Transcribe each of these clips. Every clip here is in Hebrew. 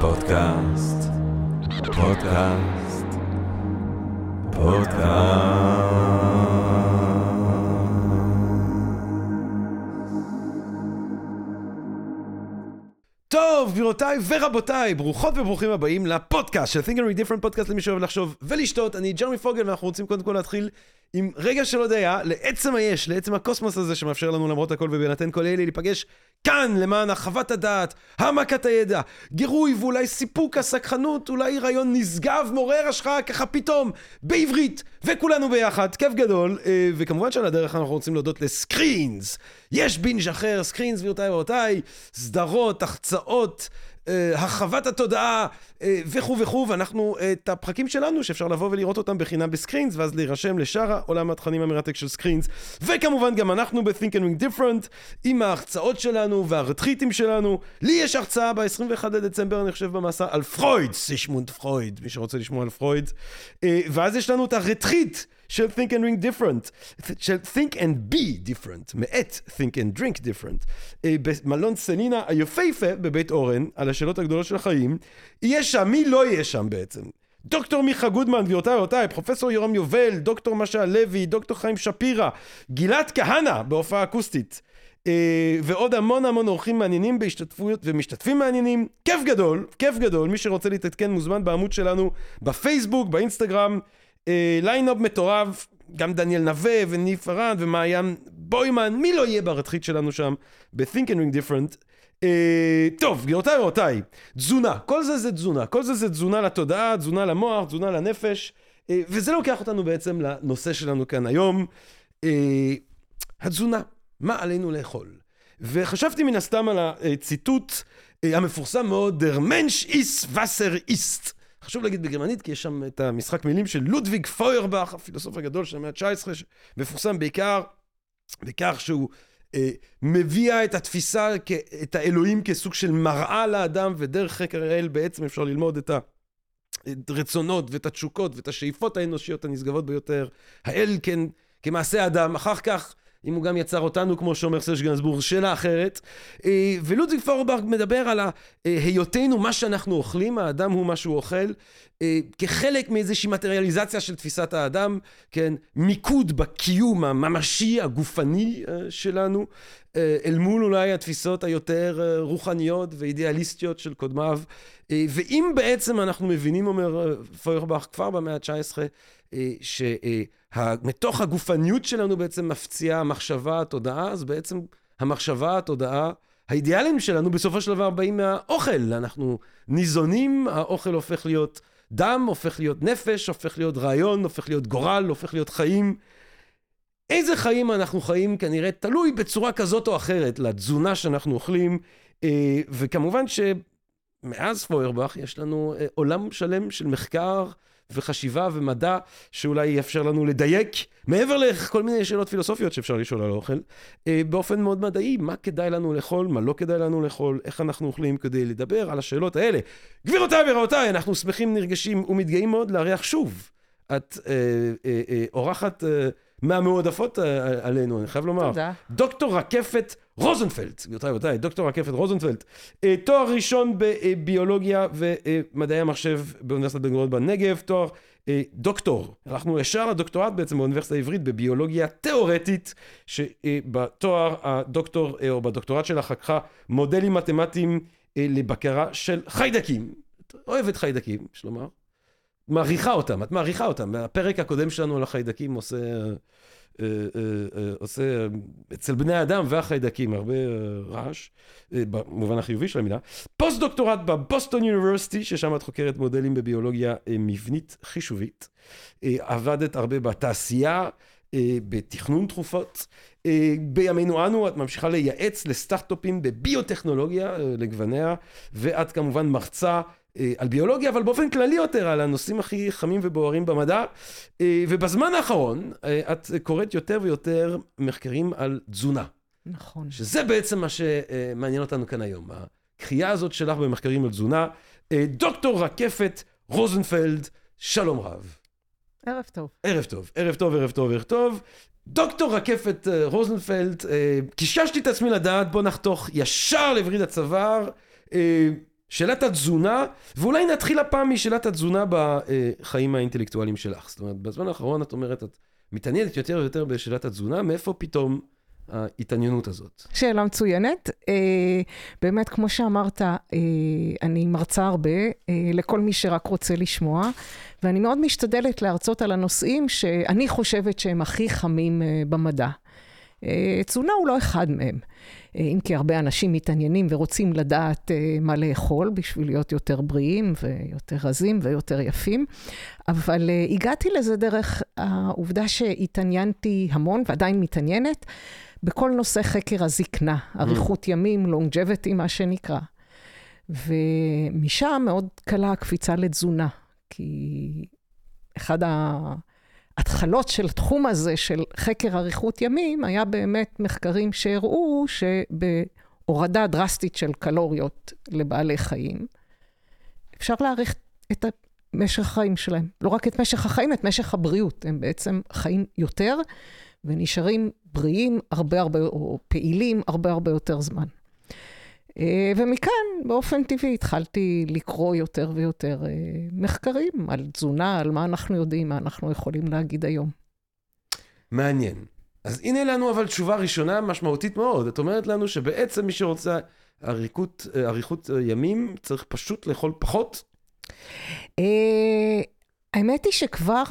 פודקאסט, פודקאסט, פודקאסט. טוב, גבירותיי ורבותיי, ברוכות וברוכים הבאים לפודקאסט של Think and Read Different פודקאסט למי שאוהב לחשוב ולשתות. אני ג'רמי פוגל ואנחנו רוצים קודם כל להתחיל עם רגע של הודיה לעצם היש, לעצם הקוסמוס הזה שמאפשר לנו למרות הכל ובהינתן כל אלה להיפגש כאן למען הרחבת הדעת, העמקת הידע, גירוי ואולי סיפוק, הסקרנות, אולי רעיון נשגב, מעורר השראה ככה פתאום, בעברית, וכולנו ביחד, כיף גדול, אה, וכמובן שעל הדרך אנחנו רוצים להודות ל Screenz. יש בינג' אחר, Screenz גבירותיי ורבותיי, סדרות, הרצאות. Uh, הרחבת התודעה uh, וכו' וכו', ואנחנו, uh, את הפרקים שלנו, שאפשר לבוא ולראות אותם בחינם ב Screenz, ואז להירשם לשאר העולם התכנים המרתק של Screenz, וכמובן גם אנחנו ב- Think and Drink Different, עם ההרצאות שלנו והרטריטים שלנו. לי יש הרצאה ב-21 לדצמבר, אני חושב, במסע על פרויד, זיגמונד פרויד, מי שרוצה לשמוע על פרויד. ואז יש לנו את הרטריט. של Think and Drink Different, של Think and Be Different, מאת Think and Drink Different, במלון סלינה היפהפה בבית אורן, על השאלות הגדולות של החיים, יהיה שם, מי לא יהיה שם בעצם? דוקטור מיכה גודמן, גבירותיי ורבותיי, פרופסור יורם יובל, דוקטור משה לוי, דוקטור חיים שפירא, גלעד כהנא בהופעה אקוסטית. ועוד המון המון אורחים מעניינים בהשתתפויות ומשתתפים מעניינים. כיף גדול, כיף גדול. מי שרוצה להתעדכן מוזמן בעמוד שלנו בפייסבוק, באינסטגרם. line-up מטורף, גם דניאל נווה וניב פארן ומעיין בוימן, מי לא יהיה בריטריט שלנו שם ב- Think and Drink Different. Uh, טוב, גבירותיי ורבותיי, תזונה, כל זה זה תזונה, כל זה זה תזונה לתודעה, תזונה למוח, תזונה לנפש, uh, וזה לוקח אותנו בעצם לנושא שלנו כאן היום, uh, התזונה, מה עלינו לאכול. וחשבתי מן הסתם על הציטוט uh, המפורסם מאוד, Mensch ist Wasser ist. חשוב להגיד בגרמנית, כי יש שם את המשחק מילים של לודוויג פוירבך, הפילוסוף הגדול של המאה ה-19, מפורסם בעיקר בכך שהוא אה, מביא את התפיסה, את האלוהים כסוג של מראה לאדם, ודרך חקר האל בעצם אפשר ללמוד את הרצונות ואת התשוקות ואת השאיפות האנושיות הנשגבות ביותר. האל כן, כמעשה אדם, אחר כך אם הוא גם יצר אותנו, כמו שאומר סרש גנסבורג, שאלה אחרת. ולודוויג פורברג מדבר על היותנו, מה שאנחנו אוכלים, האדם הוא מה שהוא אוכל, כחלק מאיזושהי מטריאליזציה של תפיסת האדם, כן, מיקוד בקיום הממשי, הגופני שלנו, אל מול אולי התפיסות היותר רוחניות ואידיאליסטיות של קודמיו. ואם בעצם אנחנו מבינים, אומר פוירבך, כבר במאה ה-19, ש... מתוך הגופניות שלנו בעצם מפציעה המחשבה, התודעה, אז בעצם המחשבה, התודעה, האידיאלים שלנו בסופו של דבר באים מהאוכל. אנחנו ניזונים, האוכל הופך להיות דם, הופך להיות נפש, הופך להיות רעיון, הופך להיות גורל, הופך להיות חיים. איזה חיים אנחנו חיים כנראה תלוי בצורה כזאת או אחרת לתזונה שאנחנו אוכלים, וכמובן שמאז פוירבך יש לנו עולם שלם של מחקר. וחשיבה ומדע שאולי יאפשר לנו לדייק, מעבר לכל מיני שאלות פילוסופיות שאפשר לשאול על האוכל, באופן מאוד מדעי, מה כדאי לנו לאכול, מה לא כדאי לנו לאכול, איך אנחנו אוכלים כדי לדבר על השאלות האלה. גבירותיי ורבותיי, אנחנו שמחים, נרגשים ומתגאים מאוד לארח שוב. את אה, אה, אה, אורחת אה, מהמועדפות אה, עלינו, אני חייב לומר. תודה. דוקטור רקפת רוזנפלד, גבירותיי ורבותיי, דוקטור רקפת רוזנפלד, אה, תואר ראשון בביולוגיה ומדעי המחשב באוניברסיטת בן גוריון בנגב, תואר אה, דוקטור, הלכנו ישר לדוקטורט בעצם באוניברסיטה העברית בביולוגיה תיאורטית, שבתואר הדוקטור או בדוקטורט שלך לקחה מודלים מתמטיים לבקרה של חיידקים. אוהבת חיידקים, יש לומר. מעריכה אותם, את מעריכה אותם. הפרק הקודם שלנו על החיידקים עושה, אה, אה, עושה אצל בני אדם והחיידקים הרבה רעש, במובן החיובי של המילה. פוסט דוקטורט בבוסטון יוניברסיטי, ששם את חוקרת מודלים בביולוגיה מבנית חישובית. עבדת הרבה בתעשייה, בתכנון תרופות. בימינו אנו את ממשיכה לייעץ לסטארט-אפים בביוטכנולוגיה לגווניה, ואת כמובן מרצה על ביולוגיה, אבל באופן כללי יותר, על הנושאים הכי חמים ובוערים במדע. ובזמן האחרון, את קוראת יותר ויותר מחקרים על תזונה. נכון. שזה בעצם מה שמעניין אותנו כאן היום. הקריאה הזאת שלך במחקרים על תזונה. דוקטור רקפת רוזנפלד, שלום רב. ערב טוב. ערב טוב, ערב טוב, ערב טוב, ערב טוב. דוקטור רקפת רוזנפלד, קיששתי את עצמי לדעת, בוא נחתוך ישר לווריד הצוואר. שאלת התזונה, ואולי נתחיל הפעם משאלת התזונה בחיים האינטלקטואליים שלך. זאת אומרת, בזמן האחרון את אומרת, את מתעניינת יותר ויותר בשאלת התזונה, מאיפה פתאום ההתעניינות הזאת? שאלה מצוינת. אה, באמת, כמו שאמרת, אה, אני מרצה הרבה אה, לכל מי שרק רוצה לשמוע, ואני מאוד משתדלת להרצות על הנושאים שאני חושבת שהם הכי חמים במדע. תזונה הוא לא אחד מהם. אה, אם כי הרבה אנשים מתעניינים ורוצים לדעת אה, מה לאכול בשביל להיות יותר בריאים ויותר רזים ויותר יפים, אבל הגעתי לזה דרך העובדה שהתעניינתי המון ועדיין מתעניינת בכל נושא חקר הזקנה, אריכות ימים, longevity, מה שנקרא. ומשם מאוד קלה הקפיצה לתזונה, כי אחד ה... ההתחלות של התחום הזה של חקר אריכות ימים, היה באמת מחקרים שהראו שבהורדה דרסטית של קלוריות לבעלי חיים, אפשר להאריך את משך החיים שלהם. לא רק את משך החיים, את משך הבריאות. הם בעצם חיים יותר ונשארים בריאים הרבה הרבה, או פעילים הרבה הרבה יותר זמן. אה, ומכאן, באופן טבעי, התחלתי לקרוא יותר ויותר אה, מחקרים על תזונה, על מה אנחנו יודעים, מה אנחנו יכולים להגיד היום. מעניין. אז הנה לנו אבל תשובה ראשונה משמעותית מאוד. את אומרת לנו שבעצם מי שרוצה אריכות, אה, אריכות ימים, צריך פשוט לאכול פחות? האמת היא שכבר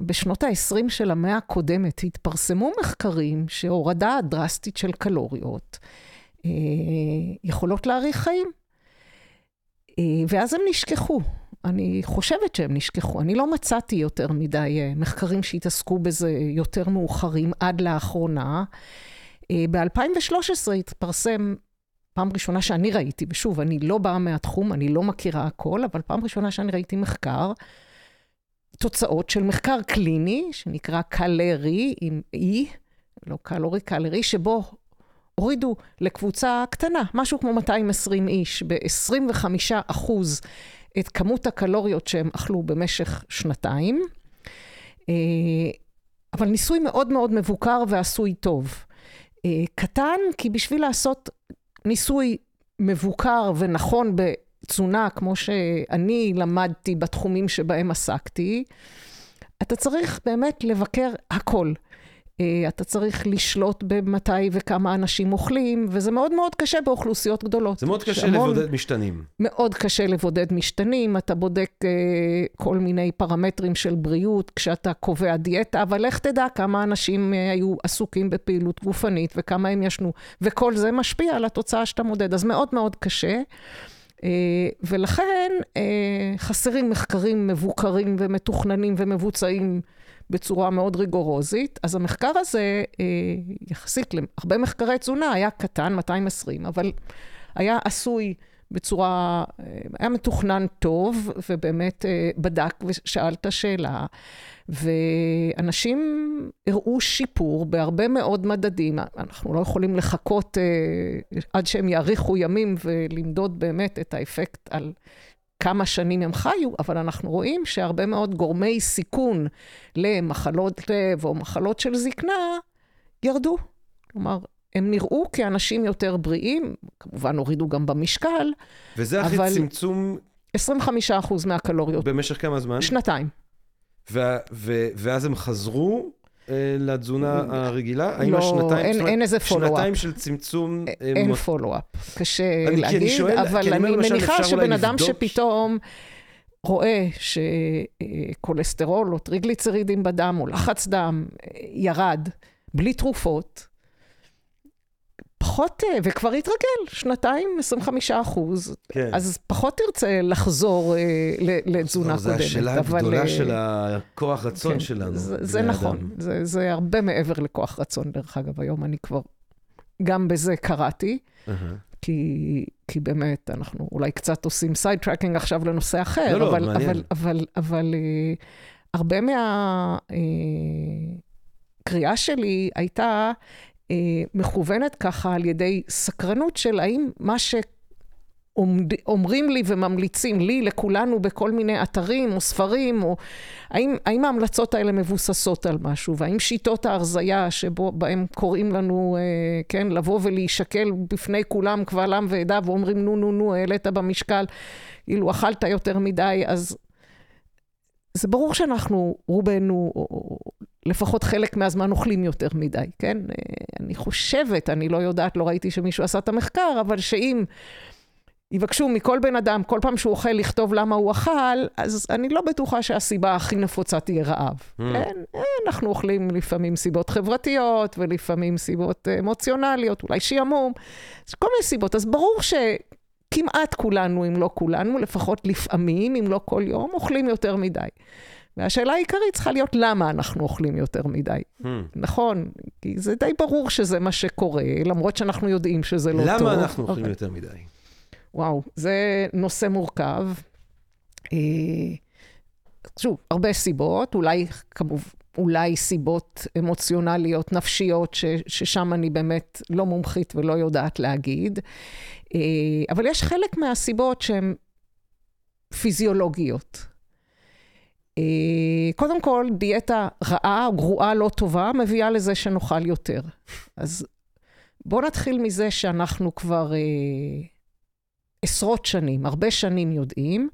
בשנות ה-20 של המאה הקודמת התפרסמו מחקרים שהורדה דרסטית של קלוריות יכולות להאריך חיים. אה, ואז הם נשכחו. אני חושבת שהם נשכחו. אני לא מצאתי יותר מדי אה, מחקרים שהתעסקו בזה יותר מאוחרים עד לאחרונה. ב-2013 התפרסם, פעם ראשונה שאני ראיתי, ושוב, אני לא באה מהתחום, אני לא מכירה הכל, אבל פעם ראשונה שאני ראיתי מחקר, תוצאות של מחקר קליני, שנקרא קלרי עם E, לא קלורי, קלרי, שבו הורידו לקבוצה קטנה, משהו כמו 220 איש, ב-25 אחוז את כמות הקלוריות שהם אכלו במשך שנתיים. אה, אבל ניסוי מאוד מאוד מבוקר ועשוי טוב. אה, קטן, כי בשביל לעשות ניסוי מבוקר ונכון בתזונה, כמו שאני למדתי בתחומים שבהם עסקתי, אתה צריך באמת לבקר הכל. אה, אתה צריך לשלוט במתי וכמה אנשים אוכלים, וזה מאוד מאוד קשה באוכלוסיות גדולות. זה מאוד קשה לבודד משתנים. מאוד קשה לבודד משתנים, אתה בודק uh, כל מיני פרמטרים של בריאות כשאתה קובע דיאטה, אבל לך תדע כמה אנשים uh, היו עסוקים בפעילות גופנית וכמה הם ישנו, וכל זה משפיע על התוצאה שאתה מודד, אז מאוד מאוד קשה. ולכן חסרים מחקרים מבוקרים ומתוכננים ומבוצעים. בצורה מאוד ריגורוזית. אז המחקר הזה, אה, יחסית להרבה מחקרי תזונה, היה קטן, 220, אבל היה עשוי בצורה, אה, היה מתוכנן טוב, ובאמת אה, בדק ושאל את השאלה. ואנשים הראו שיפור בהרבה מאוד מדדים. אנחנו לא יכולים לחכות עד שהם יאריכו ימים ולמדוד באמת את האפקט על כמה שנים הם חיו, אבל אנחנו רואים שהרבה מאוד גורמי סיכון למחלות לב או מחלות של זקנה ירדו. כלומר, הם נראו כאנשים יותר בריאים, כמובן הורידו גם במשקל, וזה אחרי אבל... צמצום... 25 מהקלוריות. במשך כמה זמן? שנתיים. ו- ו- ואז הם חזרו לתזונה הרגילה? לא, השנתיים, אין, אין איזה פולו-אפ. שנתיים של צמצום... אה, אין מות... פולו-אפ. קשה אני, להגיד, שואל, אבל אני, אני מניחה שבן אדם לבדוק... שפתאום רואה שכולסטרול או טריגליצרידים בדם או לחץ דם אה, ירד בלי תרופות, פחות, אה, וכבר התרגל, שנתיים, 25 אחוז. כן. אז פחות תרצה לחזור אה, לתזונה קודמת. זו השאלה אבל, הגדולה אה, של הכוח רצון כן, שלנו. זה, זה נכון, זה, זה הרבה מעבר לכוח רצון, דרך אגב. היום אני כבר, גם בזה קראתי, uh-huh. כי, כי באמת, אנחנו אולי קצת עושים sidetracking עכשיו לנושא אחר, לא, לא אבל, לא, מעניין. אבל, אבל, אבל אה, הרבה מהקריאה אה, שלי הייתה מכוונת ככה על ידי סקרנות של האם מה עומד, אומרים לי וממליצים לי, לכולנו, בכל מיני אתרים או ספרים, או האם, האם ההמלצות האלה מבוססות על משהו, והאם שיטות ההרזייה שבהם קוראים לנו, אה, כן, לבוא ולהישקל בפני כולם קבל עם ועדה ואומרים נו נו נו, העלית במשקל, כאילו אכלת יותר מדי, אז זה ברור שאנחנו, רובנו, לפחות חלק מהזמן אוכלים יותר מדי, כן? אה, אני חושבת, אני לא יודעת, לא ראיתי שמישהו עשה את המחקר, אבל שאם יבקשו מכל בן אדם, כל פעם שהוא אוכל, לכתוב למה הוא אכל, אז אני לא בטוחה שהסיבה הכי נפוצה תהיה רעב. Mm. כן? אה, אנחנו אוכלים לפעמים סיבות חברתיות, ולפעמים סיבות אמוציונליות, אולי שעמום, כל מיני סיבות. אז ברור ש... כמעט כולנו, אם לא כולנו, לפחות לפעמים, אם לא כל יום, אוכלים יותר מדי. והשאלה העיקרית צריכה להיות למה אנחנו אוכלים יותר מדי. Hmm. נכון, כי זה די ברור שזה מה שקורה, למרות שאנחנו יודעים שזה לא למה טוב. למה אנחנו אוכלים okay. יותר מדי? וואו, זה נושא מורכב. אה, שוב, הרבה סיבות, אולי כמובן... אולי סיבות אמוציונליות, נפשיות, ש, ששם אני באמת לא מומחית ולא יודעת להגיד. אה, אבל יש חלק מהסיבות שהן פיזיולוגיות. אה, קודם כל, דיאטה רעה, גרועה, לא טובה, מביאה לזה שנאכל יותר. אז בואו נתחיל מזה שאנחנו כבר אה, עשרות שנים, הרבה שנים יודעים,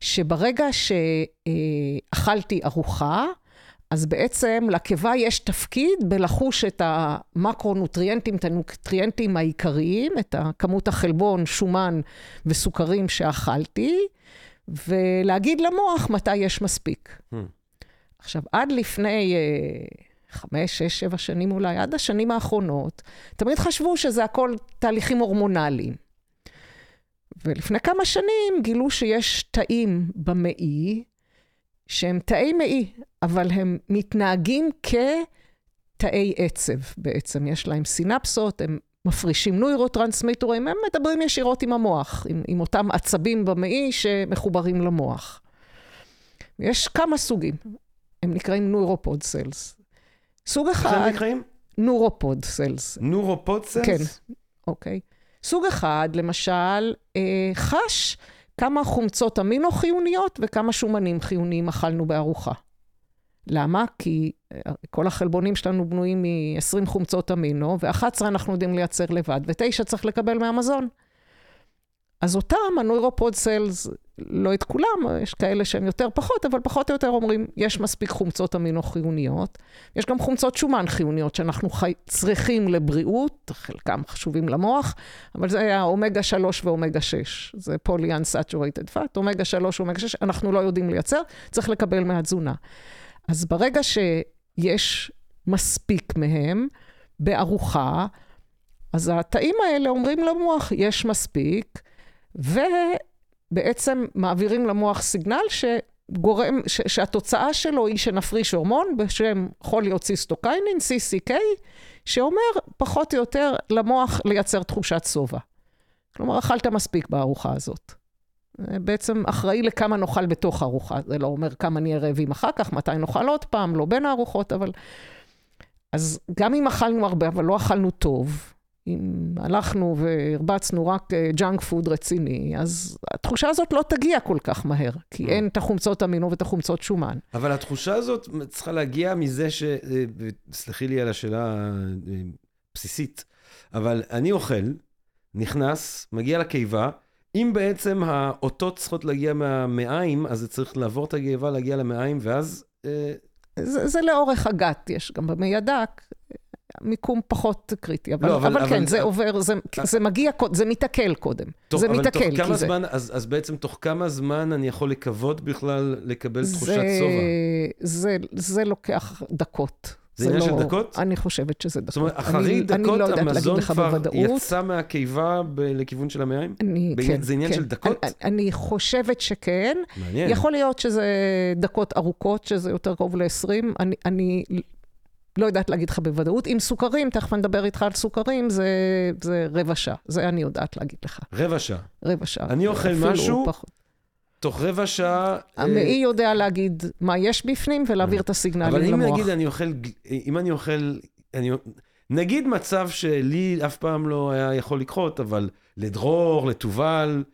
שברגע שאכלתי ארוחה, אז בעצם לקיבה יש תפקיד בלחוש את המקרונוטריאנטים, את הנוטריאנטים העיקריים, את כמות החלבון, שומן וסוכרים שאכלתי, ולהגיד למוח מתי יש מספיק. Hmm. עכשיו, עד לפני uh, חמש, שש, שבע שנים אולי, עד השנים האחרונות, תמיד חשבו שזה הכל תהליכים הורמונליים. ולפני כמה שנים גילו שיש תאים במעי, שהם תאי מעי, אבל הם מתנהגים כתאי עצב בעצם. יש להם סינפסות, הם מפרישים נוירוטרנסמיטורים, הם מדברים ישירות עם המוח, עם, עם אותם עצבים במעי שמחוברים למוח. יש כמה סוגים, הם נקראים neuropod cells. סוג אחד... איך הם נקראים? neuropod cells. neuropod cells? כן, אוקיי. סוג אחד, למשל, אה, חש כמה חומצות אמינו חיוניות וכמה שומנים חיוניים אכלנו בארוחה. למה? כי כל החלבונים שלנו בנויים מ-20 חומצות אמינו, ו-11 אנחנו יודעים לייצר לבד, ו-9 צריך לקבל מהמזון. אז אותם, הנוירופוד סלס, לא את כולם, יש כאלה שהם יותר פחות, אבל פחות או יותר אומרים, יש מספיק חומצות אמינו חיוניות. יש גם חומצות שומן חיוניות שאנחנו חי... צריכים לבריאות, חלקם חשובים למוח, אבל זה היה אומגה 3 ואומגה 6. זה פולי-unsaturated fat, אומגה 3 ואומגה 6, אנחנו לא יודעים לייצר, צריך לקבל מהתזונה. אז ברגע שיש מספיק מהם בארוחה, אז התאים האלה אומרים למוח, יש מספיק, ובעצם מעבירים למוח סיגנל שגורם, ש, שהתוצאה שלו היא שנפריש הורמון בשם חוליוציסטוקיינין, CCK, שאומר פחות או יותר למוח לייצר תחושת שובע. כלומר, אכלת מספיק בארוחה הזאת. בעצם אחראי לכמה נאכל בתוך הארוחה. זה לא אומר כמה נהיה רעבים אחר כך, מתי נאכל עוד פעם, לא בין הארוחות, אבל... אז גם אם אכלנו הרבה, אבל לא אכלנו טוב, אם הלכנו והרבצנו רק ג'אנק פוד רציני, אז התחושה הזאת לא תגיע כל כך מהר, כי mm. אין את החומצות אמינו ואת החומצות שומן. אבל התחושה הזאת צריכה להגיע מזה ש... אה, סלחי לי על השאלה הבסיסית, אה, אבל אני אוכל, נכנס, מגיע לקיבה, אם בעצם האותות צריכות להגיע מהמעיים, אז זה צריך לעבור את הקיבה, להגיע למעיים, ואז... אה... זה, זה לאורך הגת, יש גם במי הדק. מיקום פחות קריטי, אבל, לא, אבל, אבל, אבל כן, אבל, זה עובר, זה, זה מגיע, זה מתעכל קודם. תוך, זה אבל מתעכל. תוך כמה זמן, זה... אז, אז בעצם תוך כמה זמן אני יכול לקוות בכלל לקבל זה, תחושת שובע? זה, זה לוקח דקות. זה עניין לא, של דקות? אני חושבת שזה דקות. זאת אומרת, אחרי אני, דקות אני לא המזון כבר בוודאות. יצא מהקיבה ב- לכיוון של המעיים? אני, ב- כן. זה עניין כן. של דקות? אני, אני חושבת שכן. מעניין. יכול להיות שזה דקות ארוכות, שזה יותר קרוב ל-20. אני, אני לא יודעת להגיד לך בוודאות. עם סוכרים, תכף נדבר איתך על סוכרים, זה, זה רבע שעה. זה אני יודעת להגיד לך. רבע שעה? רבע שעה. אני אוכל משהו, פחות. תוך רבע שעה... המעי אה... יודע להגיד מה יש בפנים ולהעביר את הסיגנלים למוח. אבל אם נגיד אני אוכל, אם אני אוכל, אני, נגיד מצב שלי אף פעם לא היה יכול לקרות, אבל לדרור, לתובל,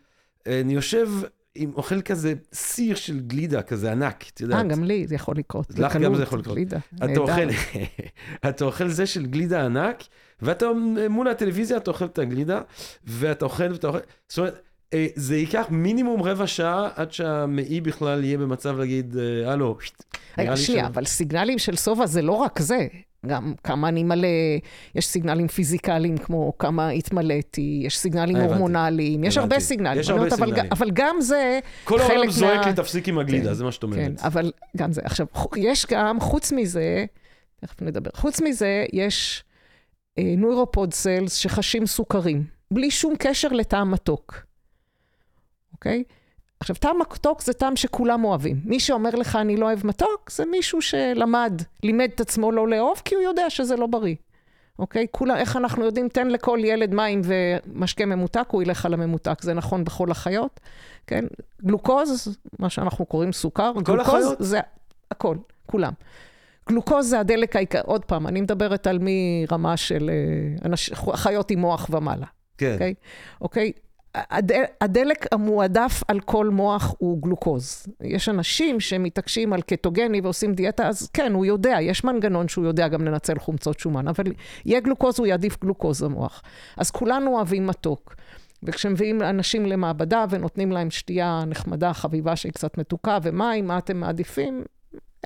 אני יושב עם אוכל כזה סיר של גלידה כזה ענק, את יודעת. אה, גם לי זה יכול לקרות. לך גם זה יכול לקרות. גלידה, אתה. אוכל, אתה אוכל זה של גלידה ענק, ואתה מול הטלוויזיה, אתה אוכל את הגלידה, ואתה אוכל ואתה אוכל, זאת אומרת, אה, זה ייקח מינימום רבע שעה עד שהמעי בכלל יהיה במצב להגיד, אה, הלו, רגע, שנייה, ש- אבל סיגנלים של שובע זה לא רק זה. גם כמה אני מלא, יש סיגנלים פיזיקליים כמו כמה התמלאתי, יש סיגנלים אה. הורמונליים, יש הרבה. סיגנלים. יש הרבה אומרת, אבל, סיגנלים. אבל גם זה כל העולם חלק זועק מה- לי, תפסיק עם הגלידה, כן, זה מה שאת אומרת. כן, אבל גם זה. עכשיו, יש גם, חוץ מזה, תכף נדבר, חוץ מזה, יש אה, נוירופוד סלס שחשים סוכרים, בלי שום קשר לטעם מתוק, אוקיי? עכשיו, טעם מתוק זה טעם שכולם אוהבים. מי שאומר לך, אני לא אוהב מתוק, זה מישהו שלמד, לימד את עצמו לא לאהוב, כי הוא יודע שזה לא בריא. אוקיי? כולם, איך אנחנו יודעים, תן לכל ילד מים ומשקה ממותק, הוא ילך על הממותק. זה נכון בכל החיות, כן? גלוקוז, מה שאנחנו קוראים סוכר, גלוקוז החיות? זה הכל, כולם. גלוקוז זה הדלק העיקר, עוד פעם, אני מדברת על מרמה של אה, אנש, חיות עם מוח ומעלה, כן. אוקיי? אוקיי? הד, הדלק המועדף על כל מוח הוא גלוקוז. יש אנשים שמתעקשים על קטוגני ועושים דיאטה, אז כן, הוא יודע, יש מנגנון שהוא יודע גם לנצל חומצות שומן, אבל יהיה גלוקוז, הוא יעדיף גלוקוז במוח. אז כולנו אוהבים מתוק. וכשמביאים אנשים למעבדה ונותנים להם שתייה נחמדה, חביבה שהיא קצת מתוקה ומים, מה אתם מעדיפים?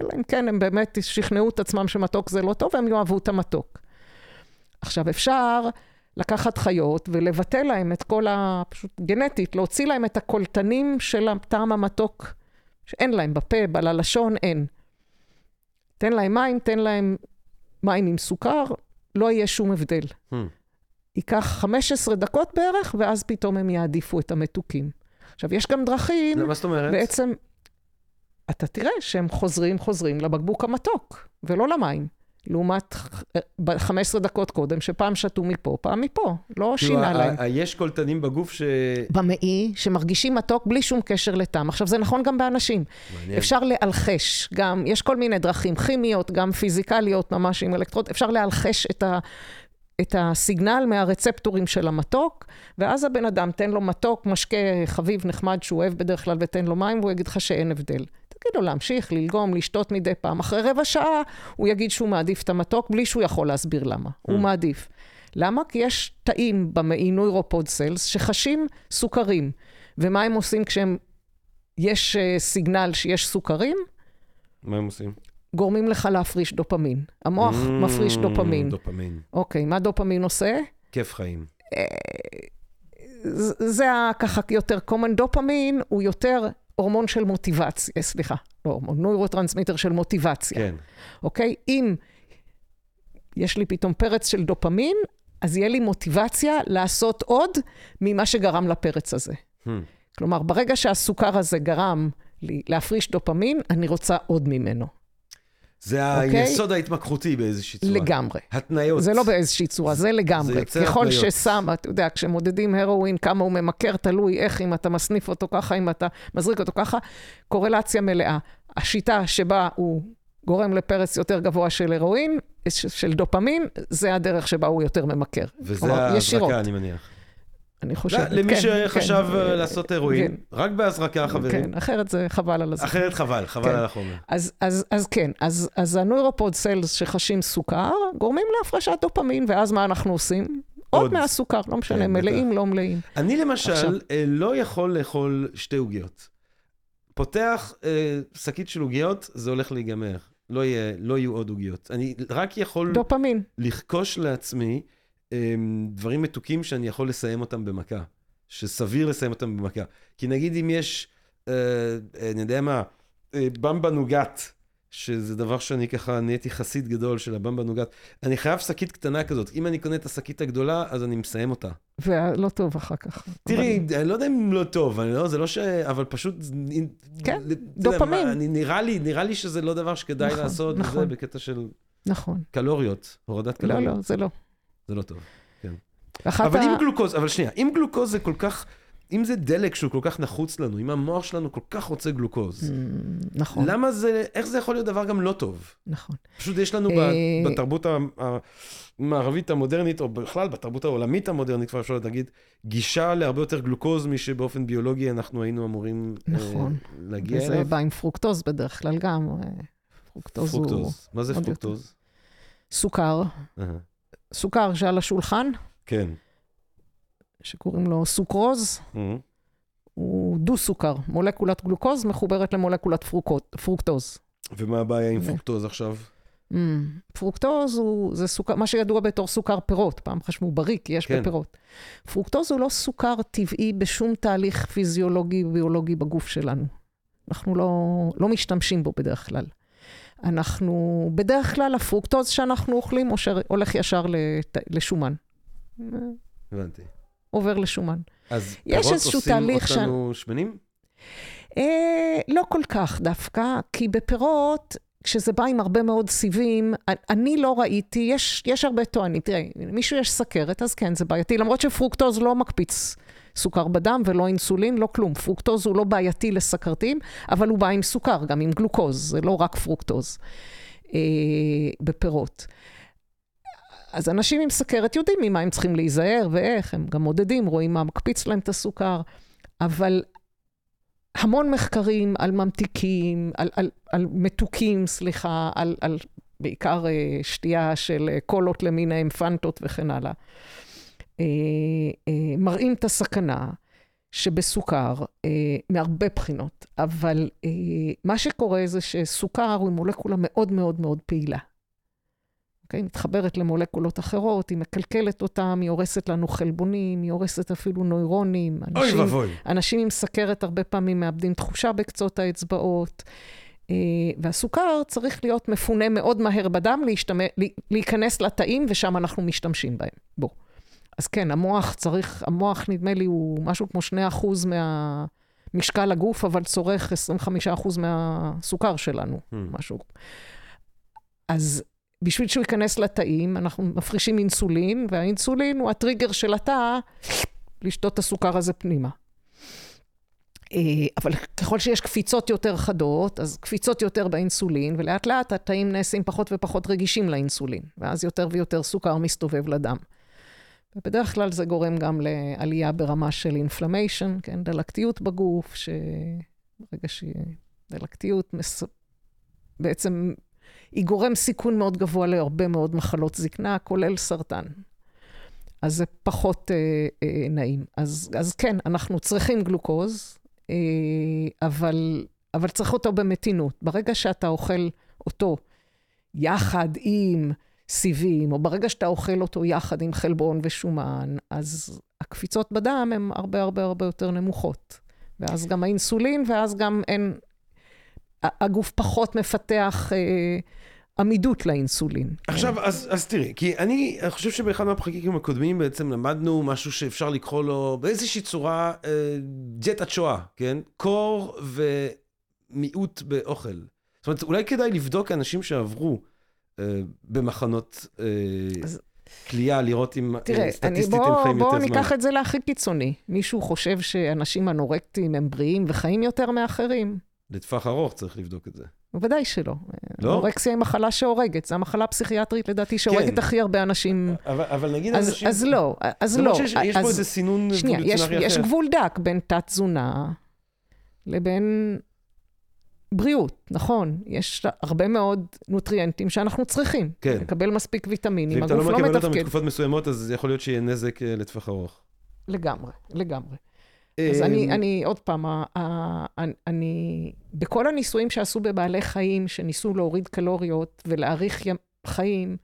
אלא אם כן הם באמת שכנעו את עצמם שמתוק זה לא טוב, הם יאהבו את המתוק. עכשיו, אפשר לקחת חיות ולבטל להם את כל ה... פשוט גנטית, להוציא להם את הקולטנים של הטעם המתוק, שאין להם בפה, על הלשון, אין. תן להם מים, תן להם מים עם סוכר, לא יהיה שום הבדל. Hmm. ייקח 15 דקות בערך, ואז פתאום הם יעדיפו את המתוקים. עכשיו, יש גם דרכים, מה זאת אומרת? בעצם, אתה תראה שהם חוזרים, חוזרים לבקבוק המתוק, ולא למים. לעומת ב- 15 דקות קודם, שפעם שתו מפה, פעם מפה. לא כאילו, שינה להם. יש קולטנים בגוף ש... במעי, שמרגישים מתוק בלי שום קשר לטעם. עכשיו, זה נכון גם באנשים. מעניין. אפשר לאלחש, גם, יש כל מיני דרכים כימיות, גם פיזיקליות, ממש עם אלקטרוד, אפשר לאלחש את, ה, את הסיגנל מהרצפטורים של המתוק, ואז הבן אדם, תן לו מתוק, משקה חביב נחמד שהוא אוהב בדרך כלל, ותן לו מים, והוא יגיד לך שאין הבדל. תגיד לו להמשיך, ללגום, לשתות מדי פעם. אחרי רבע שעה, הוא יגיד שהוא מעדיף את המתוק, בלי שהוא יכול להסביר למה. הוא מעדיף. למה? כי יש תאים במעי נוירופוד סלס שחשים סוכרים. ומה הם עושים כשהם... יש uh, סיגנל שיש סוכרים? מה הם עושים? גורמים לך להפריש דופמין. המוח Mm, מפריש דופמין. דופמין. אוקיי, מה דופמין עושה? כיף חיים. ז- זה ככה יותר common דופמין, הוא יותר הורמון של מוטיבציה, סליחה, לא הורמון, נוירוטרנסמיטר של מוטיבציה. כן. אוקיי? אם יש לי פתאום פרץ של דופמין, אז יהיה לי מוטיבציה לעשות עוד ממה שגרם לפרץ הזה. Hmm. כלומר, ברגע שהסוכר הזה גרם לי להפריש דופמין, אני רוצה עוד ממנו. זה אוקיי? היסוד ההתמכרותי באיזושהי צורה. לגמרי. התניות. זה לא באיזושהי צורה, זה לגמרי. זה יוצר ככל התניות. ששם, אתה יודע, כשמודדים הרואין, כמה הוא ממכר, תלוי איך, אם אתה מסניף אותו ככה, אם אתה מזריק אותו ככה, קורלציה מלאה. השיטה שבה הוא גורם לפרץ יותר גבוה של הרואין, של דופמין, זה הדרך שבה הוא יותר ממכר. וזה. ההזרקה, אני מניח. אני חושבת, למי כן, שחשב כן, אה, לעשות הרואין, כן. רק בהזרקה, חברים. כן, אחרת זה חבל על הזמן. אחרת חבל, חבל כן. על החומר. אז, אז, אז כן, אז, אז הנוירופוד סלס שחשים סוכר, גורמים להפרשת דופמין, ואז מה אנחנו עושים? עוד. מהסוכר, לא משנה, מלאים, לא מלאים. אני למשל. אה, לא יכול לאכול שתי עוגיות. פותח אה, שקית של עוגיות, זה הולך להיגמר. לא, לא יהיו עוד עוגיות. אני רק יכול דופמין. לרכוש לעצמי דברים מתוקים שאני יכול לסיים אותם במכה. שסביר לסיים אותם במכה. כי נגיד אם יש, אה, אה, אני יודע מה, אה, במבה נוגת, שזה דבר שאני ככה נהייתי חסיד גדול של הבמבה נוגת, אני חייב שקית קטנה כזאת. אם אני קונה את השקית הגדולה, אז אני מסיים אותה. ולא טוב אחר כך. תראי, אני לא יודע אם לא טוב, אני לא, זה לא ש... אבל פשוט... כן, דופמין. מה, אני, נראה, לי, נראה לי שזה לא דבר שכדאי נכון, לעשות, נכון. בקטע של נכון. קלוריות, הורדת לא, קלוריות. לא, זה לא. זה לא טוב. אחת אבל ה... אם גלוקוז, אבל שנייה, אם גלוקוז זה כל כך אם זה דלק שהוא כל כך נחוץ לנו, אם המוח שלנו כל כך רוצה גלוקוז, Mm, נכון, למה זה, איך זה יכול להיות דבר גם לא טוב? נכון. פשוט יש לנו אה, בתרבות המערבית המודרנית, או בכלל בתרבות העולמית המודרנית, כבר אפשר להגיד, גישה להרבה יותר גלוקוז משבאופן ביולוגי אנחנו היינו אמורים אה, נכון. להגיע וזה אליו. בא עם פרוקטוז בדרך כלל גם. אה, פרוקטוז הוא פרוקטוז. מה זה. פרוקטוז? סוכר. סוכר שעל השולחן, כן. שקוראים לו סוכרוז, אה. הוא דו-סוכר. מולקולת גלוקוז מחוברת למולקולת פרוקות, פרוקטוז. ומה הבעיה עם פרוקטוז עכשיו? אממ, פרוקטוז הוא, זה סוכר, מה שידוע בתור סוכר פירות, פעם חשבו בריא, כי יש כן. בפירות. פרוקטוז הוא לא סוכר טבעי בשום תהליך פיזיולוגי וביולוגי בגוף שלנו. אנחנו לא, לא משתמשים בו בדרך כלל. אנחנו, בדרך כלל הפרוקטוז שאנחנו אוכלים הולך ישר לת, לשומן. הבנתי. עובר לשומן. אז יש פירות עושים אותנו שמנים? אה, לא כל כך דווקא, כי בפירות, כשזה בא עם הרבה מאוד סיבים, אני לא ראיתי, יש, יש הרבה טוענים, תראה, מישהו יש סכרת, אז כן, זה בעייתי, למרות שפרוקטוז לא מקפיץ סוכר בדם ולא אינסולין, לא כלום. פרוקטוז הוא לא בעייתי לסכרתיים, אבל הוא בא עם סוכר, גם עם גלוקוז, זה לא רק פרוקטוז אה, בפירות. אז אנשים עם סכרת יודעים ממה הם צריכים להיזהר ואיך, הם גם מודדים, רואים מה מקפיץ להם את הסוכר, אבל המון מחקרים על ממתיקים, על, על, על מתוקים, סליחה, על, על בעיקר אה, שתייה של אה, קולות למיניהם, פנטות וכן הלאה, אה, אה, מראים את הסכנה שבסוכר אה, מהרבה בחינות, אבל אה, מה שקורה זה שסוכר הוא מולקולה מאוד מאוד מאוד פעילה. אוקיי? מתחברת למולקולות אחרות, היא מקלקלת אותם, היא הורסת לנו חלבונים, היא הורסת אפילו נוירונים. אוי ואבוי. אנשים עם סכרת הרבה פעמים מאבדים תחושה בקצות האצבעות, אה, והסוכר צריך להיות מפונה מאוד מהר בדם, להשתמש, להיכנס לתאים, ושם אנחנו משתמשים בהם. בוא. אז כן, המוח צריך, המוח נדמה לי הוא משהו כמו 2% מהמשקל הגוף, אבל צורך 25% מהסוכר שלנו, Hmm. משהו. אז בשביל שהוא ייכנס לתאים, אנחנו מפרישים אינסולין, והאינסולין הוא הטריגר של התא לשתות את הסוכר הזה פנימה. אה, אבל ככל שיש קפיצות יותר חדות, אז קפיצות יותר באינסולין, ולאט לאט התאים נעשים פחות ופחות רגישים לאינסולין, ואז יותר ויותר סוכר מסתובב לדם. ובדרך כלל זה גורם גם לעלייה ברמה של אינפלמיישן, כן, דלקתיות בגוף, שברגע שהיא דלקתיות, מס... בעצם היא גורם סיכון מאוד גבוה להרבה מאוד מחלות זקנה, כולל סרטן. אז זה פחות אה, אה, נעים. אז, אז כן, אנחנו צריכים גלוקוז, אה, אבל, אבל צריך אותו במתינות. ברגע שאתה אוכל אותו יחד עם סיבים, או ברגע שאתה אוכל אותו יחד עם חלבון ושומן, אז הקפיצות בדם הן הרבה הרבה הרבה יותר נמוכות. ואז גם האינסולין, ואז גם אין... הגוף פחות מפתח אה, עמידות לאינסולין. עכשיו, אז, אז תראי, כי אני חושב שבאחד מהפרקים הקודמים בעצם למדנו משהו שאפשר לקרוא לו באיזושהי צורה אה, דיאטת שואה, כן? קור ומיעוט באוכל. זאת אומרת, אולי כדאי לבדוק אנשים שעברו במחנות אה, אז- כליאה, לראות אם אה, תראה, אני, סטטיסטית הם חיים בוא יותר זמן. ניקח את זה להכי קיצוני. מישהו חושב שאנשים אנורקטיים הם בריאים וחיים יותר מאחרים? לטווח ארוך צריך לבדוק את זה. בוודאי שלא. לא? אנורקסיה היא מחלה שהורגת, זו המחלה הפסיכיאטרית לדעתי שהורגת כן. הכי הרבה אנשים. אבל, אבל נגיד אז, אנשים... אז לא, אז לא. למרות שיש יש פה אז, איזה סינון שנייה, יש, יש. גבול דק בין תת-תזונה לבין בריאות, נכון. יש הרבה מאוד נוטריאנטים שאנחנו צריכים. כן. לקבל מספיק ויטמינים, ואם אתה הגוף לא לא מקבל אותם מתפקד. בתקופות מסוימות, אז יכול להיות שיהיה נזק אה, לטווח ארוך. לגמרי, לגמרי. אז אמ, אני, אני, עוד פעם, אני- אני, בכל הניסויים שעשו בבעלי חיים, שניסו להוריד קלוריות ולהאריך חיים,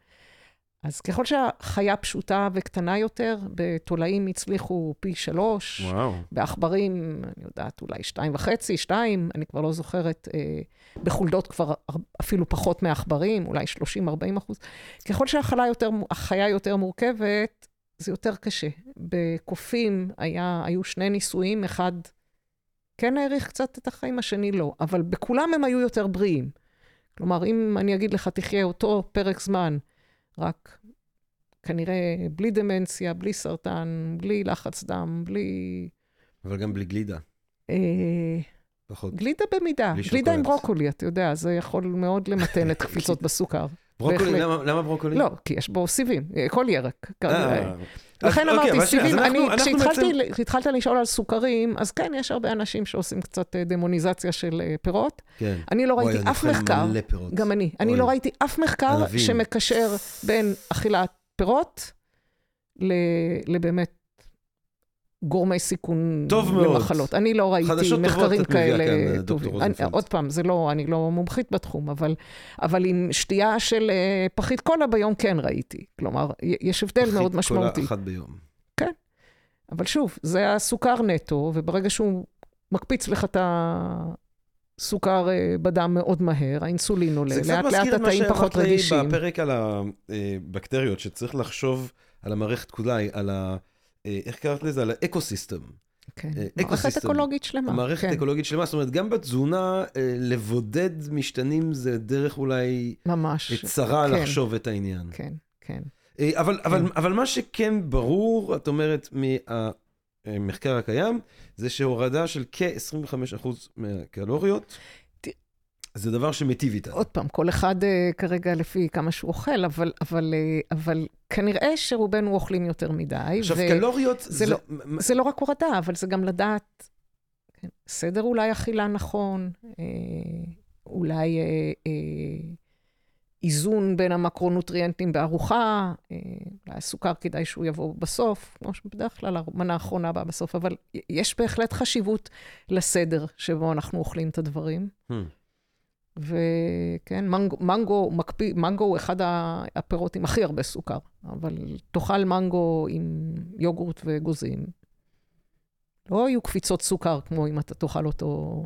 אז ככל שהחיה פשוטה וקטנה יותר, בתולעים הצליחו פי שלוש, וואו. בעכברים, אני יודעת, אולי שתיים וחצי, שתיים, אני כבר לא זוכרת, אה, בחולדות כבר אפילו פחות מעכברים, אולי 30-40 אחוז. ככל שהחיה יותר, יותר מורכבת, זה יותר קשה. בקופים היה, היו שני ניסויים, אחד כן האריך קצת את החיים, השני לא, אבל בכולם הם היו יותר בריאים. כלומר, אם אני אגיד לך, תחיה אותו פרק זמן, רק כנראה בלי דמנציה, בלי סרטן, בלי לחץ דם, בלי... אבל גם בלי גלידה, אה, פחות. גלידה במידה, גלידה עם. ברוקולי, אתה יודע, זה יכול מאוד למתן את קפיצות בסוכר. ברוקולי, בהחלט. למה, למה ברוקולי? לא, כי יש בו סיבים, אה, כל ירק. כנראה. אה, אז לכן אוקיי, אמרתי, אז סיבים, אני, אנחנו כשהתחלתי, בעצם- כשהתחלת לשאול על סוכרים, אז כן, יש הרבה אנשים שעושים קצת אה, דמוניזציה של אה, פירות. כן. אני לא ראיתי אף מחקר. גם אני, אני. לא ראיתי אף מחקר. שמקשר בין אכילת פירות לבאמת גורמי סיכון טוב מאוד. למחלות. אני לא ראיתי טובות מחקרים מביאה כאלה כאן, טובים. אני-. עוד פעם, זה לא, אני לא מומחית בתחום, אבל, אבל עם שתייה של אה, פחית קולה ביום כן ראיתי. כלומר, יש הבדל פחית מאוד קולה משמעותי. אחת ביום. אבל שוב, זה הסוכר נטו, וברגע שהוא מקפיץ לך את הסוכר אה, בדם מאוד מהר, האינסולין עולה, זה קצת לאט לאט מזכיר את מה התאים פחות שאמרת לי רגישים. בפרק על הבקטריות, שצריך לחשוב על המערכת כולה, על ה... אה, איך קראת לזה? על האקו-סיסטם. כן. מערכת. אקולוגית שלמה. המערכת כן, אקולוגית שלמה, זאת אומרת, גם בתזונה, אה, לבודד משתנים זה דרך אולי ממש. צרה כן. לחשוב את העניין. כן, כן. אבל, אבל, אבל מה שכן ברור, את אומרת, מהמחקר הקיים, זה שהורדה של כ-25% מהקלוריות, זה דבר שמיטיב איתנו. עוד פעם, כל אחד אה, כרגע לפי כמה שהוא אוכל, אבל, אבל, אה, אבל כנראה שרובנו אוכלים יותר מדי. עכשיו, ו- קלוריות זה זה... לא- זה לא רק הורדה, אבל זה גם לדעת כן, סדר אולי אכילה נכון, אה, אולי אה, אה, איזון בין המקרונוטריאנטים בארוחה, אה, אולי הסוכר כדאי שהוא יבוא בסוף, כמו שבדרך כלל המנה האחרונה באה בסוף, אבל יש בהחלט חשיבות לסדר שבו אנחנו אוכלים את הדברים. Hmm. וכן, מנגו, מנגו מקפיא, מנגו הוא אחד הפירות עם הכי הרבה סוכר, אבל תאכל מנגו עם יוגורט ואגוזים. לא יהיו קפיצות סוכר כמו אם אתה תאכל אותו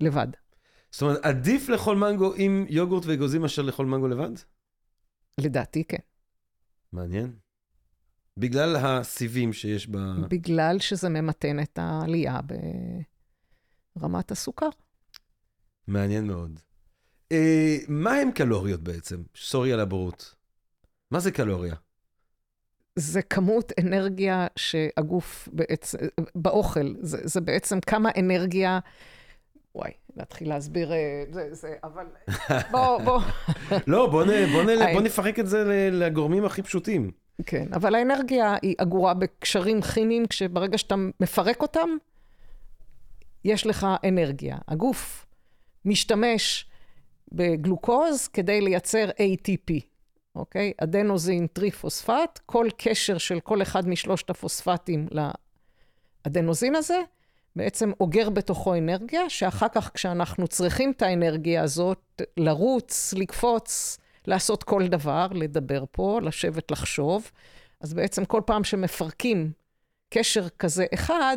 לבד. זאת אומרת, עדיף לאכול מנגו עם יוגורט ואגוזים מאשר לאכול מנגו לבד? לדעתי, כן. מעניין. בגלל הסיבים שיש ב... בגלל שזה ממתן את העלייה ברמת הסוכר. מעניין מאוד. אה, מה הם קלוריות בעצם? סורי על הבורות. מה זה קלוריה? זה כמות אנרגיה שהגוף בעצם, באוכל, זה, זה בעצם כמה אנרגיה, וואי, להתחיל להסביר, אה, זה, זה, אבל בוא, בוא, לא, בוא, נ, בוא, נ. בוא נפרק את זה לגורמים הכי פשוטים. כן, אבל האנרגיה היא אגורה בקשרים כימיים, כשברגע שאתה מפרק אותם, יש לך אנרגיה. הגוף משתמש בגלוקוז כדי לייצר ATP, אוקיי? אדנוזין טריפוספט, כל קשר של כל אחד משלושת הפוספטים לאדנוזין הזה, בעצם אוגר בתוכו אנרגיה, שאחר כך כשאנחנו צריכים את האנרגיה הזאת, לרוץ, לקפוץ, לעשות כל דבר, לדבר פה, לשבת, לחשוב, אז בעצם כל פעם שמפרקים קשר כזה אחד,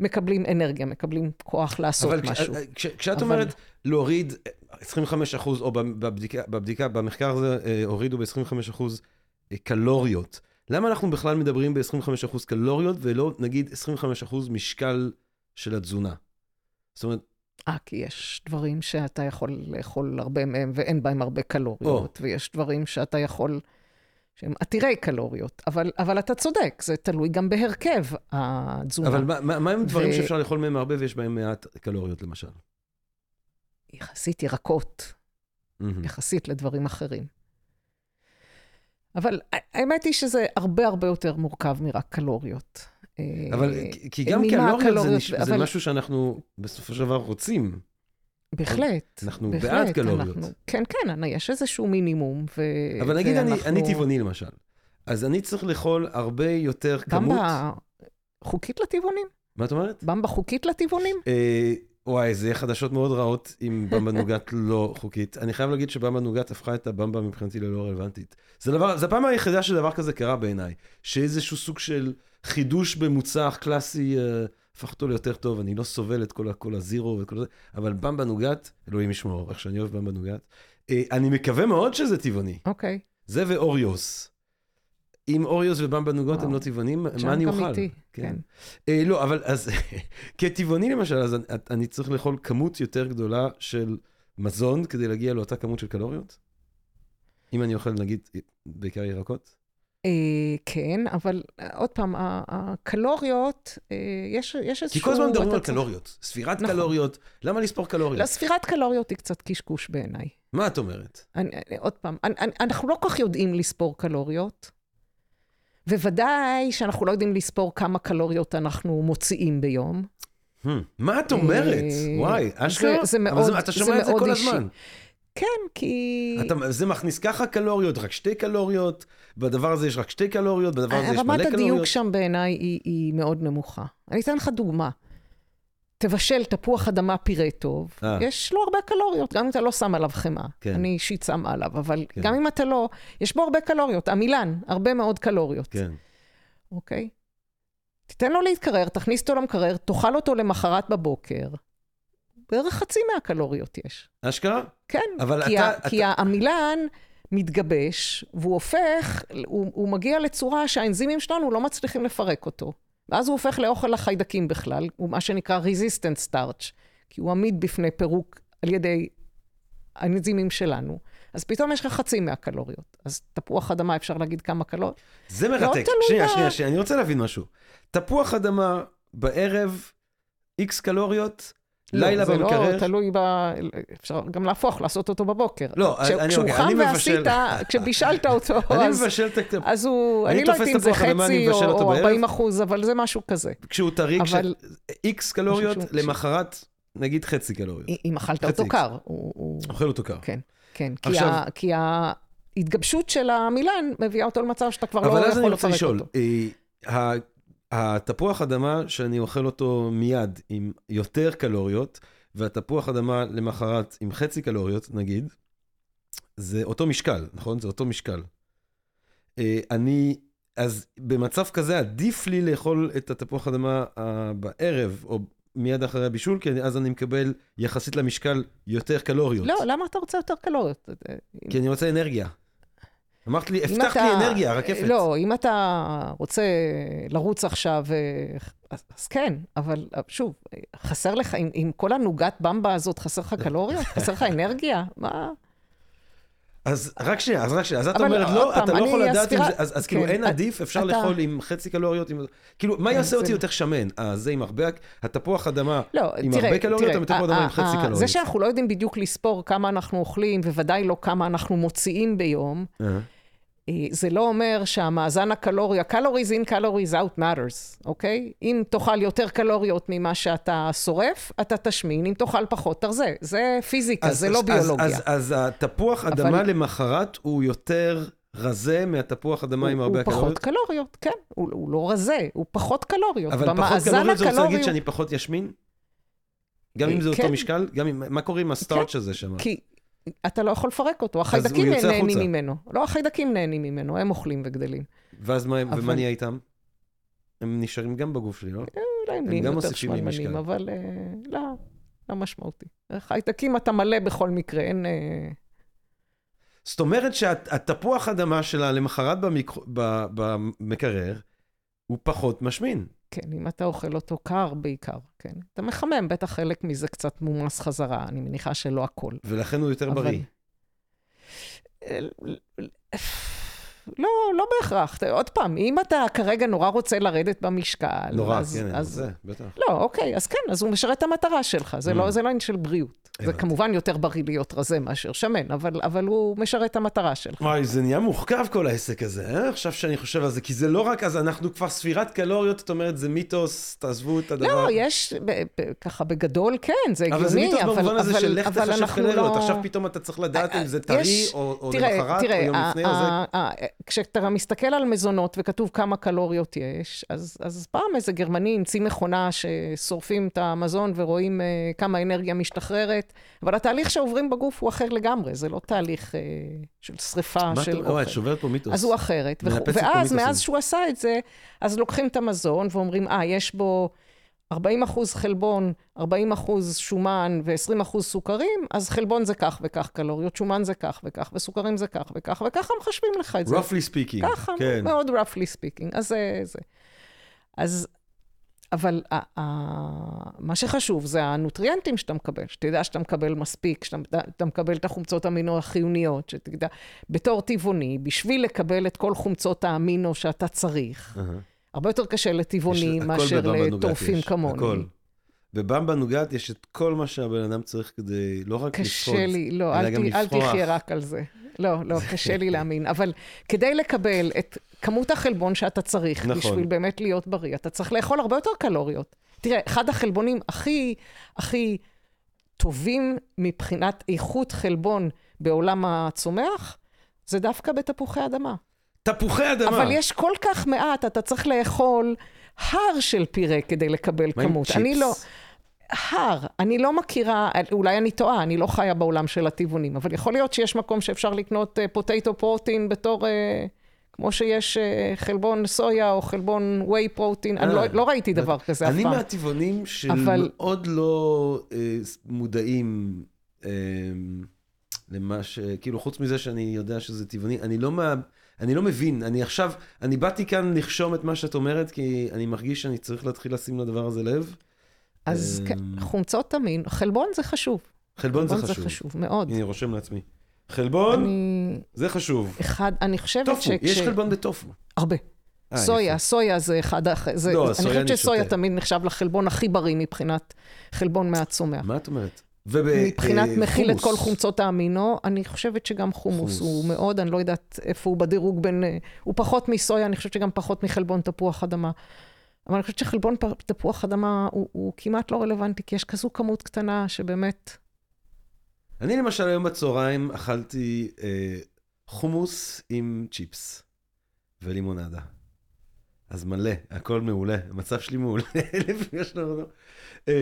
מקבלים אנרגיה, מקבלים כוח לעשות אבל כש- משהו. כש, כשאת אבל- אומרת להוריד 25 אחוז, או בבדיקה, בבדיקה, במחקר הזה אה, הורידו ב-25 אחוז אה, קלוריות, למה אנחנו בכלל מדברים ב-25 אחוז קלוריות ולא נגיד 25 אחוז משקל של התזונה? זאת אומרת, אה, כי יש דברים שאתה יכול לאכול הרבה מהם ואין בהם הרבה קלוריות, ויש דברים שאתה יכול, שהם עתירי קלוריות. אבל, אבל אתה צודק, זה תלוי גם בהרכב התזונה. אבל מה, מה, מה הם דברים ו- שאפשר לאכול מהם הרבה ויש בהם מעט קלוריות למשל? יחסית ירקות, מהמם. יחסית לדברים אחרים. אבל האמת היא שזה הרבה הרבה יותר מורכב מרק קלוריות. אבל אה, כי- גם ממה קלוריות זה, נש... זה אבל- משהו שאנחנו בסופו של דבר רוצים. בהחלט. אנחנו בהחלט, בעד קלוריות. אנחנו, כן, כן, אני- יש איזשהו מינימום. ו, אבל נגיד אני, ואנחנו- אני טבעוני למשל, אז אני צריך לאכול הרבה יותר כמות... במבה חוקית לטבעונים? מה את אומרת? במבה חוקית לטבעונים? אה, וואי, זה יהיה חדשות מאוד רעות אם במבה נוגת לא חוקית. אני חייב להגיד שבמבה נוגת הפכה את הבמבה מבחינתי ללא רלוונטית. זה דבר, זה הפעם היחידה שדבר כזה קרה בעיניי. שאיזשהו סוג של חידוש במוצר קלאסי אה, הפך אותו ליותר טוב. אני לא סובל את כל, כל הזירו וכל זה, אבל במבה נוגת, אלוהים ישמור, איך שאני אוהב במבה נוגת. אה, אני מקווה מאוד שזה טבעוני. אוקיי. זה ואוריוס. אם אוריוס ובמבה נוגות הם וואו. לא טבעונים, מה אני אוכל? אמיתי, כן. אה, לא, אבל אז כטבעוני למשל, אז אני, אני צריך לאכול כמות יותר גדולה של מזון כדי להגיע לאותה כמות של קלוריות? אם אני אוכל, נגיד, בעיקר ירקות? אה, כן, אבל אה, עוד פעם, הקלוריות, אה, יש, יש איזשהו... כי כל הזמן מדברים על קלוריות. ספירת נכון. קלוריות, למה לספור קלוריות? לא, ספירת קלוריות היא קצת קשקוש בעיניי. מה את אומרת? אני, עוד פעם, אני, אנחנו לא כל כך יודעים לספור קלוריות, וודאי שאנחנו לא יודעים לספור כמה קלוריות אנחנו מוציאים ביום. Hmm, מה את אומרת? וואי, אשכרה? זה אבל מאוד- אתה שומע את זה כל אישי. הזמן. כן, כי... אתה, זה מכניס ככה קלוריות, רק שתי קלוריות, בדבר הזה יש רק שתי קלוריות, בדבר הזה יש רמת מלא הדיוק קלוריות. שם בעיניי היא, היא מאוד נמוכה. אני אתן לך דוגמה. תבשל תפוח אדמה פירה טוב, אה. יש לו הרבה קלוריות, גם אם אתה לא שם עליו חמאה. כן. אני אישית שם עליו, אבל כן. גם אם אתה לא, יש בו הרבה קלוריות. עמילן, הרבה מאוד קלוריות. כן. אוקיי? תיתן לו להתקרר, תכניס אותו למקרר, תאכל אותו למחרת בבוקר. בערך חצי מהקלוריות יש. אשכרה? כן, אבל כי, אתה- ה, כי העמילן מתגבש, והוא הופך, הוא, הוא מגיע לצורה שהאנזימים שלנו לא מצליחים לפרק אותו. ואז הוא הופך לאוכל החיידקים בכלל, הוא מה שנקרא resistant starch, כי הוא עמיד בפני פירוק על ידי האנזימים שלנו. אז פתאום יש לך חצי מהקלוריות. אז תפוח אדמה, אפשר להגיד כמה קלוריות? זה לא מרתק. תלוי שנייה, שנייה, שנייה, אני רוצה להבין משהו. תפוח אדמה בערב, איקס קלוריות, לילה לא, במקרר. זה לא תלוי ב... אפשר גם להפוך, לעשות אותו בבוקר. לא, כש- אני- כשהוא אני חם מבשל. ועשית, כשבישלת אותו, אני אז... מבשל את ה... אז הוא, אני אני לא יודעת אם זה אני חצי מבשל או אותו או בערב. 40 אחוז, אבל זה משהו כזה. כשהוא טרי, אבל- איקס קלוריות, שהוא- למחרת נגיד חצי קלוריות. אם אכלת אותו. קר. הוא- אוכל אותו קר. כן, כן. כי עכשיו- כי ההתגבשות של המילן מביאה אותו למצב שאתה כבר לא אבל אז אני יכול רוצה לפרק לשאול, אותו. התפוח אדמה שאני אוכל אותו מיד עם יותר קלוריות, והתפוח אדמה למחרת עם חצי קלוריות, נגיד, זה אותו משקל, נכון? זה אותו משקל. אה, אני, אז במצב כזה עדיף לי לאכול את התפוח אדמה אה, בערב, או מיד אחרי הבישול, כי אז אני מקבל יחסית למשקל יותר קלוריות. לא, למה אתה רוצה יותר קלוריות? כי אני רוצה אנרגיה. אמרת לי, הבטחת אתה- לי אנרגיה, רקפת. לא, אם אתה רוצה לרוץ עכשיו, אה, אז, אז כן, אבל אה, שוב, אה, חסר לך, עם, עם כל הנוגת במבה הזאת, חסר לך קלוריות? חסר לך אנרגיה? מה? אז רק שנייה, אז רק שנייה, אז את אומרת, לא, אתה לא יכול לדעת אם זה, אז כאילו כן, אין עדיף, אפשר לאכול עם חצי קלוריות, כאילו, מה כן, יעשה אותי יותר שמן? אה, זה עם הרבה, התפוח אדמה לא, עם הרבה קלוריות, או תפוח אדמה עם חצי קלוריות? זה שאנחנו לא יודעים בדיוק לספור כמה אנחנו אוכלים, וודאי לא כמה אנחנו מוציאים ביום, אה, אה, זה לא אומר שהמאזן הקלורי, ה-calories in, calories out matters, אוקיי? אם תאכל יותר קלוריות ממה שאתה שורף, אתה תשמין, אם תאכל פחות, תרזה. זה פיזיקה, אז- זה לא אז- ביולוגיה. אז- אז התפוח אדמה אבל- למחרת הוא יותר רזה מהתפוח אדמה עם הוא- הרבה הוא פחות קלוריות? קלוריות, כן. הוא, הוא לא רזה, הוא פחות קלוריות. אבל פחות קלוריות זה רוצה להגיד שאני פחות ישמין? גם אם אה, זה אותו כן. משקל? גם אם, מה קורה עם הסטארץ' הזה שם? כי אתה לא יכול לפרק אותו, החיידקים נהנים. ממנו. לא, החיידקים נהנים ממנו, הם אוכלים וגדלים. ואז מה, ומה אבל- נהיה איתם? הם נשארים גם בגוף שלי, לא? אולי הם נהיים יותר. שמנמנים, אבל אה, לא, לא משמעותי. חיידקים אתה מלא בכל מקרה, אין... אה, זאת אומרת שהתפוח אדמה שלה למחרת במקרר, הוא פחות משמין. כן, אם אתה אוכל אותו קר בעיקר, כן. אתה מחמם, בטח חלק מזה קצת מומס חזרה, אני מניחה שלא הכל. ולכן הוא יותר אבל- בריא. לא, לא בהכרח. עוד פעם, אם אתה כרגע נורא רוצה לרדת במשקל, נורא, אז... כן, אז... זה, בטח. לא, אוקיי, אז כן, אז הוא משרת את המטרה שלך, זה, Mm. לא, זה לא עניין של בריאות. זה. כמובן יותר בריא להיות רזה מאשר שמן, אבל, אבל הוא משרת את המטרה שלך. וואי, זה נהיה מורכב כל העסק הזה, אה? עכשיו שאני חושב על זה, כי זה לא רק, אז אנחנו כבר ספירת קלוריות, זאת אומרת, זה מיתוס, תעזבו את הדבר. לא, יש, ככה בגדול, כן, זה הגיוני, אבל זה מיתוס במובן הזה אבל, של לך אבל תחשב קלוריות, לא... עכשיו פתאום אתה צריך לדעת אם זה טרי, יש- או למחרת, או יום ה- לפני, או זה. כשאתה מסתכל על מזונות וכתוב כמה קלוריות יש, אז, אז פעם איזה גרמני המציא מכונה ששורפים את המזון ורואים אה, כמה אנרגיה משתחררת, אבל התהליך שעוברים בגוף הוא אחר לגמרי, זה לא תהליך אה, של שריפה מה של אתה- וואי, את אוכל. שוברת פה מיתוס. אז הוא אחרת. ואז. מאז שהוא עשה את זה, אז לוקחים את המזון ואומרים, אה, יש בו 40 אחוז חלבון, 40 אחוז שומן ו-20 אחוז סוכרים, אז חלבון זה כך וכך קלוריות, שומן זה כך וכך, וסוכרים זה כך וכך, וככה מחשבים לך את זה. roughly speaking. ככה, כן. מאוד roughly speaking. אז זה... זה. אז, אבל ה- ה- מה שחשוב זה הנוטריאנטים שאתה מקבל, שתדע שאתה מקבל מספיק, שאתה מקבל את החומצות האמינו החיוניות, שתדע, בתור טבעוני, בשביל לקבל את כל חומצות האמינו שאתה צריך, הרבה יותר קשה לטבעוני מאשר לטורפים כמוני. הכל. בבמבה נוגת יש את כל מה שהבן אדם צריך כדי לא רק לשרוד, קשה לי, לא, אל, אל תחיה רק על זה. לא, לא, קשה לי להאמין. אבל כדי לקבל את כמות החלבון שאתה צריך, נכון. בשביל באמת להיות בריא, אתה צריך לאכול הרבה יותר קלוריות. תראה, אחד החלבונים הכי, הכי טובים מבחינת איכות חלבון בעולם הצומח, זה דווקא בתפוחי אדמה. תפוחי אדמה. אבל יש כל כך מעט, אתה צריך לאכול הר של פירה כדי לקבל כמות. מה עם צ'יפס? אני לא... הר, אני לא מכירה, אולי אני טועה, אני לא חיה בעולם של הטבעונים, אבל יכול להיות שיש מקום שאפשר לקנות פוטטו uh, פרוטין בתור, uh, כמו שיש uh, חלבון סויה או חלבון ווי פרוטין, אני לא, לא ראיתי דבר כזה אף פעם. אני מהטבעונים שמאוד לא מודעים למה ש... כאילו, חוץ מזה שאני יודע שזה טבעוני, אני לא מה... אני לא מבין, אני עכשיו, אני באתי כאן לחשום את מה שאת אומרת, כי אני מרגיש שאני צריך להתחיל לשים לדבר הזה לב. אז כן, חומצות אמין, חלבון זה חשוב. חלבון זה חשוב. זה חשוב, מאוד. אני רושם לעצמי. חלבון, אני... זה חשוב. אחד, אני חושבת טופו, ש... טופו, יש חלבון בטופו. הרבה. אה, סויה, יפה. סויה זה אחד, זה, לא, אני חושבת שסויה תמיד נחשב לחלבון הכי בריא מבחינת חלבון מהצומח. מה את אומרת? מבחינת אה, מכיל את כל חומצות האמינו, אני חושבת שגם חומוס, חומוס הוא מאוד, אני לא יודעת איפה הוא בדירוג בין, אה, הוא פחות מסויה, אני חושבת שגם פחות מחלבון תפוח אדמה. אבל אני חושבת שחלבון תפוח אדמה הוא, הוא כמעט לא רלוונטי, כי יש כזו כמות קטנה שבאמת... אני למשל היום בצהריים אכלתי אה, חומוס עם צ'יפס ולימונדה. אז מלא, הכל מעולה, המצב שלי מעולה,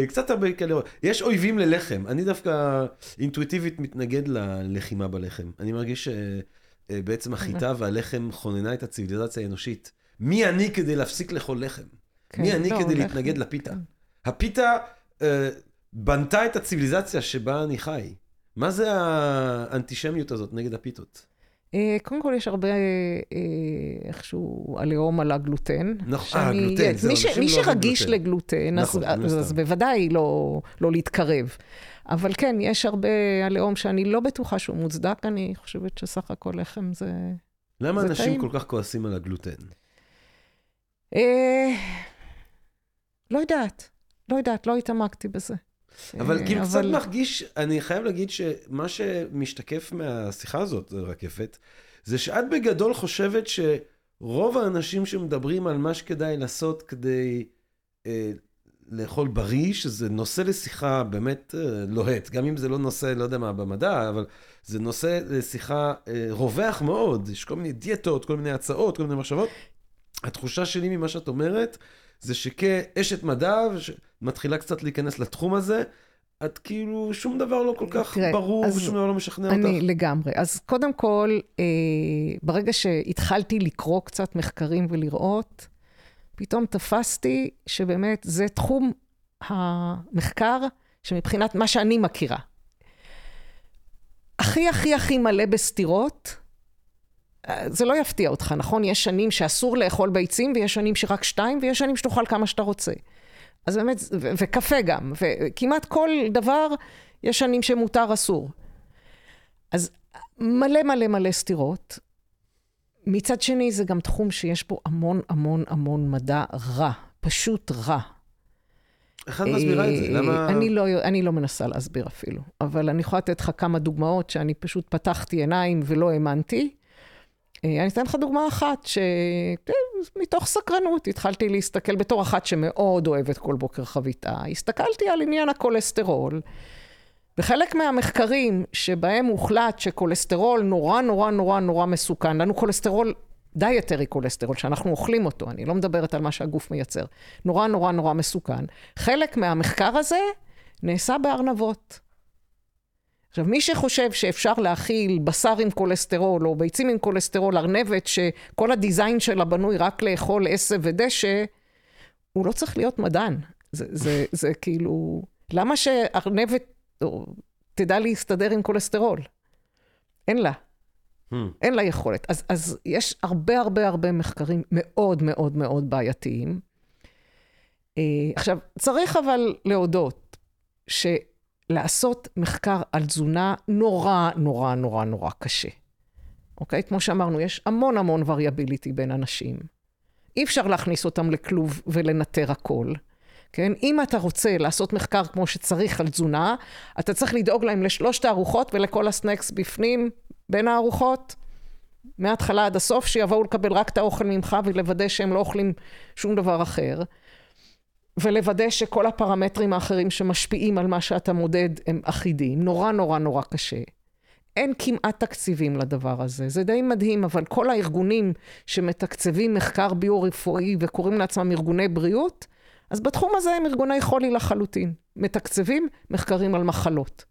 קצת הרבה כאלה, יש אויבים ללחם, אני דווקא אינטואיטיבית מתנגד ללחימה בלחם. אני מרגיש שבעצם החיטה והלחם כוננה את הציוויליזציה האנושית. מי אני כדי להפסיק לאכול לחם? כן, מי אני לא, כדי להתנגד לפיתה? כן. הפיתה אה, בנתה את הציוויליזציה שבה אני חי. מה זה האנטישמיות הזאת נגד הפיתות? אה, קודם כל, יש הרבה, אה, איכשהו, עליהום על הגלוטן. נכון, אה, גלוטן, זהו, אנשים לא מי שרגיש לגלוטן, נכון, אז, אז בוודאי לא, לא להתקרב. אבל כן, יש הרבה עליהום שאני לא בטוחה שהוא מוצדק, אני חושבת שסך הכל לחם זה... למה זה אנשים טעים? כל כך כועסים על הגלוטן? לא יודעת, לא יודעת, לא התעמקתי בזה. אבל כאילו אבל... קצת מרגיש, אני חייב להגיד שמה שמשתקף מהשיחה הזאת, רקפת, זה שאת בגדול חושבת שרוב האנשים שמדברים על מה שכדאי לעשות כדי אה, לאכול בריא, שזה נושא לשיחה באמת אה, לוהט, גם אם זה לא נושא, לא יודע מה, במדע, אבל זה נושא לשיחה אה, רווח מאוד, יש כל מיני דיאטות, כל מיני הצעות, כל מיני מחשבות. התחושה שלי ממה שאת אומרת, זה שכאשת מדע, שמתחילה קצת להיכנס לתחום הזה, את כאילו, שום דבר לא כל כך תראה, ברור ושום דבר לא משכנע אני אותך. אני לגמרי. אז קודם כל, אה, ברגע שהתחלתי לקרוא קצת מחקרים ולראות, פתאום תפסתי שבאמת זה תחום המחקר שמבחינת מה שאני מכירה, הכי הכי הכי מלא בסתירות, זה לא יפתיע אותך, נכון? יש שנים שאסור לאכול ביצים, ויש שנים שרק שתיים, ויש שנים שתאכל כמה שאתה רוצה. אז באמת, ו- וקפה גם, וכמעט כל דבר, יש שנים שמותר, אסור. אז מלא מלא מלא סתירות. מצד שני, זה גם תחום שיש בו המון המון המון מדע רע, פשוט רע. איך את מסבירה את זה? אה, למה... אני לא, אני לא מנסה להסביר אפילו, אבל אני יכולה לתת לך כמה דוגמאות שאני פשוט פתחתי עיניים ולא האמנתי. אה, אני אתן לך דוגמה אחת, שמתוך אה, סקרנות התחלתי להסתכל בתור אחת שמאוד אוהבת כל בוקר חביתה. הסתכלתי על עניין הכולסטרול. וחלק מהמחקרים שבהם הוחלט שכולסטרול נורא נורא נורא נורא מסוכן, לנו כולסטרול dietary cholesterol, שאנחנו אוכלים אותו, אני לא מדברת על מה שהגוף מייצר, נורא נורא נורא מסוכן. חלק מהמחקר הזה נעשה בארנבות. עכשיו, מי שחושב שאפשר להאכיל בשר עם כולסטרול או ביצים עם כולסטרול, ארנבת שכל ה design שלה בנוי רק לאכול עשב ודשא, הוא לא צריך להיות מדען. זה, זה, זה כאילו, למה שארנבת תדע להסתדר עם כולסטרול? אין לה. Hmm. אין לה יכולת. אז, אז יש הרבה הרבה הרבה מחקרים מאוד מאוד מאוד בעייתיים. אה, עכשיו, צריך אבל להודות שלעשות מחקר על תזונה נורא, נורא, נורא, נורא קשה. אוקיי? כמו שאמרנו, יש המון המון וריאביליטי בין אנשים. אי אפשר להכניס אותם לכלוב ולנטר הכל. כן? אם אתה רוצה לעשות מחקר כמו שצריך על תזונה, אתה צריך לדאוג להם לשלושת הארוחות ולכל הסנקס בפנים, בין הארוחות, מההתחלה עד הסוף, שיבואו לקבל רק את האוכל ממך ולוודא שהם לא אוכלים שום דבר אחר. ולוודא שכל הפרמטרים האחרים שמשפיעים על מה שאתה מודד הם אחידים. נורא נורא נורא קשה. אין כמעט תקציבים לדבר הזה. זה די מדהים, אבל כל הארגונים שמתקצבים מחקר ביו-רפואי וקוראים לעצמם ארגוני בריאות, אז בתחום הזה הם ארגוני חולי לחלוטין. מתקצבים מחקרים על מחלות.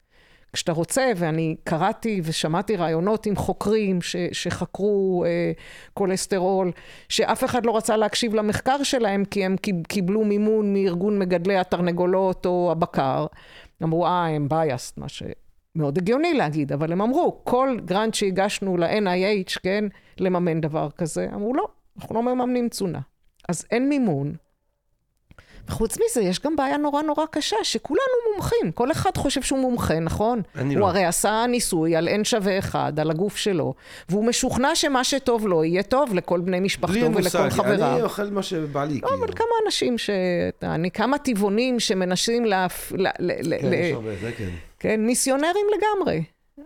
כשאתה רוצה, ואני קראתי ושמעתי ראיונות עם חוקרים ש, שחקרו אה, כולסטרול, שאף אחד לא רצה להקשיב למחקר שלהם כי הם קיבלו מימון מארגון מגדלי התרנגולות או הבקר. אמרו, אה, הם בייסט, מה שמאוד הגיוני להגיד, אבל הם אמרו, כל גרנט שהגשנו ל-NIH, כן, לממן דבר כזה, אמרו, לא, אנחנו לא מממנים תזונה. אז אין מימון, וחוץ מזה, יש גם בעיה נורא נורא קשה, שכולנו מומחים. כל אחד חושב שהוא מומחה, נכון? אני הוא לא. הרי עשה ניסוי על N שווה אחד, על הגוף שלו, והוא משוכנע שמה שטוב לו יהיה טוב לכל בני משפחתו ולכל מושג, חבריו. אני אוכל מה שבא לי, לא, כאילו. אבל כמה אנשים ש... אני, כמה טבעונים שמנסים להפ... ל... ל... כן, ל... יש הרבה, זה כן. כן, מיסיונרים לגמרי.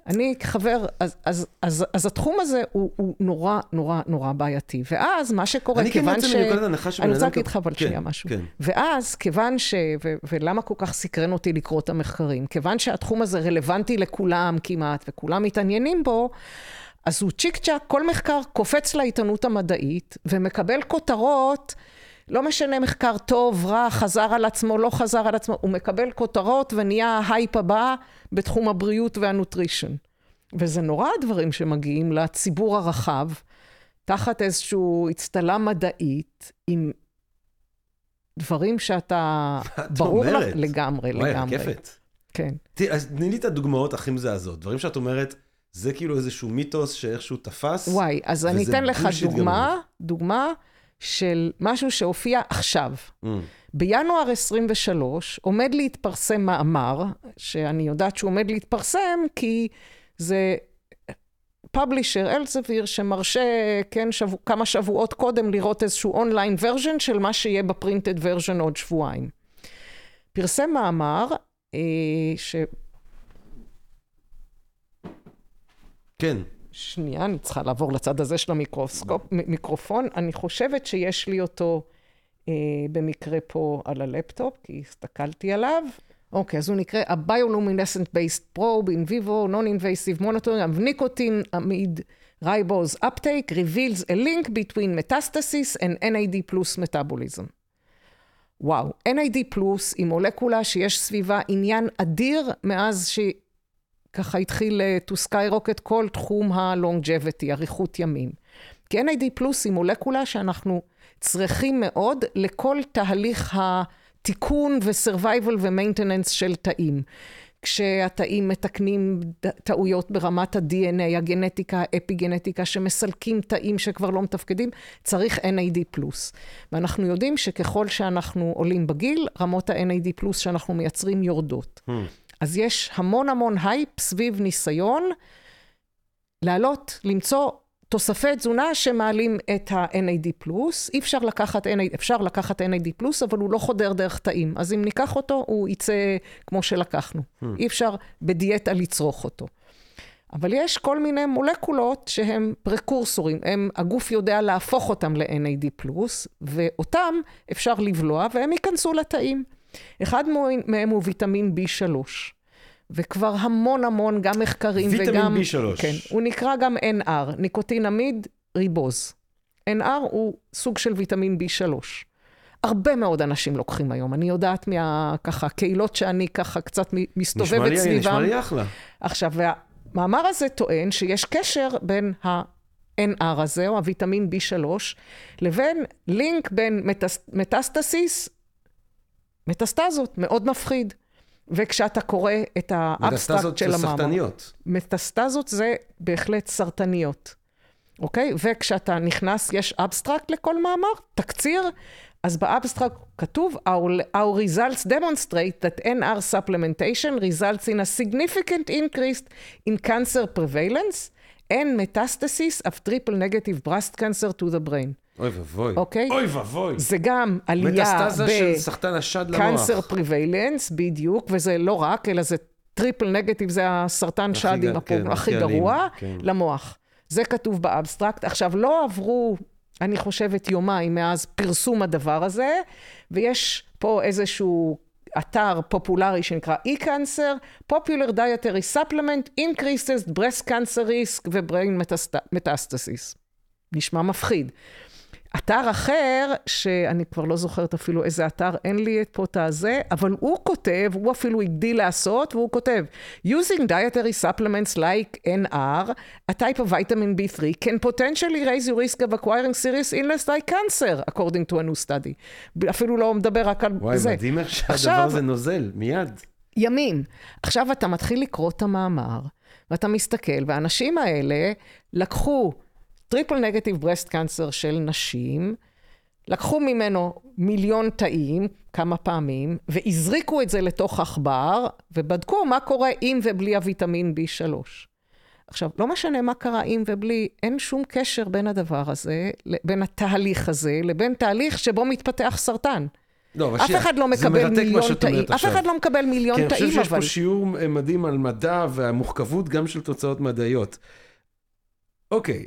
אני כחבר, אז, אז, אז, אז התחום הזה הוא, הוא נורא נורא נורא בעייתי. ואז מה שקורה, אני כן כיוון ש... מנקודת הנחה שבן אני רוצה להגיד לך אבל כן, שנייה משהו. כן. ואז, כיוון ש... ו... ולמה כל כך סקרן אותי לקרוא את המחקרים? כיוון שהתחום הזה רלוונטי לכולם כמעט, וכולם מתעניינים בו, אז הוא צ'יק צ'אק, כל מחקר קופץ לעיתונות המדעית, ומקבל כותרות, לא משנה מחקר טוב, רע, חזר על עצמו, לא חזר על עצמו, הוא מקבל כותרות ונהיה ההייפ הבא בתחום הבריאות והנוטרישן. וזה נורא הדברים שמגיעים לציבור הרחב, תחת איזושהי אצטלה מדעית, עם דברים שאתה... את ברור לך? לגמרי, וואי, לגמרי. רקפת. כן. תראי, אז תני לי את הדוגמאות הכי מזעזעות. דברים שאת אומרת, זה כאילו איזשהו מיתוס שאיכשהו תפס. וואי, אז אני אתן לך דוגמה, גמור. דוגמה של משהו שהופיע עכשיו. Mm. בינואר 23 עומד להתפרסם מאמר, שאני יודעת שהוא עומד להתפרסם, כי זה פאבלישר אלסביר שמרשה, כן, שבוע, כמה שבועות קודם לראות איזשהו אונליין ורז'ן של מה שיהיה בפרינטד ורז'ן עוד שבועיים. פרסם מאמר, אה, ש... כן. שנייה, אני צריכה לעבור לצד הזה של המיקרוסקופ, מ- מיקרופון. אני חושבת שיש לי אותו אה, במקרה פה על הלפטופ, כי הסתכלתי עליו. אוקיי, אז הוא נקרא A Bioluminescent Based Probe in Vivo Non-Invasive Monitoring of Nicotine Amide Ribose Uptake reveals a link between metastasis and NAD plus metabolism. וואו, NAD פלוס היא מולקולה שיש סביבה עניין אדיר מאז שככה התחיל אה, to skyrocket כל תחום ה-longevity, אריכות ימים. כי NAD פלוס היא מולקולה שאנחנו צריכים מאוד לכל תהליך התיקון ו-survival ו-maintenance של תאים. כשהתאים מתקנים טעויות ברמת ה-DNA, הגנטיקה, האפיגנטיקה, שמסלקים תאים שכבר לא מתפקדים, צריך NAD+. ואנחנו יודעים שככל שאנחנו עולים בגיל, רמות ה-NAD+, שאנחנו מייצרים יורדות. הממ. אז יש המון המון הייפ סביב ניסיון לעלות, למצוא תוספי תזונה שמעלים את ה-NAD+. אי אפשר לקחת, NAD, אפשר לקחת NAD+, אבל הוא לא חודר דרך תאים. אז אם ניקח אותו, הוא יצא כמו שלקחנו. אי אפשר בדיאטה לצרוך אותו. אבל יש כל מיני מולקולות שהם פרקורסורים, הם, הגוף יודע להפוך אותם ל-NAD+, ואותם אפשר לבלוע והם ייכנסו לתאים. אחד מהם הוא ויטמין B3. וכבר המון המון, גם מחקרים ויטמין וגם... B3. כן, הוא נקרא גם NR, ניקוטינמיד ריבוז. NR הוא סוג של ויטמין B3. הרבה מאוד אנשים לוקחים היום, אני יודעת מה... ככה, קהילות שאני ככה קצת מסתובבת נשמע סביבם. נשמע לי אחלה. עכשיו, והמאמר הזה טוען שיש קשר בין ה-NR הזה, או הוויטמין B3, לבין לינק בין מטס, מטסטסיס, מטסטזות, מאוד מפחיד. וכשאתה קורא את ה abstract מטסטזות של המאמר. סרטניות. מטסטזות זה בהחלט סרטניות, אוקיי? וכשאתה נכנס, יש abstract לכל מאמר, תקציר, אז ב abstract כתוב, our, our results demonstrate that NR supplementation results in a significant increase in cancer prevalence and metastasis of triple negative breast cancer to the brain. אוי ואבוי. אוקיי? אוי ואבוי. זה גם עלייה מטסטזה של סרטן השד למוח. ב cancer prevalence, בדיוק, וזה לא רק, אלא זה triple negative, זה הסרטן שד עם כן, ה form הכי הכי גרוע, כן. למוח. זה כתוב ב abstract. עכשיו, לא עברו, אני חושבת, יומיים מאז פרסום הדבר הזה, ויש פה איזשהו אתר פופולרי שנקרא e-cancer, Popular Dietary Supplement, Increases Breast Cancer Risk ו-Brain Metastasis. נשמע מפחיד. אתר אחר, שאני כבר לא זוכרת אפילו איזה אתר, אין לי פה את הזה, אבל הוא כותב, הוא אפילו הגדיל לעשות, והוא כותב, using dietary supplements like NR, a type of vitamin B3 can potentially raise your risk of acquiring serious illness like cancer, according to a new study. אפילו לא מדבר רק על וואי, זה. מדהים איך שהדבר עכשיו- הזה נוזל, מיד. ימים. עכשיו אתה מתחיל לקרוא את המאמר, ואתה מסתכל, והאנשים האלה לקחו triple negative breast cancer של נשים, לקחו ממנו מיליון תאים כמה פעמים, והזריקו את זה לתוך עכבר, ובדקו מה קורה עם ובלי הוויטמין B3. עכשיו, לא משנה מה קרה עם ובלי, אין שום קשר בין הדבר הזה, בין התהליך הזה, לבין תהליך שבו מתפתח סרטן. לא, אבל אף שנייה, אחד לא מקבל מיליון תאים, אף עכשיו. אחד לא מקבל מיליון כי אני חושב תאים, שיש אבל... פה שיעור מדהים על מדע והמורכבות גם של תוצאות מדעיות. אוקיי,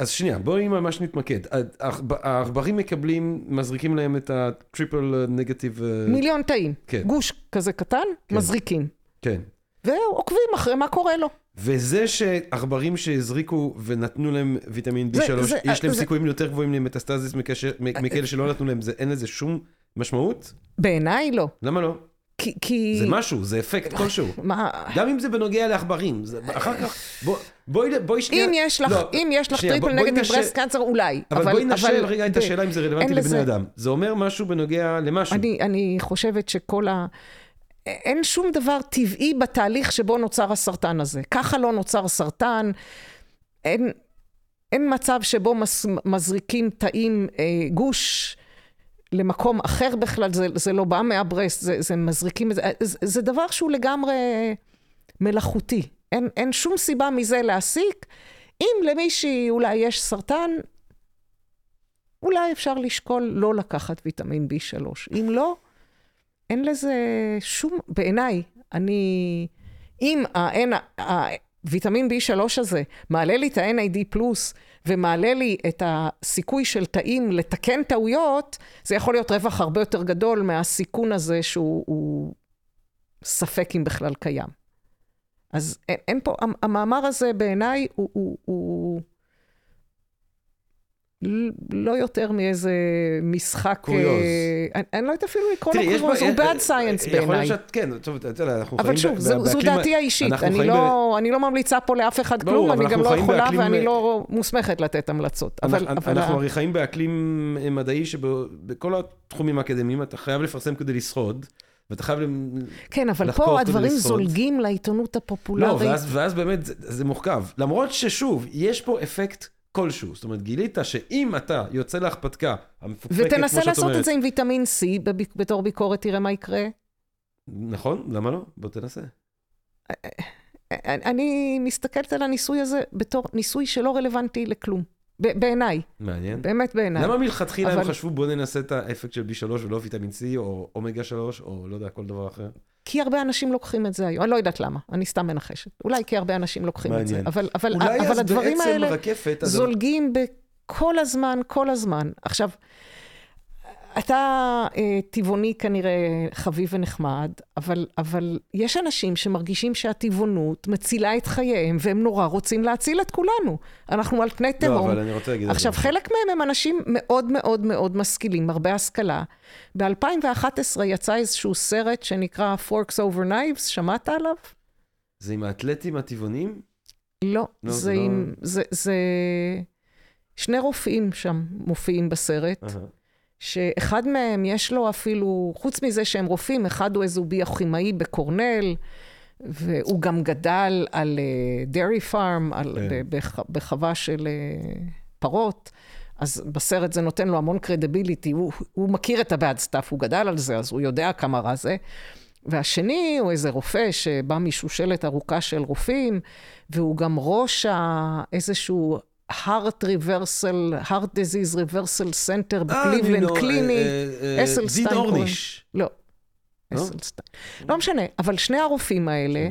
אז שנייה, בואי ממש נתמקד. העכב- העכברים מקבלים, מזריקים להם את הטריפל נגטיב... מיליון תאים. כן. גוש כזה קטן, כן. מזריקים. כן. ועוקבים אחרי מה קורה לו. וזה שעכברים שהזריקו ונתנו להם ויטמין זה- B3, זה- יש להם זה- סיכויים יותר גבוהים למטסטזיס מ- מכאלה שלא נתנו להם, זה- אין לזה שום משמעות? בעיניי לא. למה לא? כי... זה משהו, זה אפקט כלשהו. מה... גם אם זה בנוגע לעכברים, אחר כך, בוא- בואי בואי שנייה... אם יש לך, לא, אם יש לך שנייה, triple negative נשל- breast cancer, אולי. אבל בואי נשאל אבל רגע את השאלה אם זה רלוונטי לבני לזה- אדם. זה אומר משהו בנוגע למשהו. אני, אני חושבת שכל ה... אין שום דבר טבעי בתהליך שבו נוצר הסרטן הזה. ככה לא נוצר סרטן. אין, אין מצב שבו מס, מזריקים תאים, אה, גוש, למקום אחר בכלל, זה, זה לא בא מה breast, זה, זה מזריקים את זה, זה, זה דבר שהוא לגמרי מלאכותי. אין, אין שום סיבה מזה להסיק. אם למישהי אולי יש סרטן, אולי אפשר לשקול לא לקחת ויטמין B3. אם לא, אין לזה שום, בעיניי, אני, אם ה-N- הוויטמין B3 הזה מעלה לי את ה-NAD פלוס ומעלה לי את הסיכוי של תאים לתקן טעויות, זה יכול להיות רווח הרבה יותר גדול מהסיכון הזה שהוא הוא ספק אם בכלל קיים. אז אין, אין פה, המ- המאמר הזה בעיניי הוא, הוא, הוא לא יותר מאיזה משחק... קוריוז. אה, אני, אני לא יודעת אפילו לקרוא לו קוריוז, הוא science יכול בעיניי. להיות שאת, כן, טוב, אתה יודע, אנחנו חיים אבל שוב, זו, דעתי האישית, אני לא, אני לא ממליצה פה לאף אחד ברור, כלום, אני גם לא יכולה באקלים- ואני לא מוסמכת לתת המלצות. אבל, אנחנו, אבל אנחנו ה- הרי חיים באקלים מדעי שבכל התחומים האקדמיים אתה חייב לפרסם כדי לשרוד, ואתה חייב... למ- כן, אבל לחקור פה הדברים. זולגים לעיתונות לא, הפופולרית. ואז, ואז באמת זה, זה מורכב. למרות ששוב, יש פה אפקט כלשהו. זאת אומרת, גילית שאם אתה יוצא להרפתקה המפוקפקת, כמו ותנסה שאת לעשות אומרת, את זה עם ויטמין C בב- בתור ביקורת, תראה מה יקרה. נכון, למה לא? בוא תנסה. אני מסתכלת על הניסוי הזה בתור ניסוי שלא רלוונטי לכלום. בעיניי, מעניין. באמת בעיניי. למה מלכתחילה הם אבל- חשבו בוא ננסה את האפקט של B3 ולא ויטמין C או אומגה 3 או לא יודע, כל דבר אחר? כי הרבה אנשים לוקחים את זה היום, אני לא יודעת למה, אני סתם מנחשת. אולי כי הרבה אנשים לוקחים את זה, מעניין. אבל, אבל, אבל הדברים האלה רקפת... זולגים בכל הזמן, כל הזמן. עכשיו, אתה אה, טבעוני כנראה חביב ונחמד, אבל, אבל יש אנשים שמרגישים שהטבעונות מצילה את חייהם, והם נורא רוצים להציל את כולנו. אנחנו על פני תהום. לא, אבל אני רוצה להגיד... על זה עכשיו. חלק מהם הם אנשים מאוד מאוד מאוד משכילים, הרבה השכלה. ב-2011 יצא איזשהו סרט שנקרא Forks Over Knives, שמעת עליו? זה עם האתלטים הטבעונים? לא, לא, זה זה לא- עם... זה, זה... שני רופאים שם מופיעים בסרט, אהה. שאחד מהם יש לו אפילו, חוץ מזה שהם רופאים, אחד הוא איזשהו ביוכימאי בקורנל, והוא גם גדל על דרי פארם, כן. בחווה של אה, פרות. אז בסרט זה נותן לו המון קרדיביליטי, הוא, הוא מכיר את ה-bad stuff, הוא גדל על זה, אז הוא יודע כמה רע זה. והשני הוא איזה רופא שבא משושלת ארוכה של רופאים, והוא גם ראש ה... איזשהו heart reversal, heart disease reversal center בקליבלנד קליני, אסלסטיין דין אורניש. לא. לא? אסלסטיין. לא משנה, אבל שני הרופאים האלה.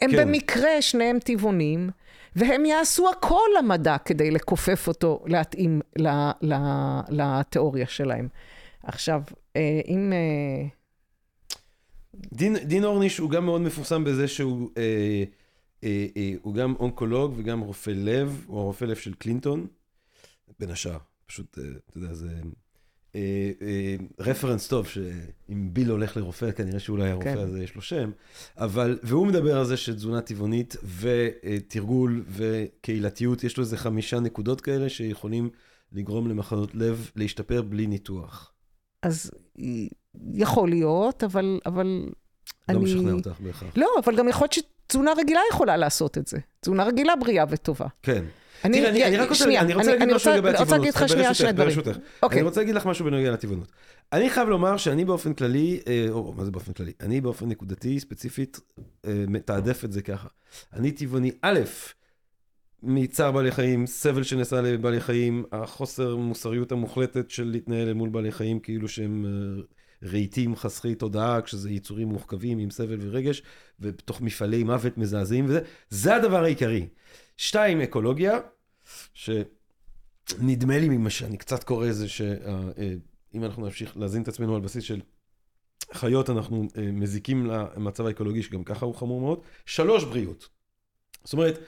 הם כן. במקרה שניהם טבעונים, והם יעשו הכל למדע כדי לכופף אותו, להתאים ל, ל, לתיאוריה שלהם. עכשיו, אה, אם... אה, דין, אורניש הוא גם מאוד מפורסם בזה שהוא אה, אה, אה, הוא גם אונקולוג וגם רופא לב, הוא הרופא לב של קלינטון, בין השאר. פשוט, אה, אתה יודע, זה אה, אה, רפרנס טוב, שאם ביל הולך לרופא, כנראה שאולי הרופא כן. הזה יש לו שם. אבל, והוא מדבר על זה שתזונה טבעונית ותרגול וקהילתיות, יש לו איזה חמישה נקודות כאלה שיכולים לגרום למחלות לב להשתפר בלי ניתוח. אז יכול להיות, אבל... אבל לא אני... משכנע אותך בהכרח. לא, אבל גם יכול להיות שתזונה רגילה יכולה לעשות את זה. תזונה רגילה בריאה וטובה. כן. תראה, אני, אני רק רוצה, שנייה, אני רוצה להגיד אני משהו לגבי אני רוצה הטבעונות. להגיד לך שנייה שני דברים. ברשותך. אוקיי. אני רוצה להגיד לך משהו בנוגע לטבעונות. אני חייב לומר שאני באופן כללי, אה, או מה זה באופן כללי? אני באופן נקודתי, ספציפית, אה, מתעדף את זה ככה. אני טבעוני, א', מצער בעלי חיים, סבל שנעשה לבעלי חיים, החוסר מוסריות המוחלטת של להתנהל מול בעלי חיים כאילו שהם אה, רהיטים חסרי תודעה, כשזה יצורים מורכבים עם סבל ורגש, ובתוך מפעלי מוות מזעזעים וזה, זה הדבר העיקרי. שתיים, אקולוגיה, שנדמה לי ממה שאני קצת קורא זה שאם אנחנו נמשיך להזין את עצמנו על בסיס של חיות, אנחנו אה, מזיקים למצב האקולוגי שגם ככה הוא חמור מאוד. שלוש, בריאות. זאת אומרת,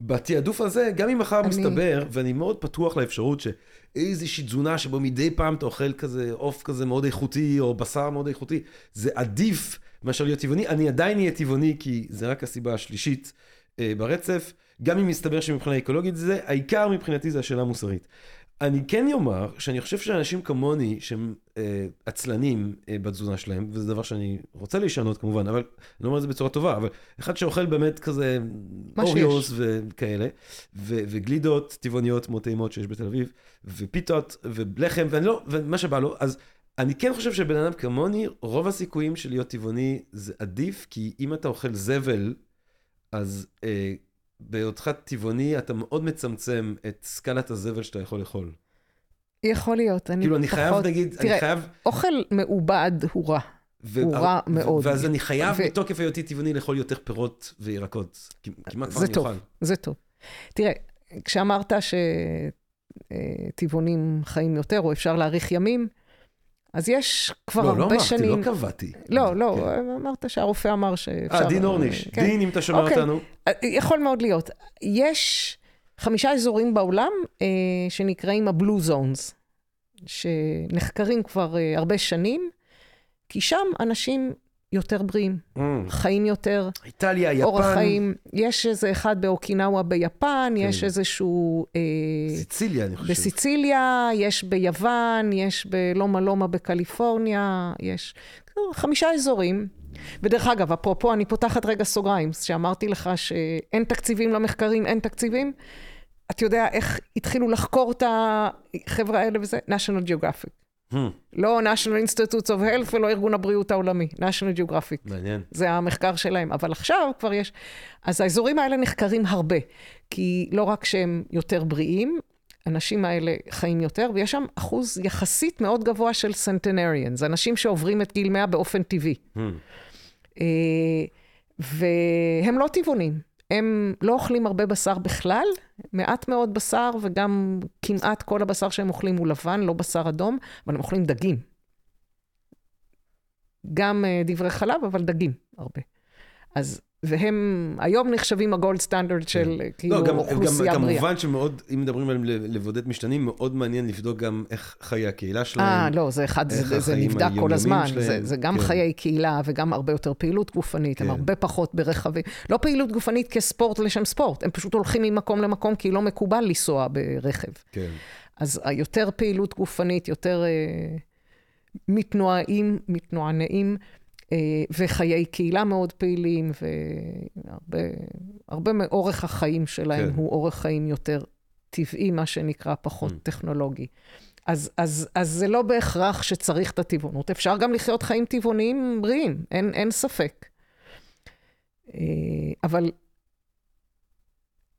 בתעדוף הזה, גם אם מחר אני- מסתבר, ואני מאוד פתוח לאפשרות שאיזושהי תזונה שבו מדי פעם אתה אוכל כזה עוף כזה מאוד איכותי, או בשר מאוד איכותי, זה עדיף מאשר להיות טבעוני. אני עדיין אהיה טבעוני, כי זה רק הסיבה השלישית אה, ברצף. גם אם מסתבר שמבחינה אקולוגית זה, העיקר מבחינתי זה השאלה המוסרית. אני כן אומר שאני חושב שאנשים כמוני, שהם אה, עצלנים אה, בתזונה שלהם, וזה דבר שאני רוצה לשנות כמובן, אבל אני לא אומר את זה בצורה טובה, אבל אחד שאוכל באמת כזה. אוריוס וכאלה, ו- וגלידות טבעוניות מאוד טעימות שיש בתל אביב, ופיתות ולחם, ואני לא, ומה שבא לו, אז אני כן חושב שבן אדם כמוני, רוב הסיכויים של להיות טבעוני זה עדיף, כי אם אתה אוכל זבל, אז אה, בהיותך טבעוני אתה מאוד מצמצם את סקלת הזבל שאתה יכול לאכול. יכול להיות, אני כאילו, אני חייב, פחות... נגיד, אני תראה, חייב... אוכל מעובד הוא רע. ו- הוא רע מאוד. ואז אני חייב, ו- מתוקף היותי טבעוני, לאכול יותר פירות וירקות. כמעט כבר זה אני טוב. אוכל. זה טוב. תראה, כשאמרת שטבעונים חיים יותר, או אפשר להאריך ימים, אז יש כבר לא, לא הרבה אמרתי, שנים... לא קבעתי. לא, לא, כן. אמרת שהרופא אמר שאפשר... אה, דין אורניש. כן. דין, אם אתה שומע אוקיי. אותנו. יכול מאוד להיות. יש חמישה אזורים בעולם אה, שנקראים הבלו זונס, שנחקרים כבר אה, הרבה שנים, כי שם אנשים יותר בריאים, אמ, חיים יותר, איטליה, יפן, אורח חיים. יש איזה אחד באוקינאווה ביפן, יש כן. איזשהו... אה, סיציליה, אני חושב. בסיציליה, יש ביוון, יש בלומה לומה בקליפורניה, יש חמישה אזורים. ודרך אגב, אפרופו, אני פותחת רגע סוגריים, שאמרתי לך שאין תקציבים למחקרים, אין תקציבים. אתה יודע איך התחילו לחקור את החבר'ה האלה וזה? national geographic. אמ, לא national institutes of health ולא ארגון הבריאות העולמי, national geographic. מעניין. זה המחקר שלהם, אבל עכשיו כבר יש... אז האזורים האלה נחקרים הרבה, כי לא רק שהם יותר בריאים, האנשים האלה חיים יותר, ויש שם אחוז יחסית מאוד גבוה של סנטנריאנס, אנשים שעוברים את גיל 100 באופן טבעי. אמ, אה, והם לא טבעונים. הם לא אוכלים הרבה בשר בכלל, מעט מאוד בשר, וגם כמעט כל הבשר שהם אוכלים הוא לבן, לא בשר אדום, אבל הם אוכלים דגים. גם אה, דברי חלב, אבל דגים הרבה. אז, והם היום נחשבים הגולד סטנדרט של אה, כאילו לא, גם, אוכלוסייה גם, בריאה. כמובן שמאוד, אם מדברים על לבודד משתנים, מאוד מעניין לבדוק גם איך חיי הקהילה שלהם. אה, לא, זה אחד, זה, זה נבדק כל הזמן. שלהם, זה, זה גם כן. חיי קהילה וגם הרבה יותר פעילות גופנית. הם כן. הרבה פחות ברכבים. לא פעילות גופנית כספורט לשם ספורט, הם פשוט הולכים ממקום למקום כי לא מקובל לנסוע ברכב. כן. אז היותר פעילות גופנית, יותר אה, מתנועים, מתנוענעים, וחיי קהילה מאוד פעילים, והרבה הרבה מאורך החיים שלהם כן. הוא אורך חיים יותר טבעי, מה שנקרא, פחות Mm. טכנולוגי. אז, אז, אז זה לא בהכרח שצריך את הטבעונות. אפשר גם לחיות חיים טבעוניים בריאים, אין, אין ספק. אה, אבל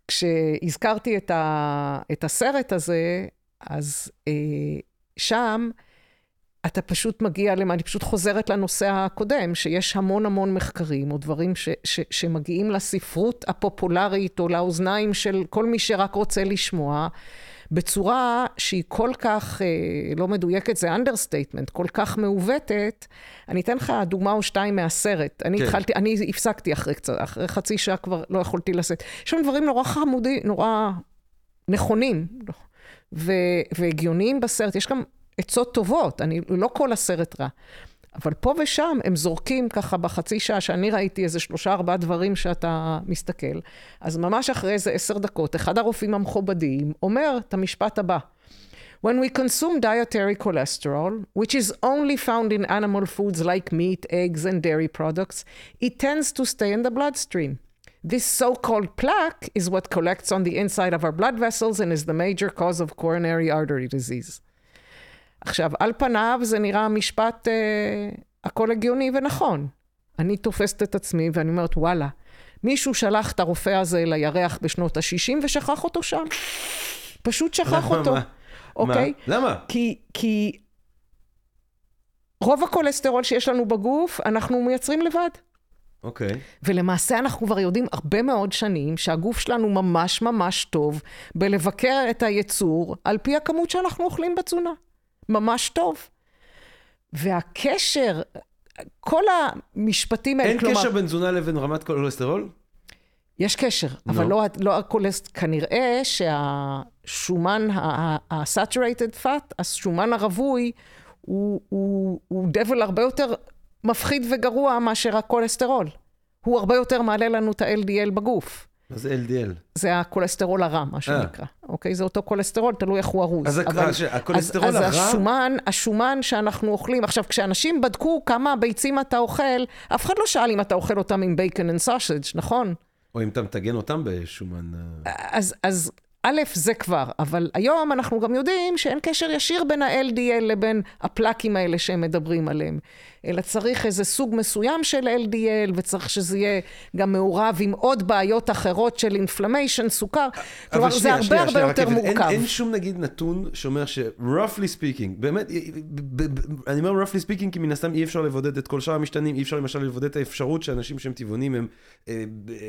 כשהזכרתי את, ה, את הסרט הזה, אז אה, שם אתה פשוט מגיע, למה, אני פשוט חוזרת לנושא הקודם, שיש המון המון מחקרים או דברים ש, ש, שמגיעים לספרות הפופולרית או לאוזניים של כל מי שרק רוצה לשמוע, בצורה שהיא כל כך אה, לא מדויקת, זה understatement, כל כך מעוותת. אני אתן לך דוגמה או שתיים מהסרט. אני כן. התחלתי, אני הפסקתי אחרי קצת, אחרי חצי שעה כבר לא יכולתי לשאת. יש שם דברים נורא חמודים, נורא נכונים ו- והגיוניים בסרט. יש גם עצות טובות, אני, לא כל הסרט רע. אבל פה ושם הם זורקים ככה בחצי שעה שאני ראיתי איזה שלושה ארבעה דברים שאתה מסתכל. אז ממש אחרי איזה עשר דקות, אחד הרופאים המכובדים אומר את המשפט הבא: When we consume dietary cholesterol, which is only found in animal foods like meat, eggs, and dairy products, it tends to stay in the bloodstream. This so called plaque is what collects on the inside of our blood vessels and is the major cause of coronary artery disease. עכשיו, על פניו זה נראה משפט אה, הכל הגיוני ונכון. אני תופסת את עצמי ואני אומרת, וואלה, מישהו שלח את הרופא הזה לירח בשנות ה-60 ושכח אותו שם. פשוט שכח למה? אותו. מה? אוקיי? מה? למה? כי, כי רוב הכולסטרול שיש לנו בגוף, אנחנו מייצרים לבד. אוקיי. ולמעשה אנחנו כבר יודעים הרבה מאוד שנים שהגוף שלנו ממש ממש טוב בלבקר את היצור על פי הכמות שאנחנו אוכלים בתזונה. ממש טוב. והקשר, כל המשפטים האלה, אין כלומר, קשר בין תזונה לבין רמת כולסטרול? יש קשר, אבל לא, לא הכולסט, כנראה שהשומן, ה-saturated fat, השומן הרווי, הוא, הוא, הוא double הרבה יותר מפחיד וגרוע מאשר הכולסטרול. הוא הרבה יותר מעלה לנו את ה-LDL בגוף. מה זה LDL? זה הכולסטרול הרע, מה שנקרא. אוקיי? זה אותו כולסטרול, תלוי איך הוא ארוז. אז אבל- הכולסטרול אז, הרע- אז השומן, השומן שאנחנו אוכלים, עכשיו, כשאנשים בדקו כמה ביצים אתה אוכל, אף אחד לא שאל אם אתה אוכל אותם עם bacon and sausage, נכון? או אם אתה מטגן אותם בשומן... אה, אז, אז א', זה כבר, אבל היום אנחנו גם יודעים שאין קשר ישיר בין ה-LDL לבין הפלאקים האלה שהם מדברים עליהם. אלא צריך איזה סוג מסוים של LDL, וצריך שזה יהיה גם מעורב עם עוד בעיות אחרות של inflammation, סוכר. כלומר, אבל זה שנייה, הרבה שנייה, הרבה שנייה, יותר אין- מורכב. אין שום נגיד נתון שאומר ש-roughly speaking, באמת, אני אומר roughly speaking כי מן הסתם אי אפשר לבודד את כל שאר המשתנים, אי אפשר למשל לבודד את האפשרות שאנשים שהם טבעונים הם, אה,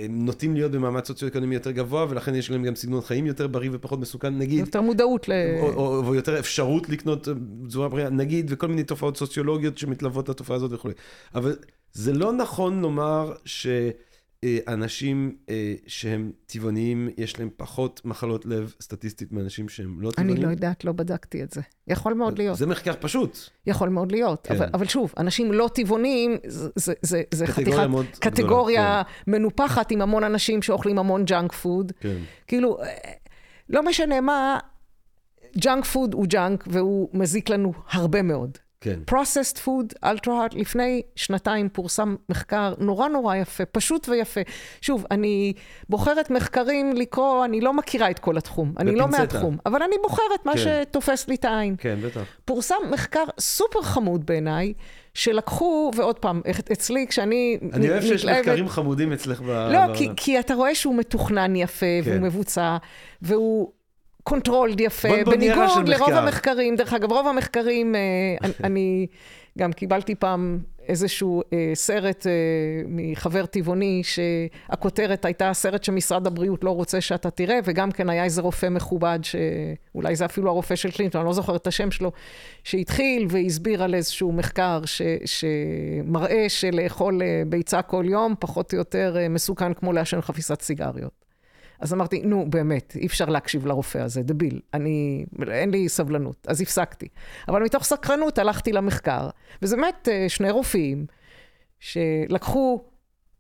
הם נוטים להיות במעמד סוציו-אקונומי יותר גבוה, ולכן יש להם גם סגנון חיים יותר בריא ופחות מסוכן, נגיד. יותר מודעות ל... או, או, או יותר אפשרות לקנות אה, תזונה בריאה, נגיד, וכל מיני תופעות סוציולוגיות שמתלוות לתופעה הזאת וכולי. אבל זה לא נכון לומר שאנשים אה, שהם טבעוניים, יש להם פחות מחלות לב סטטיסטית מאנשים שהם לא אני טבעונים. לא יודעת, לא בדקתי את זה. יכול מאוד להיות. זה מחקר פשוט. יכול מאוד להיות. כן. אבל, אבל שוב, אנשים לא טבעונים, זה, זה, זה, זה קטגוריה חתיכת, מאוד גדולה, קטגוריה מנופחת עם המון אנשים שאוכלים המון ג'אנק פוד. כן. כאילו, אה, לא משנה מה, ג'אנק פוד הוא ג'אנק והוא מזיק לנו הרבה מאוד. כן. processed food, ultra hard, לפני שנתיים פורסם מחקר נורא נורא יפה, פשוט ויפה. שוב, אני בוחרת מחקרים לקרוא, אני לא מכירה את כל התחום, אני לא בפינצטה. מהתחום, אבל אני בוחרת מה כן. שתופס לי את העין. כן, בטח. פורסם מחקר סופר חמוד בעיניי, שלקחו, ועוד פעם, אצלי כשאני אני אוהב שיש מתלהבת- מחקרים חמודים אצלך ב... לא, כי. כי אתה רואה שהוא מתוכנן יפה, כן. והוא מבוצע, והוא controlled יפה, בניגוד לרוב מחקר. המחקרים. דרך אגב, רוב המחקרים, אה, אני, אני גם קיבלתי פעם איזשהו אה, סרט אה, מחבר טבעוני, שהכותרת הייתה סרט שמשרד הבריאות לא רוצה שאתה תראה, וגם כן היה איזה רופא מכובד, שאולי זה אפילו הרופא של קלינטון, אני לא זוכרת את השם שלו, שהתחיל והסביר על איזשהו מחקר ש, שמראה שלאכול אה, ביצה כל יום, פחות או יותר אה, מסוכן כמו לעשן חפיסת סיגריות. אז אמרתי, נו, באמת, אי אפשר להקשיב לרופא הזה, דביל. אני, אין לי סבלנות. אז הפסקתי. אבל מתוך סקרנות הלכתי למחקר, וזה באמת אה, שני רופאים שלקחו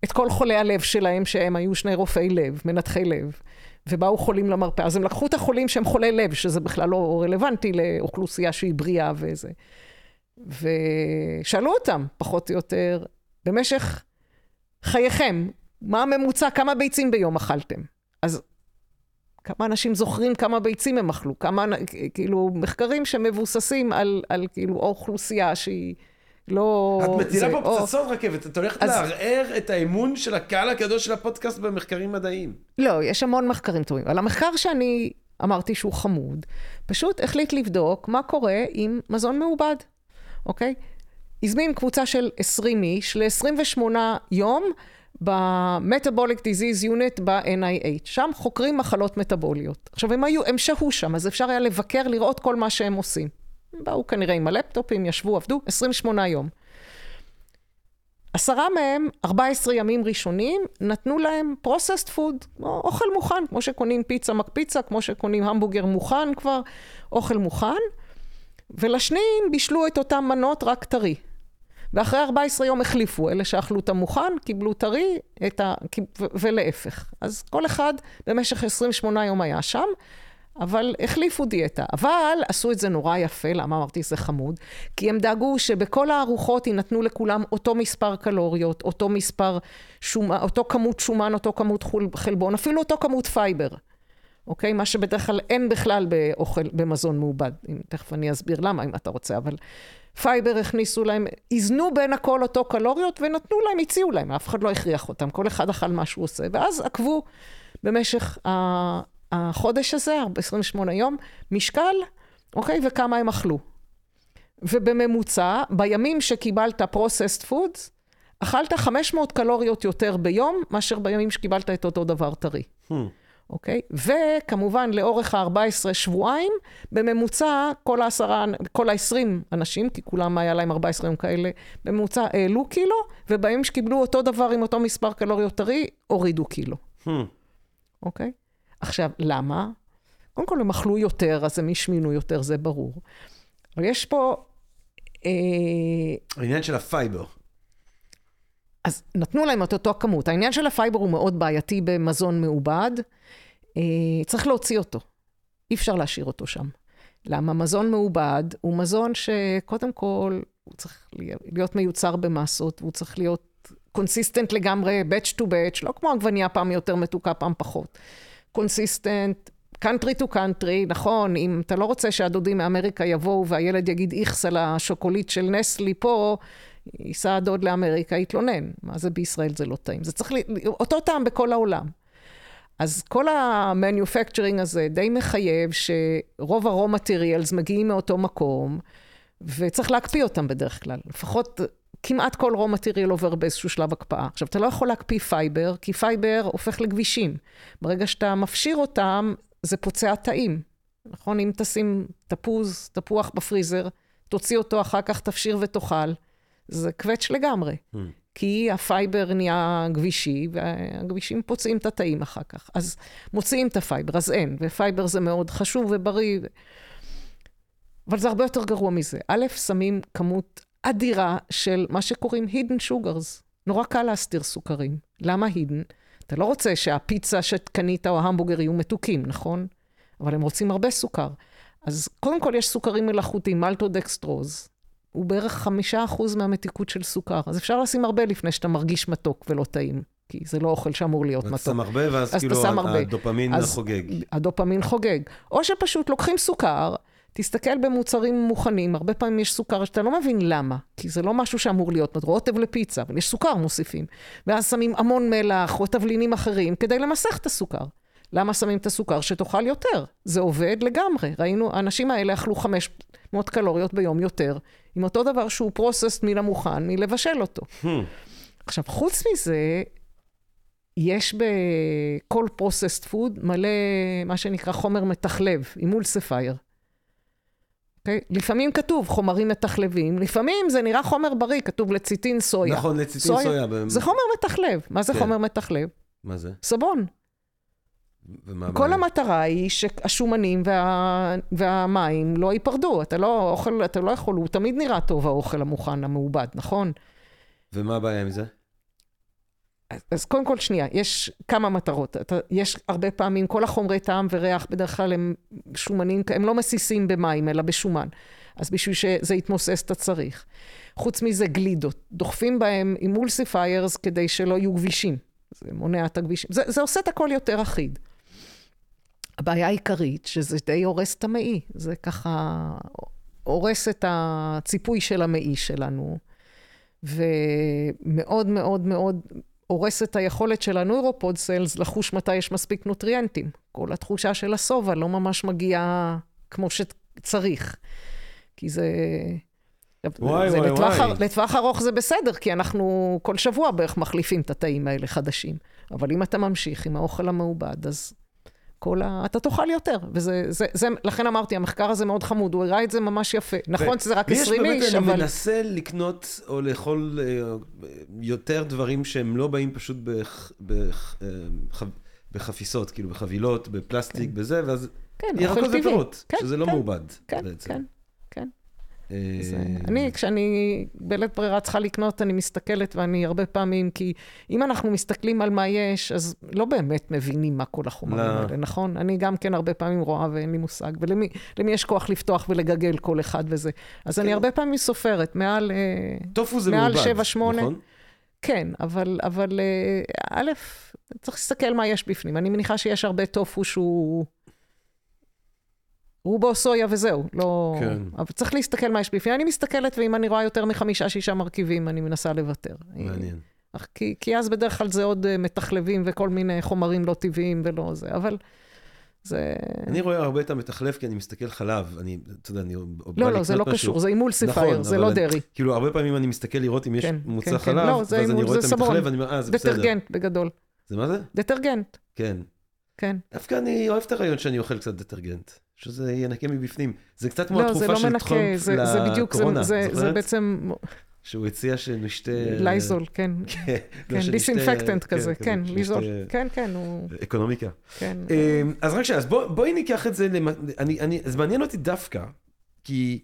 את כל חולי הלב שלהם, שהם היו שני רופאי לב, מנתחי לב, ובאו חולים למרפאה. אז הם לקחו את החולים שהם חולי לב, שזה בכלל לא רלוונטי לאוכלוסייה שהיא בריאה וזה. ושאלו אותם, פחות או יותר, במשך חייכם, מה הממוצע, כמה ביצים ביום אכלתם? כמה אנשים זוכרים כמה ביצים הם אכלו, כמה, כאילו, מחקרים שמבוססים על, על כאילו אוכלוסייה שהיא לא... את מטילה זה, פה או- פצצות רכבת, את הולכת אז- לערער את האמון של הקהל הקדוש של הפודקאסט במחקרים מדעיים. לא, יש המון מחקרים טובים. אבל המחקר שאני אמרתי שהוא חמוד, פשוט החליט לבדוק מה קורה עם מזון מעובד, אוקיי? הזמין קבוצה של 20 איש ל-28 יום ב-Metabolic Disease Unit ב-NIH. שם חוקרים מחלות מטבוליות. עכשיו, הם, היו, הם שהו שם, אז אפשר היה לבקר, לראות כל מה שהם עושים. הם באו כנראה עם הלפטופים, ישבו, עבדו, 28 יום. עשרה מהם, 14 ימים ראשונים, נתנו להם food, כמו אוכל מוכן, כמו שקונים פיצה מקפיצה, כמו שקונים המבורגר מוכן כבר, אוכל מוכן, ולשניים בישלו את אותם מנות רק טרי. ואחרי 14 יום החליפו, אלה שאכלו את המוכן, קיבלו טרי, ה... ולהפך. אז כל אחד במשך 28 יום היה שם, אבל החליפו דיאטה. אבל עשו את זה נורא יפה, למה אמרתי זה חמוד? כי הם דאגו שבכל הארוחות יינתנו לכולם אותו מספר קלוריות, אותו מספר שומן, אותו כמות שומן, אותו כמות חלבון, אפילו אותו כמות פייבר. אוקיי? מה שבדרך כלל אין בכלל באוכל, במזון מעובד. אם, תכף אני אסביר למה, אם אתה רוצה, אבל fiber הכניסו להם, איזנו בין הכל אותו קלוריות ונתנו להם, הציעו להם, אף אחד לא הכריח אותם, כל אחד אכל מה שהוא עושה. ואז עקבו במשך החודש הזה, 28 יום, משקל, אוקיי? וכמה הם אכלו. ובממוצע, בימים שקיבלת processed foods, אכלת 500 קלוריות יותר ביום, מאשר בימים שקיבלת את אותו דבר טרי. Hmm. אוקיי? וכמובן, לאורך ה-14 שבועיים, בממוצע, כל העשרה, כל ה-20 אנשים, כי כולם היה להם 14 יום כאלה, בממוצע העלו קילו, ובימים שקיבלו אותו דבר עם אותו מספר קלוריות טרי, הורידו קילו, Hmm. אוקיי? עכשיו, למה? קודם כל, הם אכלו יותר, אז הם השמינו יותר, זה ברור. אבל יש פה... אה, העניין של ה fiber. אז נתנו להם את אותו הכמות. העניין של ה fiber הוא מאוד בעייתי במזון מעובד. אה, צריך להוציא אותו. אי אפשר להשאיר אותו שם. למה? מזון מעובד הוא מזון שקודם כל, הוא צריך להיות מיוצר במסות, והוא צריך להיות consistent לגמרי, batch to batch, לא כמו עגבנייה פעם יותר מתוקה, פעם פחות. consistent, country to country, נכון, אם אתה לא רוצה שהדודים מאמריקה יבואו והילד יגיד איכס על השוקולית של נסטלה פה, ייסע הדוד לאמריקה, יתלונן. מה זה בישראל זה לא טעים? זה צריך, ל... אותו טעם בכל העולם. אז כל ה-manufacturing הזה די מחייב שרוב ה-raw מגיעים מאותו מקום, וצריך להקפיא אותם בדרך כלל. לפחות כמעט כל raw material עובר באיזשהו שלב הקפאה. עכשיו, אתה לא יכול להקפיא fiber, כי fiber הופך לגבישים. ברגע שאתה מפשיר אותם, זה פוצע תאים. נכון? אם תשים תפוז, תפוח בפריזר, תוציא אותו אחר כך, תפשיר ותאכל, זה קווץ' לגמרי. Hmm. כי ה fiber נהיה גבישי, והגבישים פוצעים את התאים אחר כך. אז מוציאים את ה fiber, אז אין. ו fiber זה מאוד חשוב ובריא. אבל זה הרבה יותר גרוע מזה. א', שמים כמות אדירה של מה שקוראים hidden sugars. נורא קל להסתיר סוכרים. למה hidden? אתה לא רוצה שהפיצה שקנית או ההמבורגר יהיו מתוקים, נכון? אבל הם רוצים הרבה סוכר. אז קודם כל יש סוכרים מלאכותיים, מלטודקסטרוז. הוא בערך חמישה אחוז מהמתיקות של סוכר. אז אפשר לשים הרבה לפני שאתה מרגיש מתוק ולא טעים. כי זה לא אוכל שאמור להיות מתוק. שם הרבה, ואז אז אתה כאילו. הדופמין אז- חוגג. הדופמין חוגג. או שפשוט לוקחים סוכר, תסתכל במוצרים מוכנים, הרבה פעמים יש סוכר שאתה לא מבין למה, כי זה לא משהו שאמור להיות, רוטב לפיצה, אבל יש סוכר מוסיפים. ואז שמים המון מלח או תבלינים אחרים כדי למסך את הסוכר. למה שמים את הסוכר? שתאכל יותר. זה עובד לגמרי. ראינו, האנשים האלה אכלו 500 קלוריות ביום יותר, עם אותו דבר שהוא פרוססט מן המוכן, מלבשל אותו. Hmm. עכשיו, חוץ מזה, יש בכל processed food מלא מה שנקרא חומר מתחלב, emulsifier. Okay? לפעמים כתוב חומרים מתחלבים, לפעמים זה נראה חומר בריא, כתוב לציטין סויה. נכון, לציטין סויה. ב- זה חומר מתחלב. מה זה כן. חומר מתחלב? מה זה? סבון. כל? המטרה היא שהשומנים וה... והמים לא ייפרדו. אתה לא, אוכל, אתה לא יכול, הוא תמיד נראה טוב, האוכל המוכן, המעובד, נכון? ומה הבעיה עם זה? אז- אז קודם כל, שנייה, יש כמה מטרות. אתה, יש הרבה פעמים, כל החומרי טעם וריח בדרך כלל הם שומנים, הם לא מסיסים במים, אלא בשומן. אז בשביל שזה יתמוסס אתה צריך. חוץ מזה, גלידות. דוחפים בהם אימולסיפיירס כדי שלא יהיו גבישים. זה מונע את הגבישים. זה, זה עושה את הכל יותר אחיד. הבעיה העיקרית, שזה די הורס את המעי. זה ככה הורס את הציפוי של המעי שלנו, ומאוד מאוד מאוד הורס את היכולת של הנוירופוד סלס לחוש מתי יש מספיק נוטריאנטים. כל התחושה של השובע לא ממש מגיעה כמו שצריך. כי זה... וואי, זה וואי, לטווח, וואי. לטווח ארוך זה בסדר, כי אנחנו כל שבוע בערך מחליפים את התאים האלה חדשים. אבל אם אתה ממשיך עם האוכל המעובד, אז כל ה... אתה תאכל יותר. וזה, זה, זה, לכן אמרתי, המחקר הזה מאוד חמוד, הוא הראה את זה ממש יפה. נכון שזה רק 20 לי איש, יש באמת, אבל... אני מנסה לקנות או לאכול אה, יותר דברים שהם לא באים פשוט בח- בח- אה, ח- בחפיסות, כאילו בחבילות, בפלסטיק, בזה, ואז כן, ירקות אוכל טבעי. ופירות, כן, שזה לא כן, מעובד כן, בעצם. כן, כן. אני, כשאני בלית ברירה צריכה לקנות, אני מסתכלת, ואני הרבה פעמים, כי אם אנחנו מסתכלים על מה יש, אז לא באמת מבינים מה כל החומרים לא. האלה, נכון? אני גם כן הרבה פעמים רואה ואין לי מושג. ולמי למי יש כוח לפתוח ולגגל כל אחד וזה? אז אני כן. הרבה פעמים סופרת, מעל... אה, טופו זה מעל מעובד. נכון? כן, אבל, אבל אה, א', צריך להסתכל מה יש בפנים. אני מניחה שיש הרבה טופו שהוא... רובו סויה וזהו, לא... כן. אבל צריך להסתכל מה יש בפנים. אני מסתכלת, ואם אני רואה יותר מחמישה, שישה מרכיבים, אני מנסה לוותר. מעניין. אך- כי, כי אז בדרך כלל זה עוד אה, מתחלבים וכל מיני חומרים לא טבעיים ולא זה, אבל זה... אני רואה הרבה את המתחלף כי אני מסתכל חלב, אני, אתה יודע, אני... לא, לא, זה לא משהו. קשור, זה אימולסיפייר, נכון, זה לא אני- דרעי. כאילו, הרבה פעמים אני מסתכל לראות אם יש כן, מוצר כן, כן. חלב, לא, זה ואז אני אימול, רואה את. המתחלף ואני אומר, אה, זה בסדר. דטרגנט בגדול. זה מה זה? דטרגנט, כן. כן. דווקא אני אוהב את הרעיון שאני אוכל קצת דטרגנט, שזה ינקה מבפנים. זה קצת כמו לא, התרופה לא של טראמפ זה, זה בדיוק, זה, לקורונה, זה, זה זוכרת? בעצם שהוא הציע שנשתה... לייזול, כן. כן, לא, כן, דיסאינפקטנט כזה, כן, שנשתה ליזול. כן, כן, הוא... אקונומיקה. כן. אמ, אז רק שנייה, אז בוא- בואי ניקח את זה, למ- אני- אני- זה מעניין אותי דווקא, כי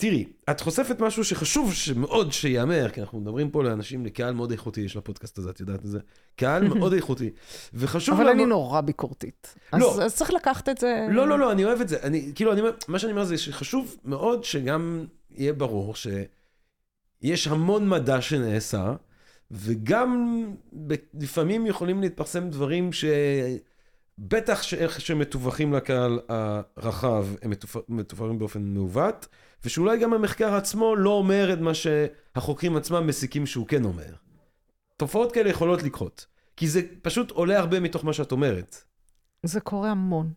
תראי, את חושפת משהו שחשוב מאוד שייאמר, כי אנחנו מדברים פה לאנשים, לקהל מאוד איכותי, יש לפודקאסט הזה, את יודעת את זה? קהל מאוד איכותי. וחשוב אבל אני נורא ביקורתית. לא. אז צריך לקחת את זה... לא, לא, לא, אני אוהב את זה. אני, כאילו, אני מה שאני אומר זה שחשוב מאוד שגם יהיה ברור שיש המון מדע שנעשה, וגם לפעמים יכולים להתפרסם דברים שבטח שאיך שמתווכים לקהל הרחב, הם מתופרים באופן מעוות, ושאולי גם המחקר עצמו לא אומר את מה שהחוקרים עצמם מסיקים שהוא כן אומר. תופעות כאלה יכולות לקרות, כי זה פשוט עולה הרבה מתוך מה שאת אומרת. זה קורה המון.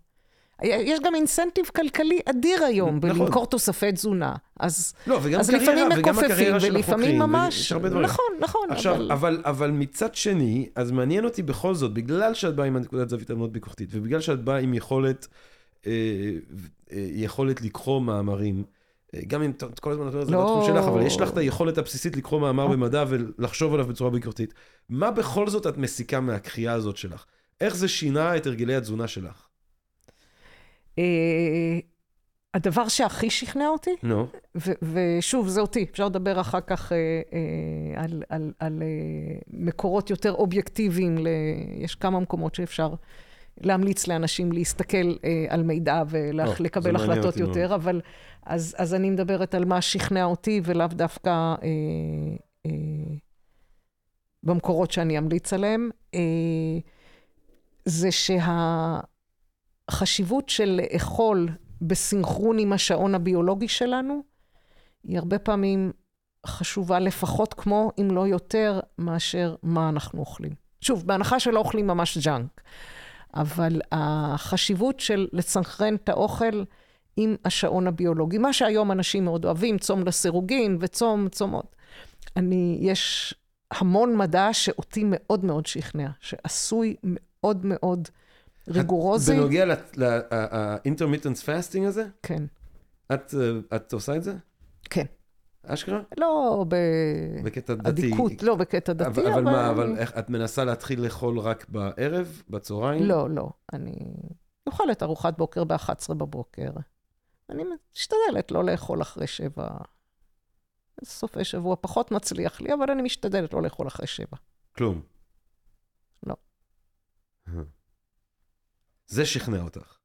יש גם אינסנטיב כלכלי אדיר היום נכון. בלמכור תוספי תזונה. אז, לא, וגם אז קריירה, לפעמים מכופפים, ולפעמים החוקרים, ממש... ויש הרבה דברים. נכון, נכון, עכשיו, אבל... אבל, אבל מצד שני, אז מעניין אותי בכל זאת, בגלל שאת באה עם הנקודת זווית המאוד ביקורתית, ובגלל שאת באה עם יכולת, אה, אה, יכולת לקרוא מאמרים, אה, גם אם את כל הזמן את אומרת, זה לא לא. התחום שלך, אבל יש לך את היכולת הבסיסית לקרוא מאמר במדע ולחשוב עליו בצורה ביקורתית. מה בכל זאת את מסיקה מהקריאה הזאת שלך? איך זה שינה את הרגלי התזונה שלך? אה, הדבר שהכי שכנע אותי, נו, ושוב, זה אותי, אפשר לדבר אחר כך אה, אה, על, על, על אה, מקורות יותר אובייקטיביים, ל... יש כמה מקומות שאפשר להמליץ לאנשים להסתכל על מידע ולקבל מעניין החלטות אותי מאוד. יותר, אבל אז, אז אני מדברת על מה שכנע אותי ולאו דווקא במקורות שאני אמליץ עליהם. זה שהחשיבות של לאכול בסינכרון עם השעון הביולוגי שלנו, היא הרבה פעמים חשובה לפחות כמו, אם לא יותר, מאשר מה אנחנו אוכלים. שוב, בהנחה שלא אוכלים ממש ג'אנק, אבל החשיבות של לסנכרן את האוכל עם השעון הביולוגי, מה שהיום אנשים מאוד אוהבים, צום לסירוגין וצום, צומות. אני, יש המון מדע שאותי מאוד מאוד שכנע, שעשוי מאוד מאוד ריגורוזי. בנוגע ל-intermittent fasting הזה, כן, את, אה, את עושה את זה? כן. אשכרה? לא בקטע דתי. באדיקות, לא בקטע דתי, אבל, אבל מה, אבל איך, את מנסה להתחיל לאכול רק בערב, בצהריים? לא, לא. אני אוכלת ארוחת בוקר ב-11 בבוקר. אני משתדלת לא לאכול אחרי שבע. סופי שבוע פחות מצליח לי, אבל אני משתדלת לא לאכול אחרי שבע. כלום. לא. זה שכנע אותך.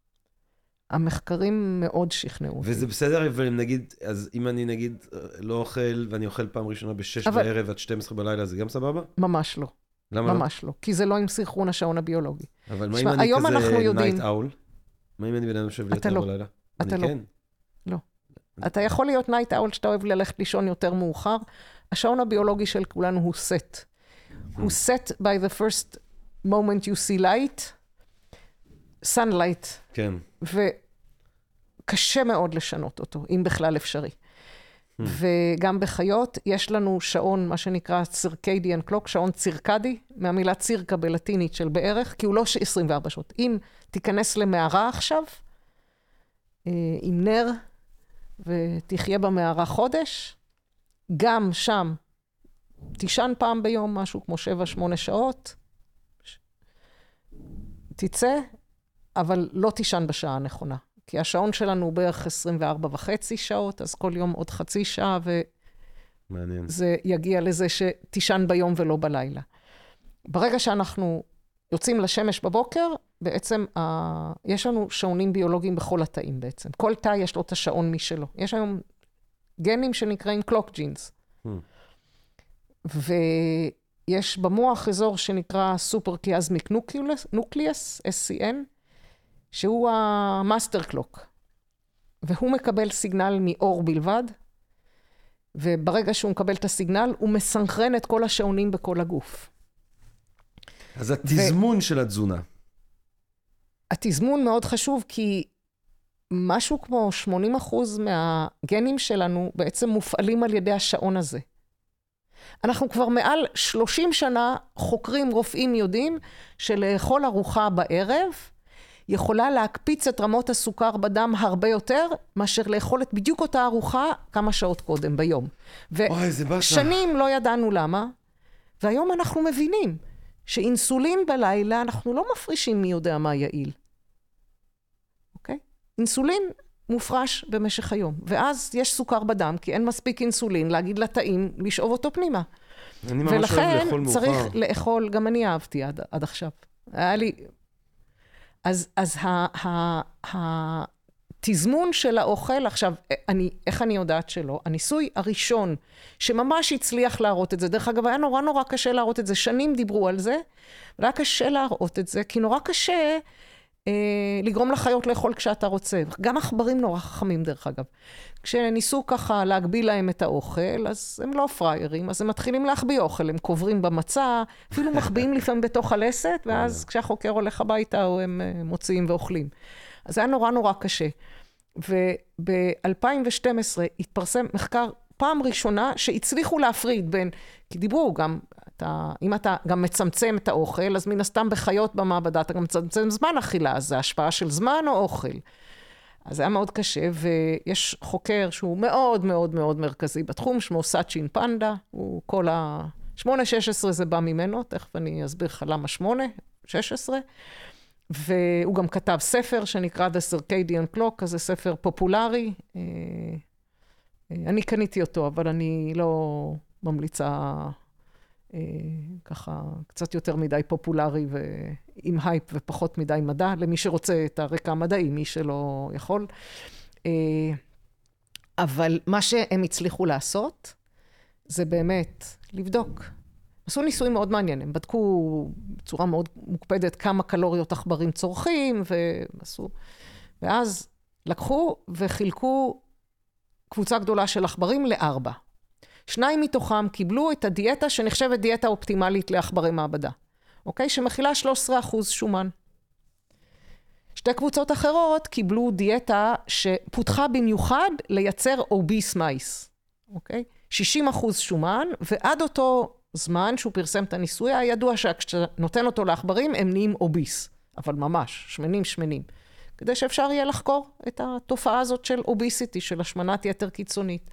המחקרים מאוד שכנעו אותי. וזה בסדר, אבל אם נגיד, אז אם אני נגיד אה, לא אוכל, ואני אוכל פעם ראשונה ב-6 אבל- בערב עד 12 בלילה, זה גם סבבה? ממש לא, למה לא? ממש לא. כי זה לא עם סינכרון השעון הביולוגי. אבל מה אם אני כזה נייט אאול? מה אם אני בן אדם יושב לי אתה יותר לא. בלילה? אתה אני לא. כן. אתה יכול להיות night owl שאתה אוהב ללכת לישון יותר מאוחר. השעון הביולוגי של כולנו הוא set. הוא set by the first moment you see light, sunlight, כן. וקשה מאוד לשנות אותו, אם בכלל אפשרי. וגם בחיות, יש לנו שעון, מה שנקרא circadian clock, שעון צירקדי, מהמילה צירקה בלטינית של בערך, כי הוא לא ש- 24 שעות. אם תיכנס למערה עכשיו, אה, עם נר, ותחיה במערה חודש, גם שם תישן פעם ביום, משהו כמו 7-8 שעות, תצא, אבל לא תישן בשעה הנכונה. כי השעון שלנו הוא בערך 24 וחצי שעות, אז כל יום עוד חצי שעה. וזה יגיע לזה שתישן ביום ולא בלילה. ברגע שאנחנו יוצאים לשמש בבוקר, בעצם ה... יש לנו שעונים ביולוגיים בכל התאים בעצם. כל תא יש לו את השעון משלו. יש היום גנים שנקראים clock genes. Hmm. ויש במוח אזור שנקרא suprachiasmatic nucleus, SCN, שהוא ה master clock. והוא מקבל סיגנל מאור בלבד, וברגע שהוא מקבל את הסיגנל, הוא מסנכרן את כל השעונים בכל הגוף. אז התזמון של התזונה. התזמון מאוד חשוב, כי משהו כמו 80 אחוז מהגנים שלנו בעצם מופעלים על ידי השעון הזה. אנחנו כבר מעל 30 שנה חוקרים, רופאים יודעים, שלאכול ארוחה בערב יכולה להקפיץ את רמות הסוכר בדם הרבה יותר, מאשר לאכול את בדיוק אותה ארוחה כמה שעות קודם ביום. ושנים לא ידענו למה, והיום אנחנו מבינים שאינסולין בלילה, אנחנו לא מפרישים מי יודע מה יעיל. אוקיי? אינסולין מופרש במשך היום, ואז יש סוכר בדם, כי אין מספיק אינסולין להגיד לתאים לשאוב אותו פנימה. אני ממש אוהב ולכן לאכול מאוחר. צריך לאכול, גם אני אהבתי עד, עד עכשיו. היה לי... אז, אז ה, ה, התזמון של האוכל, עכשיו, אני, איך אני יודעת שלא? הניסוי הראשון שממש הצליח להראות את זה, דרך אגב, היה נורא נורא קשה להראות את זה, שנים דיברו על זה, והיה קשה להראות את זה, כי נורא קשה לגרום לחיות לאכול כשאתה רוצה. גם עכברים נורא חכמים, דרך אגב. כשניסו ככה להגביל להם את האוכל, אז הם לא פראיירים, אז הם מתחילים להחביא אוכל, הם קוברים במצע, אפילו מחביאים לפעמים בתוך הלסת, ואז כשהחוקר הולך הביתה, הם אה, מוציאים ואוכלים. אז זה היה נורא נורא קשה. וב-2012 התפרסם מחקר פעם ראשונה שהצליחו להפריד בין, כי דיברו גם, אתה, אם אתה גם מצמצם את האוכל, אז מן הסתם בחיות במעבדה אתה גם מצמצם זמן אכילה, אז זה השפעה של זמן או אוכל. אז זה היה מאוד קשה, ויש חוקר שהוא מאוד מאוד מאוד מרכזי בתחום, שמו סאצ'ין פנדה, הוא כל ה... 8-16 זה בא ממנו, תכף אני אסביר לך למה 8, 16. והוא גם כתב ספר שנקרא The Circadian Clock, כזה ספר פופולרי. אה, אה, אני קניתי אותו, אבל אני לא ממליצה ככה קצת יותר מדי פופולרי ועם הייפ ופחות מדי מדע, למי שרוצה את הרקע המדעי, מי שלא יכול. אה, אבל מה שהם הצליחו לעשות, זה באמת לבדוק. עשו ניסוי מאוד מעניין, הם בדקו בצורה מאוד מוקפדת כמה קלוריות עכברים צורכים, ועשו... ואז לקחו וחילקו קבוצה גדולה של עכברים לארבע. שניים מתוכם קיבלו את הדיאטה שנחשבת דיאטה אופטימלית לעכברי מעבדה, אוקיי? שמכילה 13 אחוז שומן. שתי קבוצות אחרות קיבלו דיאטה שפותחה במיוחד לייצר אוביס מייס, אוקיי? 60 אחוז שומן, ועד אותו זמן שהוא פרסם את הניסוי, היה ידוע שכשאתה נותן אותו לעכברים, הם נהיים אוביס. אבל ממש, שמנים שמנים. כדי שאפשר יהיה לחקור את התופעה הזאת של אוביסיטי, של השמנת יתר קיצונית.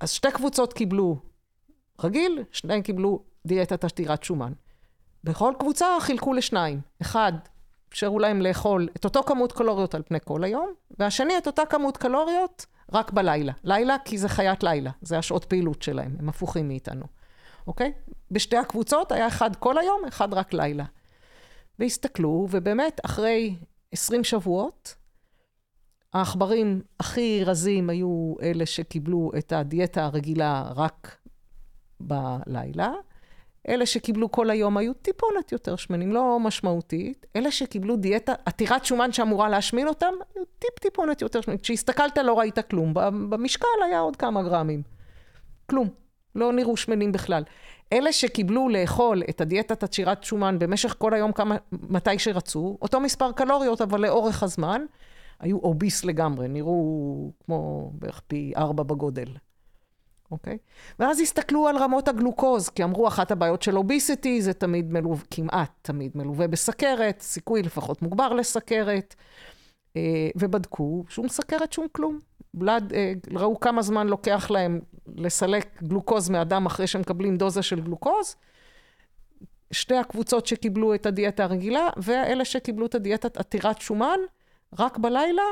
אז שתי קבוצות קיבלו רגיל, שניים קיבלו דיאטת עתירת שומן. בכל קבוצה חילקו לשניים. אחד, אפשרו להם לאכול את אותו כמות קלוריות על פני כל היום, והשני את אותה כמות קלוריות רק בלילה. לילה, כי זה חיית לילה, זה השעות פעילות שלהם, הם הפוכים מאיתנו, אוקיי? בשתי הקבוצות היה אחד כל היום, אחד רק לילה. והסתכלו, ובאמת, אחרי 20 שבועות, העכברים הכי רזים היו אלה שקיבלו את הדיאטה הרגילה רק בלילה, אלה שקיבלו כל היום היו טיפונת יותר שמנים, לא משמעותית. אלה שקיבלו דיאטה עתירת שומן שאמורה להשמין אותם, היו טיפ-טיפונת יותר שמנים. כשהסתכלת לא ראית כלום, במשקל היה עוד כמה גרמים. כלום. לא נראו שמנים בכלל. אלה שקיבלו לאכול את הדיאטת עצירת שומן במשך כל היום כמה, מתי שרצו, אותו מספר קלוריות, אבל לאורך הזמן, היו אוביס לגמרי, נראו כמו בערך פי ארבע בגודל. אוקיי? ואז הסתכלו על רמות הגלוקוז, כי אמרו, אחת הבעיות של אוביסיטי זה תמיד מלווה, כמעט תמיד מלווה בסכרת, סיכוי לפחות מוגבר לסכרת, אה, ובדקו, שום סכרת, שום כלום. בלד, אה, ראו כמה זמן לוקח להם לסלק גלוקוז מאדם אחרי שמקבלים דוזה של גלוקוז. שתי הקבוצות שקיבלו את הדיאטה הרגילה, ואלה שקיבלו את הדיאטת עתירת שומן, רק בלילה,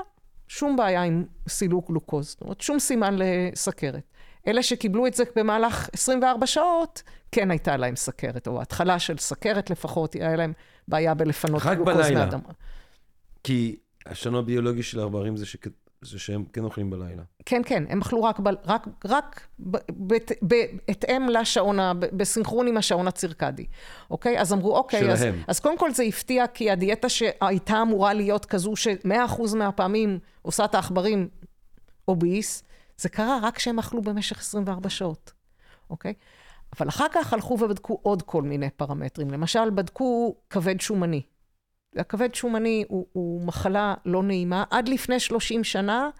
שום בעיה עם סילוק גלוקוז. זאת אומרת, שום סימן לסכרת. אלה שקיבלו את זה במהלך 24 שעות, כן הייתה להם סכרת, או התחלה של סכרת לפחות, היה להם בעיה בלפנות גלוקוז מאדם. כי השונו הביולוגי של העברים זה, שכ... זה שהם כן אוכלים בלילה. כן, כן, הם אכלו רק, ב... רק, רק בהתאם לשעון, בסינכרון עם השעון הצירקדי, אוקיי? אז אמרו, אוקיי, אז, אז קודם כל זה הפתיע, כי הדיאטה שהייתה אמורה להיות כזו ש-100% מהפעמים עושה את העכברים אוביס, זה קרה רק כשהם אכלו במשך 24 שעות, אוקיי? אבל אחר כך הלכו ובדקו עוד כל מיני פרמטרים. למשל, בדקו כבד שומני. הכבד שומני הוא, הוא מחלה לא נעימה. עד לפני 30 שנה,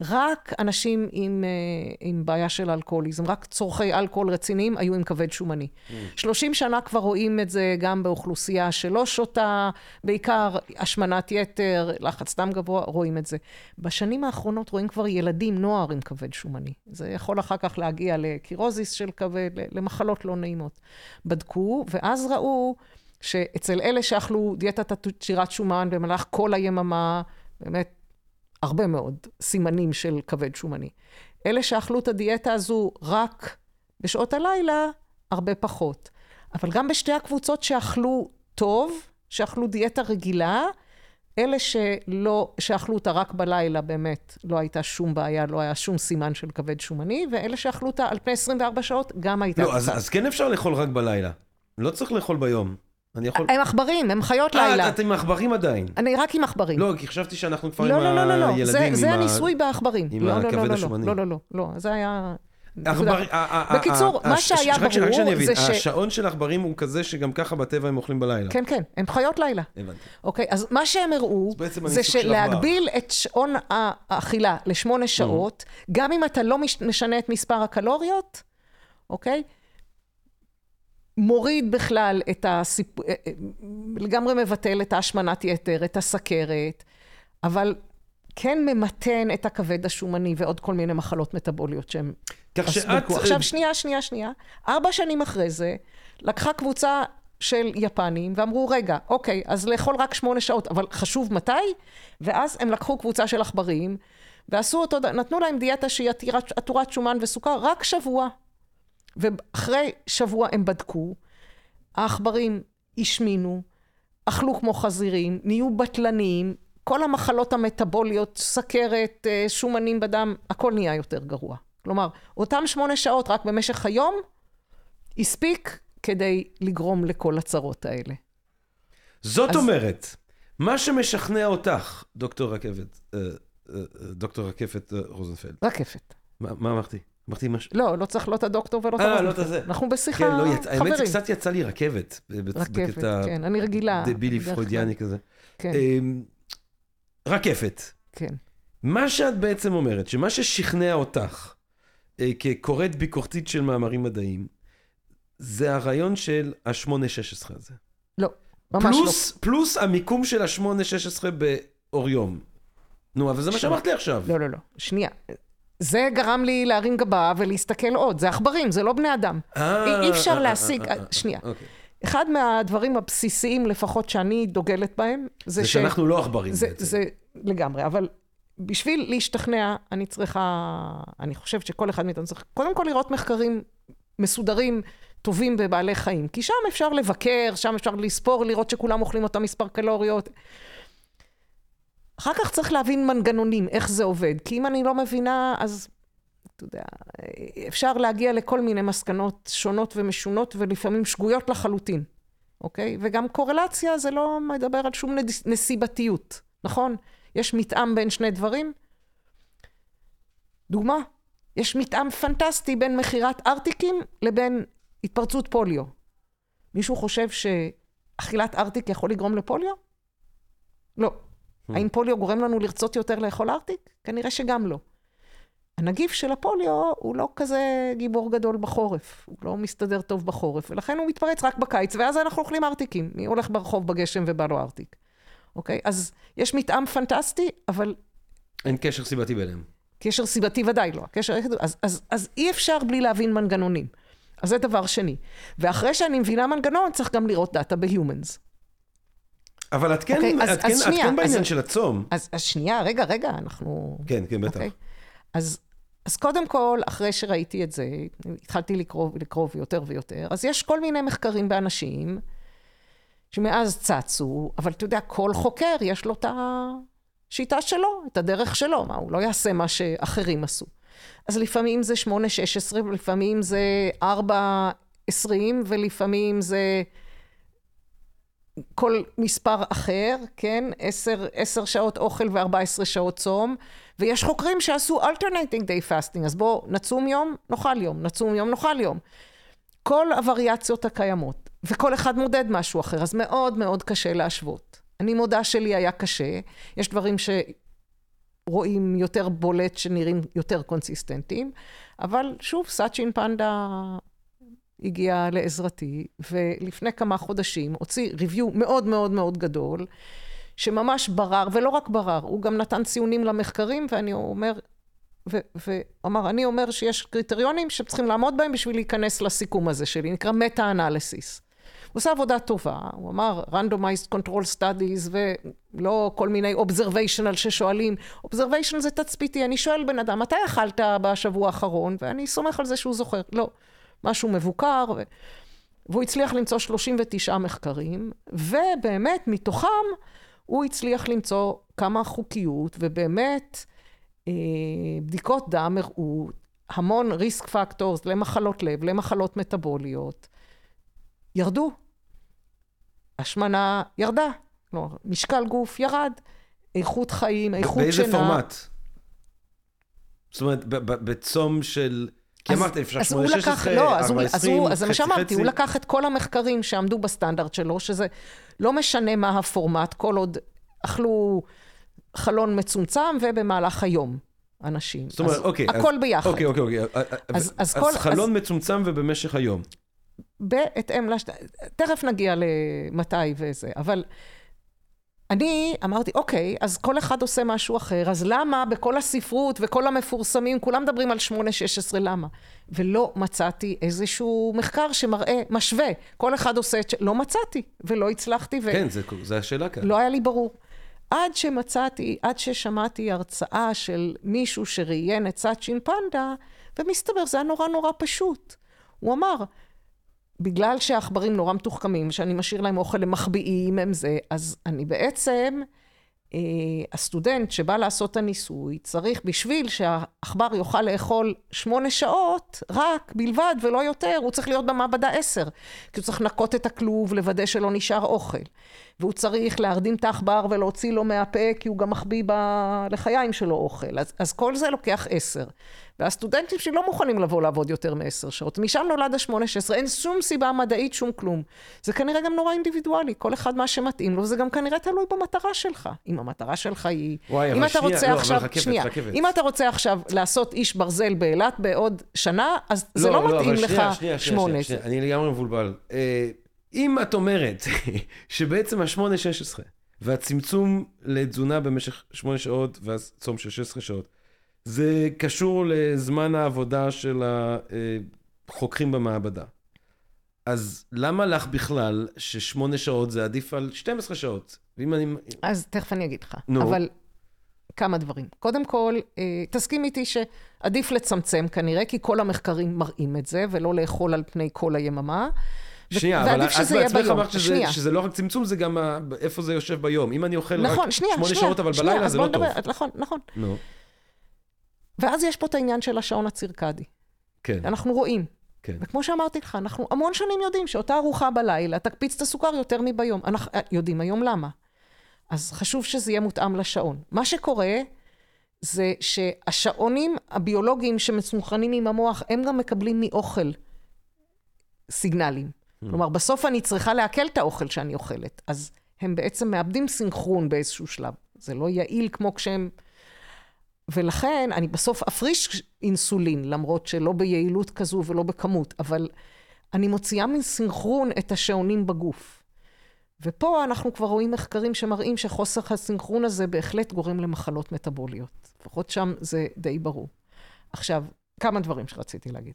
רק אנשים עם, אה, עם בעיה של אלכוהוליזם, רק צורכי אלכוהול רציניים היו עם כבד שומני. Mm. 30 שנה כבר רואים את זה גם באוכלוסייה שלא שותה, בעיקר השמנת יתר, לחץ דם גבוה, רואים את זה. בשנים האחרונות רואים כבר ילדים, נוער עם כבד שומני. זה יכול אחר כך להגיע לקירוזיס של כבד, למחלות לא נעימות. בדקו, ואז ראו שאצל אלה שאכלו דיאטת עצירת שומן במהלך כל היממה, באמת הרבה מאוד סימנים של כבד שומני. אלה שאכלו את הדיאטה הזו רק בשעות הלילה, הרבה פחות. אבל גם בשתי הקבוצות שאכלו טוב, שאכלו דיאטה רגילה, אלה שלא, שאכלו אותה רק בלילה, באמת, לא הייתה שום בעיה, לא היה שום סימן של כבד שומני, ואלה שאכלו אותה על פני 24 שעות, גם הייתה לא, אז, אז כן אפשר לאכול רק בלילה. לא צריך לאכול ביום. אני יכול... הם עכברים, הם חיות אה, לילה. אה, אתם עם עכברים עדיין. אני רק עם עכברים. לא, כי חשבתי שאנחנו כבר לא, עם לא, לא, לא, לא. הילדים, זה, עם ה... הניסוי בעכברים. עם לא, הכבד לא, לא. לא, לא, לא, לא, זה היה... בקיצור, מה שהיה ברור זה ש... השעון של עכברים הוא כזה שגם ככה בטבע הם אוכלים בלילה. כן, כן, הם חיות לילה. הבנתי. אוקיי, אז מה שהם הראו, זה שלהגביל את שעון האכילה לשמונה שעות, גם אם אתה לא משנה את מספר הקלוריות, אוקיי? מוריד בכלל את הסיפ... אה, אה, לגמרי מבטל את ההשמנת יתר, את הסכרת, אבל כן ממתן את הכבד השומני ועוד כל מיני מחלות מטבוליות שהם... כך שאת... עכשיו, שנייה, שנייה, שנייה. ארבע שנים אחרי זה, לקחה קבוצה של יפנים ואמרו, רגע, אוקיי, אז לאכול רק שמונה שעות, אבל חשוב מתי? ואז הם לקחו קבוצה של עכברים ועשו אותו, נתנו להם דיאטה שהיא עטורת שומן וסוכר רק שבוע. ואחרי שבוע הם בדקו, העכברים השמינו, אכלו כמו חזירים, נהיו בטלניים, כל המחלות המטבוליות, סכרת, אה, שומנים בדם, הכל נהיה יותר גרוע. כלומר, אותם שמונה שעות רק במשך היום, הספיק כדי לגרום לכל הצרות האלה. זאת אז... אומרת, מה שמשכנע אותך, דוקטור רכבת, אה, אה, דוקטור רקפת רוזנפלד. רקפת. מה, מה אמרתי? אמרתי משהו. לא, לא צריך לא את הדוקטור ולא את הרב. אה, לא את הזה. אנחנו בשיחה כן, לא, יצ... חברים. האמת שקצת יצא לי רכבת. רכבת, כן, אני רגילה. דבילי פרוידיאני כזה. כן. אמ, רקפת. כן. מה שאת בעצם אומרת, שמה ששכנע אותך אה, כקוראת ביקורתית של מאמרים מדעיים, זה הרעיון של ה-8-16 הזה. לא, ממש פלוס, לא. פלוס המיקום של ה-8-16 באוריום. נו, אבל זה מה שאמרת לי עכשיו. לא, לא, לא. שנייה. זה גרם לי להרים גבה ולהסתכל עוד. זה עכברים, זה לא בני אדם. אה, אי אפשר אה, להשיג... אה, שנייה. אוקיי. אחד מהדברים הבסיסיים, לפחות שאני דוגלת בהם, זה, זה ש... שאנחנו לא עכברים זה, בעצם. זה לגמרי, אבל בשביל להשתכנע, אני צריכה, אני חושבת שכל אחד מאיתנו צריך, קודם כל לראות מחקרים מסודרים, טובים בבעלי חיים. כי שם אפשר לבקר, שם אפשר לספור, לראות שכולם אוכלים אותם מספר קלוריות. אחר כך צריך להבין מנגנונים, איך זה עובד. כי אם אני לא מבינה, אז אתה יודע, אפשר להגיע לכל מיני מסקנות שונות ומשונות ולפעמים שגויות לחלוטין, אוקיי? וגם קורלציה זה לא מדבר על שום נסיבתיות, נכון? יש מתאם בין שני דברים. דוגמה, יש מתאם פנטסטי בין מכירת ארטיקים לבין התפרצות פוליו. מישהו חושב שאכילת ארטיק יכול לגרום לפוליו? לא. Hmm. האם פוליו גורם לנו לרצות יותר לאכול ארטיק? כנראה שגם לא. הנגיף של הפוליו הוא לא כזה גיבור גדול בחורף, הוא לא מסתדר טוב בחורף, ולכן הוא מתפרץ רק בקיץ, ואז אנחנו אוכלים ארטיקים. מי הולך ברחוב בגשם ובא לו ארטיק? אוקיי? אז יש מתאם פנטסטי, אבל... אין קשר סיבתי ביניהם. קשר סיבתי ודאי לא. הקשר... אז, אז, אז אי אפשר בלי להבין מנגנונים. אז זה דבר שני. ואחרי שאני מבינה מנגנון, צריך גם לראות דאטה בהומנס. אבל את כן, okay, אוקיי, אז, את, אז כן, שנייה, את כן בעניין אז, של הצום. אז, אז שנייה, רגע, רגע, אנחנו... כן, כן, בטח. Okay. אוקיי? אז, אז קודם כל, אחרי שראיתי את זה, התחלתי לקרוא, לקרוא יותר ויותר, אז יש כל מיני מחקרים באנשים שמאז צצו, אבל אתה יודע, כל חוקר יש לו את השיטה שלו, את הדרך שלו, מה, הוא לא יעשה מה שאחרים עשו. אז לפעמים זה 8-16, ולפעמים זה 4-20, ולפעמים זה כל מספר אחר, כן? 10, 10 שעות אוכל ו-14 שעות צום, ויש חוקרים שעשו alternating day fasting, אז בואו נצום יום, נאכל יום, נצום יום, נאכל יום. כל הווריאציות הקיימות, וכל אחד מודד משהו אחר, אז מאוד מאוד קשה להשוות. אני מודה שלי היה קשה, יש דברים שרואים יותר בולט, שנראים יותר קונסיסטנטיים, אבל שוב, סאצ'ין פנדה הגיע לעזרתי, ולפני כמה חודשים הוציא review מאוד מאוד מאוד גדול, שממש ברר, ולא רק ברר, הוא גם נתן ציונים למחקרים, ואני אומר, ואמר, אני אומר שיש קריטריונים שצריכים לעמוד בהם בשביל להיכנס לסיכום הזה שלי, נקרא מטה-אנליסיס. הוא עושה עבודה טובה, הוא אמר randomized control studies ולא כל מיני observational ששואלים, observational זה תצפיתי, אני שואל בן אדם, מתי אכלת בשבוע האחרון? ואני סומך על זה שהוא זוכר. לא. משהו מבוקר, ו... והוא הצליח למצוא 39 מחקרים, ובאמת מתוכם הוא הצליח למצוא כמה חוקיות, ובאמת אה, בדיקות דם הראו המון ריסק פקטורס למחלות לב, למחלות מטבוליות, ירדו. השמנה ירדה, כלומר, משקל גוף ירד, איכות חיים, איכות באיזה שינה. באיזה פורמט? זאת אומרת, בצום של... כי אמרת, אפשר 8, 16, 4, 20, אז זה מה שאמרתי, הוא לקח את כל המחקרים שעמדו בסטנדרט שלו, שזה לא משנה מה הפורמט, כל עוד אכלו חלון מצומצם ובמהלך היום. אנשים. זאת אומרת, אוקיי. הכל ביחד. אוקיי, אוקיי, אוקיי. אז, אז, אז חלון אז, מצומצם ובמשך היום. בהתאם לש... תכף נגיע למתי וזה, אבל אני אמרתי, אוקיי, אז כל אחד עושה משהו אחר, אז למה בכל הספרות וכל המפורסמים, כולם מדברים על 8-16, למה? ולא מצאתי איזשהו מחקר שמראה, משווה, כל אחד עושה את ש... לא מצאתי, ולא הצלחתי. ו... כן, זו השאלה כאן. לא היה לי ברור. עד שמצאתי, עד ששמעתי הרצאה של מישהו שראיין את סאצ'ין פנדה, ומסתבר, זה היה נורא נורא פשוט. הוא אמר, בגלל שהעכברים נורא מתוחכמים, שאני משאיר להם אוכל למחביאים, הם זה, אז אני בעצם, אה, הסטודנט שבא לעשות את הניסוי, צריך בשביל שהעכבר יוכל לאכול שמונה שעות, רק, בלבד, ולא יותר, הוא צריך להיות במעבדה עשר. כי הוא צריך לנקות את הכלוב, לוודא שלא נשאר אוכל. והוא צריך להרדים את העכבר ולהוציא לו מהפה, כי הוא גם מחביא לחיים שלו אוכל. אז, אז כל זה לוקח עשר. והסטודנטים שלי לא מוכנים לבוא לעבוד יותר מעשר שעות. משם נולד השמונה עשרה, אין שום סיבה מדעית, שום כלום. זה כנראה גם נורא אינדיבידואלי, כל אחד מה שמתאים לו, זה גם כנראה תלוי במטרה שלך. אם המטרה שלך היא... וואי, אבל שנייה, לא, עכשיו, אבל רכבת, שנייה, רכבת. אם אתה רוצה עכשיו לעשות איש ברזל באילת בעוד שנה, אז לא, זה לא, לא מתאים לך שמונה. אני לגמרי מבולבל. אה, אם את אומרת שבעצם השמונה, שש עשרה, והצמצום לתזונה במשך שמונה שעות והצום של 16 שעות, זה קשור לזמן העבודה של החוקרים במעבדה. אז למה לך בכלל ששמונה שעות זה עדיף על 12 שעות? ואם אני... אז תכף אני אגיד לך. נו. אבל כמה דברים. קודם כל, אה, תסכים איתי שעדיף לצמצם כנראה, כי כל המחקרים מראים את זה, ולא לאכול על פני כל היממה. שנייה, אבל את בעצמך אמרת שזה, שזה לא רק צמצום, זה גם איפה זה יושב ביום. אם אני אוכל נכון, רק שמונה שעות, אבל שנייה, בלילה זה לא נדבר, טוב. נכון, נכון. נו. ואז יש פה את העניין של השעון הצירקדי. כן, אנחנו רואים. כן. וכמו שאמרתי לך, אנחנו המון שנים יודעים שאותה ארוחה בלילה תקפיץ את הסוכר יותר מביום. אנחנו אה, יודעים היום למה. אז חשוב שזה יהיה מותאם לשעון. מה שקורה זה שהשעונים הביולוגיים שמסונכרנים עם המוח, הם גם מקבלים מאוכל סיגנלים. כלומר, בסוף אני צריכה לעכל את האוכל שאני אוכלת. אז הם בעצם מאבדים סינכרון באיזשהו שלב. זה לא יעיל כמו כשהם... ולכן אני בסוף אפריש אינסולין, למרות שלא ביעילות כזו ולא בכמות, אבל אני מוציאה מסינכרון את השעונים בגוף. ופה אנחנו כבר רואים מחקרים שמראים שחוסר הסינכרון הזה בהחלט גורם למחלות מטבוליות. לפחות שם זה די ברור. עכשיו, כמה דברים שרציתי להגיד.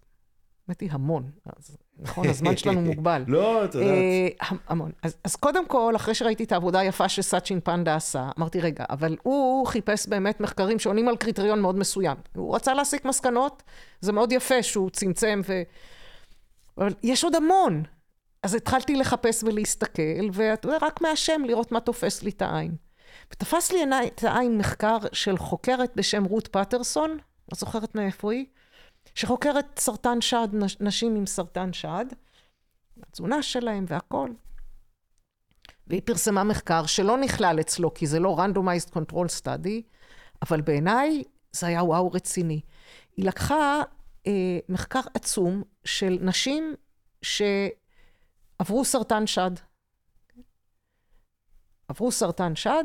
האמת היא המון, אז נכון, הזמן שלנו מוגבל. לא, את יודעת. אה, המון. אז, אז קודם כל, אחרי שראיתי את העבודה היפה שסאצ'ין פנדה עשה, אמרתי, רגע, אבל הוא חיפש באמת מחקרים שעונים על קריטריון מאוד מסוים. הוא רצה להסיק מסקנות, זה מאוד יפה שהוא צמצם ו... אבל יש עוד המון. אז התחלתי לחפש ולהסתכל, ואתה יודע, רק מהשם לראות מה תופס לי את העין. ותפס לי את העין מחקר של חוקרת בשם רות פטרסון, לא זוכרת מאיפה היא, שחוקרת סרטן שד, נש- נשים עם סרטן שד, התזונה שלהם והכל. והיא פרסמה מחקר שלא נכלל אצלו, כי זה לא randomized control study, אבל בעיניי זה היה וואו רציני. היא לקחה אה, מחקר עצום של נשים שעברו סרטן שד. עברו סרטן שד,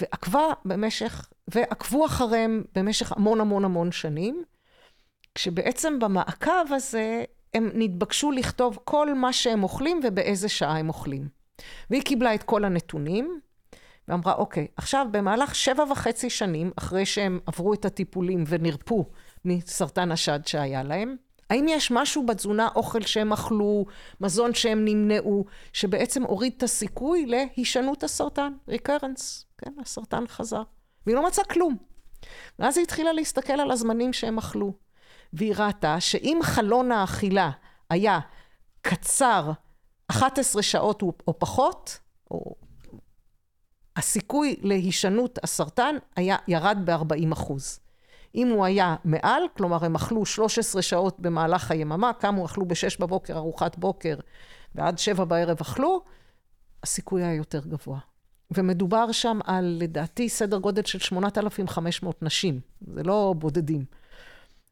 ועקבה במשך, ועקבו אחריהם במשך המון המון המון שנים, כשבעצם במעקב הזה הם נתבקשו לכתוב כל מה שהם אוכלים ובאיזה שעה הם אוכלים. והיא קיבלה את כל הנתונים, ואמרה, אוקיי, עכשיו במהלך שבע וחצי שנים, אחרי שהם עברו את הטיפולים ונרפו מסרטן השד שהיה להם, האם יש משהו בתזונה, אוכל שהם אכלו, מזון שהם נמנעו, שבעצם הוריד את הסיכוי להישנות הסרטן, recurrence, כן, הסרטן חזר. והיא לא מצאה כלום. ואז היא התחילה להסתכל על הזמנים שהם אכלו. והיא ראתה שאם חלון האכילה היה קצר 11 שעות או, פחות, או הסיכוי להישנות הסרטן היה ירד ב-40 אחוז. אם הוא היה מעל, כלומר הם אכלו 13 שעות במהלך היממה, קמו אכלו ב-6 בבוקר ארוחת בוקר ועד 7 בערב אכלו, הסיכוי היה יותר גבוה. ומדובר שם על, לדעתי, סדר גודל של 8,500 נשים, זה לא בודדים.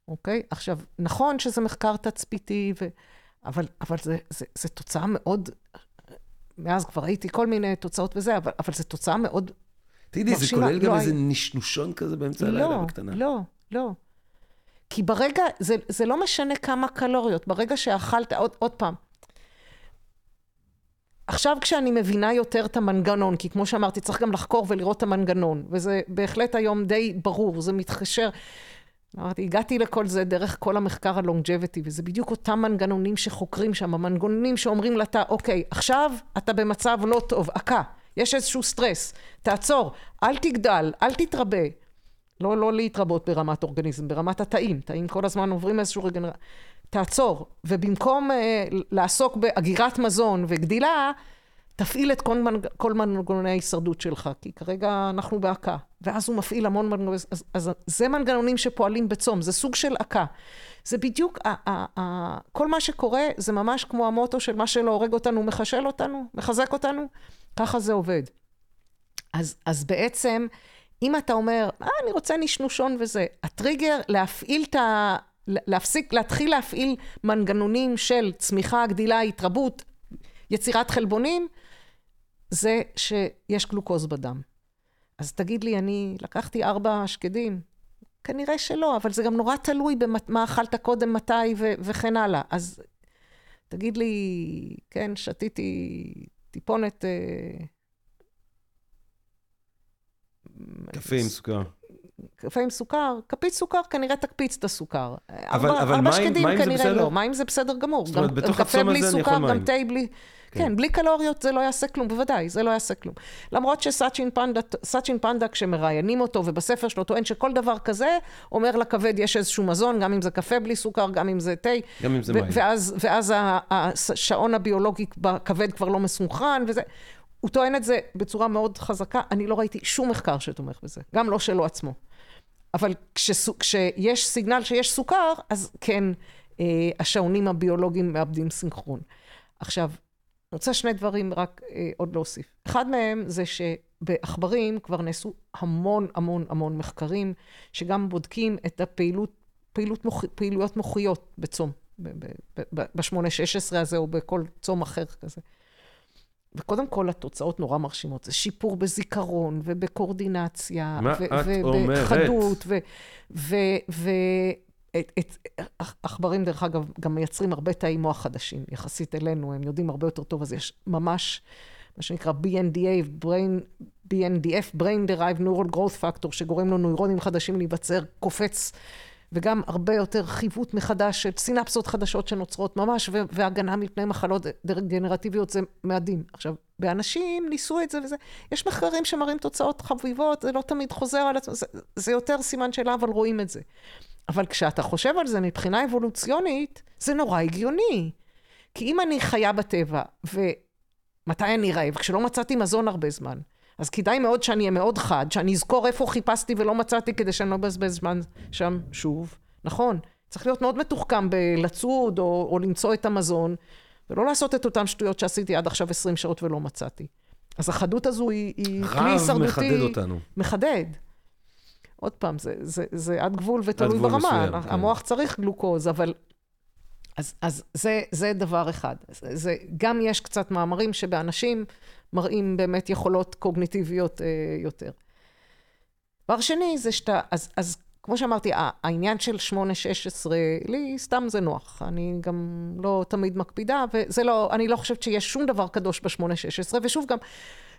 אוקיי? עכשיו, נכון שזה מחקר תצפיתי, ו... אבל, אבל זה, זה, זה תוצאה מאוד, מאז כבר ראיתי כל מיני תוצאות וזה, אבל, אבל זו תוצאה מאוד תגידי, זה. כולל גם לא איזה היה- נשנושון כזה באמצע הלילה לא, בקטנה? לא, לא. כי ברגע, זה, זה לא משנה כמה קלוריות, ברגע שאכלת, עוד, עוד פעם, עכשיו כשאני מבינה יותר את המנגנון, כי כמו שאמרתי, צריך גם לחקור ולראות את המנגנון, וזה בהחלט היום די ברור, זה מתחשר. הגעתי לכל זה דרך כל המחקר הלונג'ביטי, וזה בדיוק אותם מנגנונים שחוקרים שם, המנגנונים שאומרים לתא, אוקיי, עכשיו אתה במצב לא טוב, עקה, יש איזשהו סטרס, תעצור, אל תגדל, אל תתרבה. לא, לא להתרבות ברמת אורגניזם, ברמת התאים, תאים כל הזמן עוברים איזשהו רגנר... תעצור, ובמקום אה, לעסוק באגירת מזון וגדילה, תפעיל את כל, מנג... כל מנגנוני ההישרדות שלך, כי כרגע אנחנו בהקה. ואז הוא מפעיל המון מנגנונים, אז, אז זה מנגנונים שפועלים בצום, זה סוג של עקה. זה בדיוק, ה, ה, ה, כל מה שקורה זה ממש כמו המוטו של מה שלא הורג אותנו, מחשל אותנו, מחזק אותנו, ככה זה עובד. אז, אז בעצם, אם אתה אומר, אה, אני רוצה נשנושון וזה, הטריגר להפעיל את ה... להפסיק, להתחיל להפעיל מנגנונים של צמיחה, גדילה, התרבות, יצירת חלבונים, זה שיש גלוקוז בדם. אז תגיד לי, אני לקחתי ארבע שקדים? כנראה שלא, אבל זה גם נורא תלוי במה אכלת קודם, מתי ו- וכן הלאה. אז תגיד לי, כן, שתיתי טיפונת... אה, קפה עם סוכר. קפה עם סוכר, כפית סוכר כנראה תקפיץ את הסוכר. אבל- ארבע, אבל ארבע מים- שקדים מים זה כנראה בסדר? לא, מים זה בסדר גמור. זאת אומרת, גם- בתוך הצום הזה אני יכול סוכר, גם מים. תה בלי... כן. כן, בלי קלוריות זה לא יעשה כלום, בוודאי, זה לא יעשה כלום. למרות שסאצ'ין פנדה, סאצ'ין פנדה כשמראיינים אותו ובספר שלו טוען שכל דבר כזה, אומר לכבד יש איזשהו מזון, גם אם זה קפה בלי סוכר, גם אם זה תה. גם אם זה מים. ואז, ואז השעון הביולוגי בכבד כבר לא מסונכרן וזה. הוא טוען את זה בצורה מאוד חזקה, אני לא ראיתי שום מחקר שתומך בזה, גם לא שלו עצמו. אבל כשסו, כשיש סיגנל שיש סוכר, אז כן, אה, השעונים הביולוגיים מאבדים סינכרון. עכשיו, אני רוצה שני דברים רק אה, עוד להוסיף. אחד מהם זה שבעכברים כבר נעשו המון המון המון מחקרים, שגם בודקים את הפעילות, פעילות מוח, פעילויות מוחיות בצום, ב-8-16 הזה או בכל צום אחר כזה. וקודם כל, התוצאות נורא מרשימות. זה שיפור בזיכרון ובקורדינציה. מה ו- את אומרת? ובחדות. ועכברים, דרך אגב, גם מייצרים הרבה תאי מוח חדשים, יחסית אלינו, הם יודעים הרבה יותר טוב, אז יש ממש, מה שנקרא BNDA, Brain, BNDF, Brain Derived Neural Growth Factor, שגורם לו נוירונים חדשים להיווצר, קופץ וגם הרבה יותר חיווט מחדש של סינפסות חדשות שנוצרות ממש, והגנה מפני מחלות דגנרטיביות זה מאדים. עכשיו, באנשים ניסו את זה וזה, יש מחקרים שמראים תוצאות חביבות, זה לא תמיד חוזר על עצמו, זה, זה יותר סימן שאלה, אבל רואים את זה. אבל כשאתה חושב על זה מבחינה אבולוציונית, זה נורא הגיוני. כי אם אני חיה בטבע, ומתי אני רעב? כשלא מצאתי מזון הרבה זמן. אז כדאי מאוד שאני אהיה מאוד חד, שאני אזכור איפה חיפשתי ולא מצאתי כדי שאני לא אבזבז זמן שם שוב. נכון, צריך להיות מאוד מתוחכם בלצוד או, או למצוא את המזון, ולא לעשות את אותן שטויות שעשיתי עד עכשיו 20 שעות ולא מצאתי. אז החדות הזו היא, היא כלי הישרדותי. רב מחדד אותנו. מחדד. עוד פעם, זה, זה, זה עד גבול ותלוי עד גבול ברמה. מסוים. המוח כן. צריך גלוקוז, אבל... אז, אז זה, זה דבר אחד. זה, זה, גם יש קצת מאמרים שבאנשים מראים באמת יכולות קוגניטיביות אה, יותר. דבר שני זה שאתה, אז, אז כמו שאמרתי, העניין של 8-16, לי סתם זה נוח. אני גם לא תמיד מקפידה, וזה לא, אני לא חושבת שיש שום דבר קדוש ב-8-16, ושוב גם,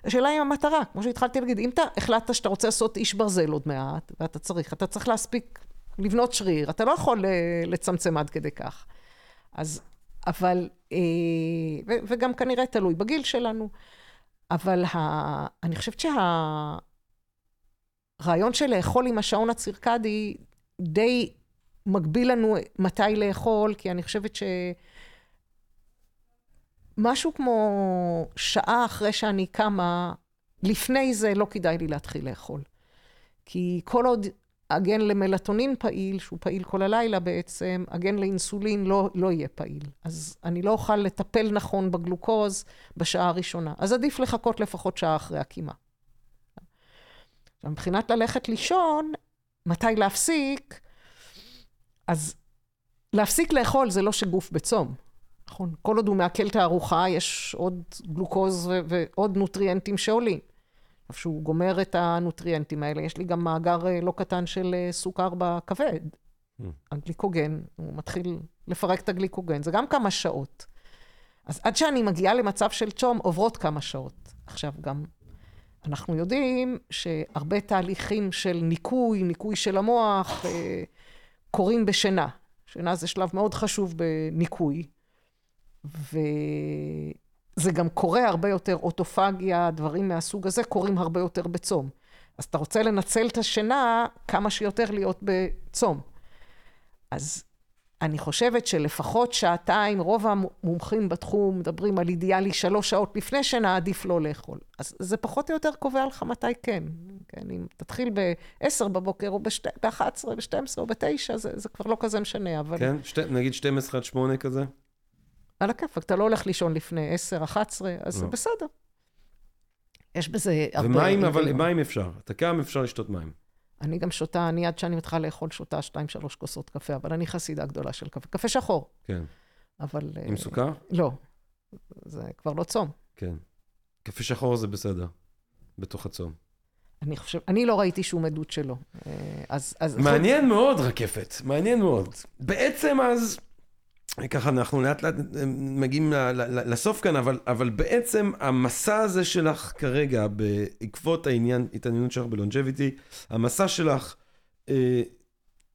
השאלה היא המטרה, כמו שהתחלתי להגיד, אם אתה החלטת שאתה רוצה לעשות איש ברזל עוד מעט, ואתה צריך, אתה צריך להספיק לבנות שריר, אתה לא יכול אה, לצמצם עד כדי כך. אז, אבל, אה, וגם כנראה תלוי בגיל שלנו. אבל ה... אני חושבת שהרעיון של לאכול עם השעון הצירקדי די מגביל לנו מתי לאכול, כי אני חושבת ש... משהו כמו שעה אחרי שאני קמה, לפני זה לא כדאי לי להתחיל לאכול. כי כל עוד הגן למלטונין פעיל, שהוא פעיל כל הלילה בעצם, הגן לאינסולין לא, לא יהיה פעיל. אז אני לא אוכל לטפל נכון בגלוקוז בשעה הראשונה. אז עדיף לחכות לפחות שעה אחרי הקימה. מבחינת ללכת לישון, מתי להפסיק, אז להפסיק לאכול זה לא שגוף בצום. נכון? כל עוד הוא מעכל את הארוחה, יש עוד גלוקוז ועוד נוטריאנטים שעולים. שהוא גומר את הנוטריאנטים האלה, יש לי גם מאגר אה, לא קטן של אה, סוכר בכבד. Mm. הגליקוגן, הוא מתחיל לפרק את הגליקוגן, זה גם כמה שעות. אז עד שאני מגיעה למצב של צום, עוברות כמה שעות. עכשיו גם, אנחנו יודעים שהרבה תהליכים של ניקוי, ניקוי של המוח, אה, קורים בשינה. שינה זה שלב מאוד חשוב בניקוי. ו... זה גם קורה הרבה יותר, אוטופגיה, דברים מהסוג הזה, קורים הרבה יותר בצום. אז אתה רוצה לנצל את השינה כמה שיותר להיות בצום. אז אני חושבת שלפחות שעתיים, רוב המומחים בתחום מדברים על אידיאלי שלוש שעות לפני שינה, עדיף לא לאכול. אז זה פחות או יותר קובע לך מתי כן. כן, אם תתחיל ב-10 בבוקר, או ב-11, ב-12 או ב-9, זה, זה כבר לא כזה משנה, אבל... כן, שת, נגיד 12 עד 8 כזה? על הכיפאק, אתה לא הולך לישון לפני 10, 11, אז לא. בסדר. יש בזה הרבה... ומים, אבל מים אפשר. אתה קם, אפשר לשתות מים. אני גם שותה, אני עד שאני מתחילה לאכול שותה 2-3 כוסות קפה, אבל אני חסידה גדולה של קפה. קפה שחור. כן. אבל... עם uh, סוכר? לא. זה כבר לא צום. כן. קפה שחור זה בסדר, בתוך הצום. אני חושב, אני לא ראיתי שום עדות שלו. אה, אז... אז מעניין חוץ... מאוד, רקפת. מעניין מאוד. בעצם אז... ככה אנחנו לאט לאט אה, מגיעים לסוף כאן, אבל, אבל בעצם המסע הזה שלך כרגע, בעקבות העניין, התעניינות שלך בלונג'ביטי, המסע שלך אה,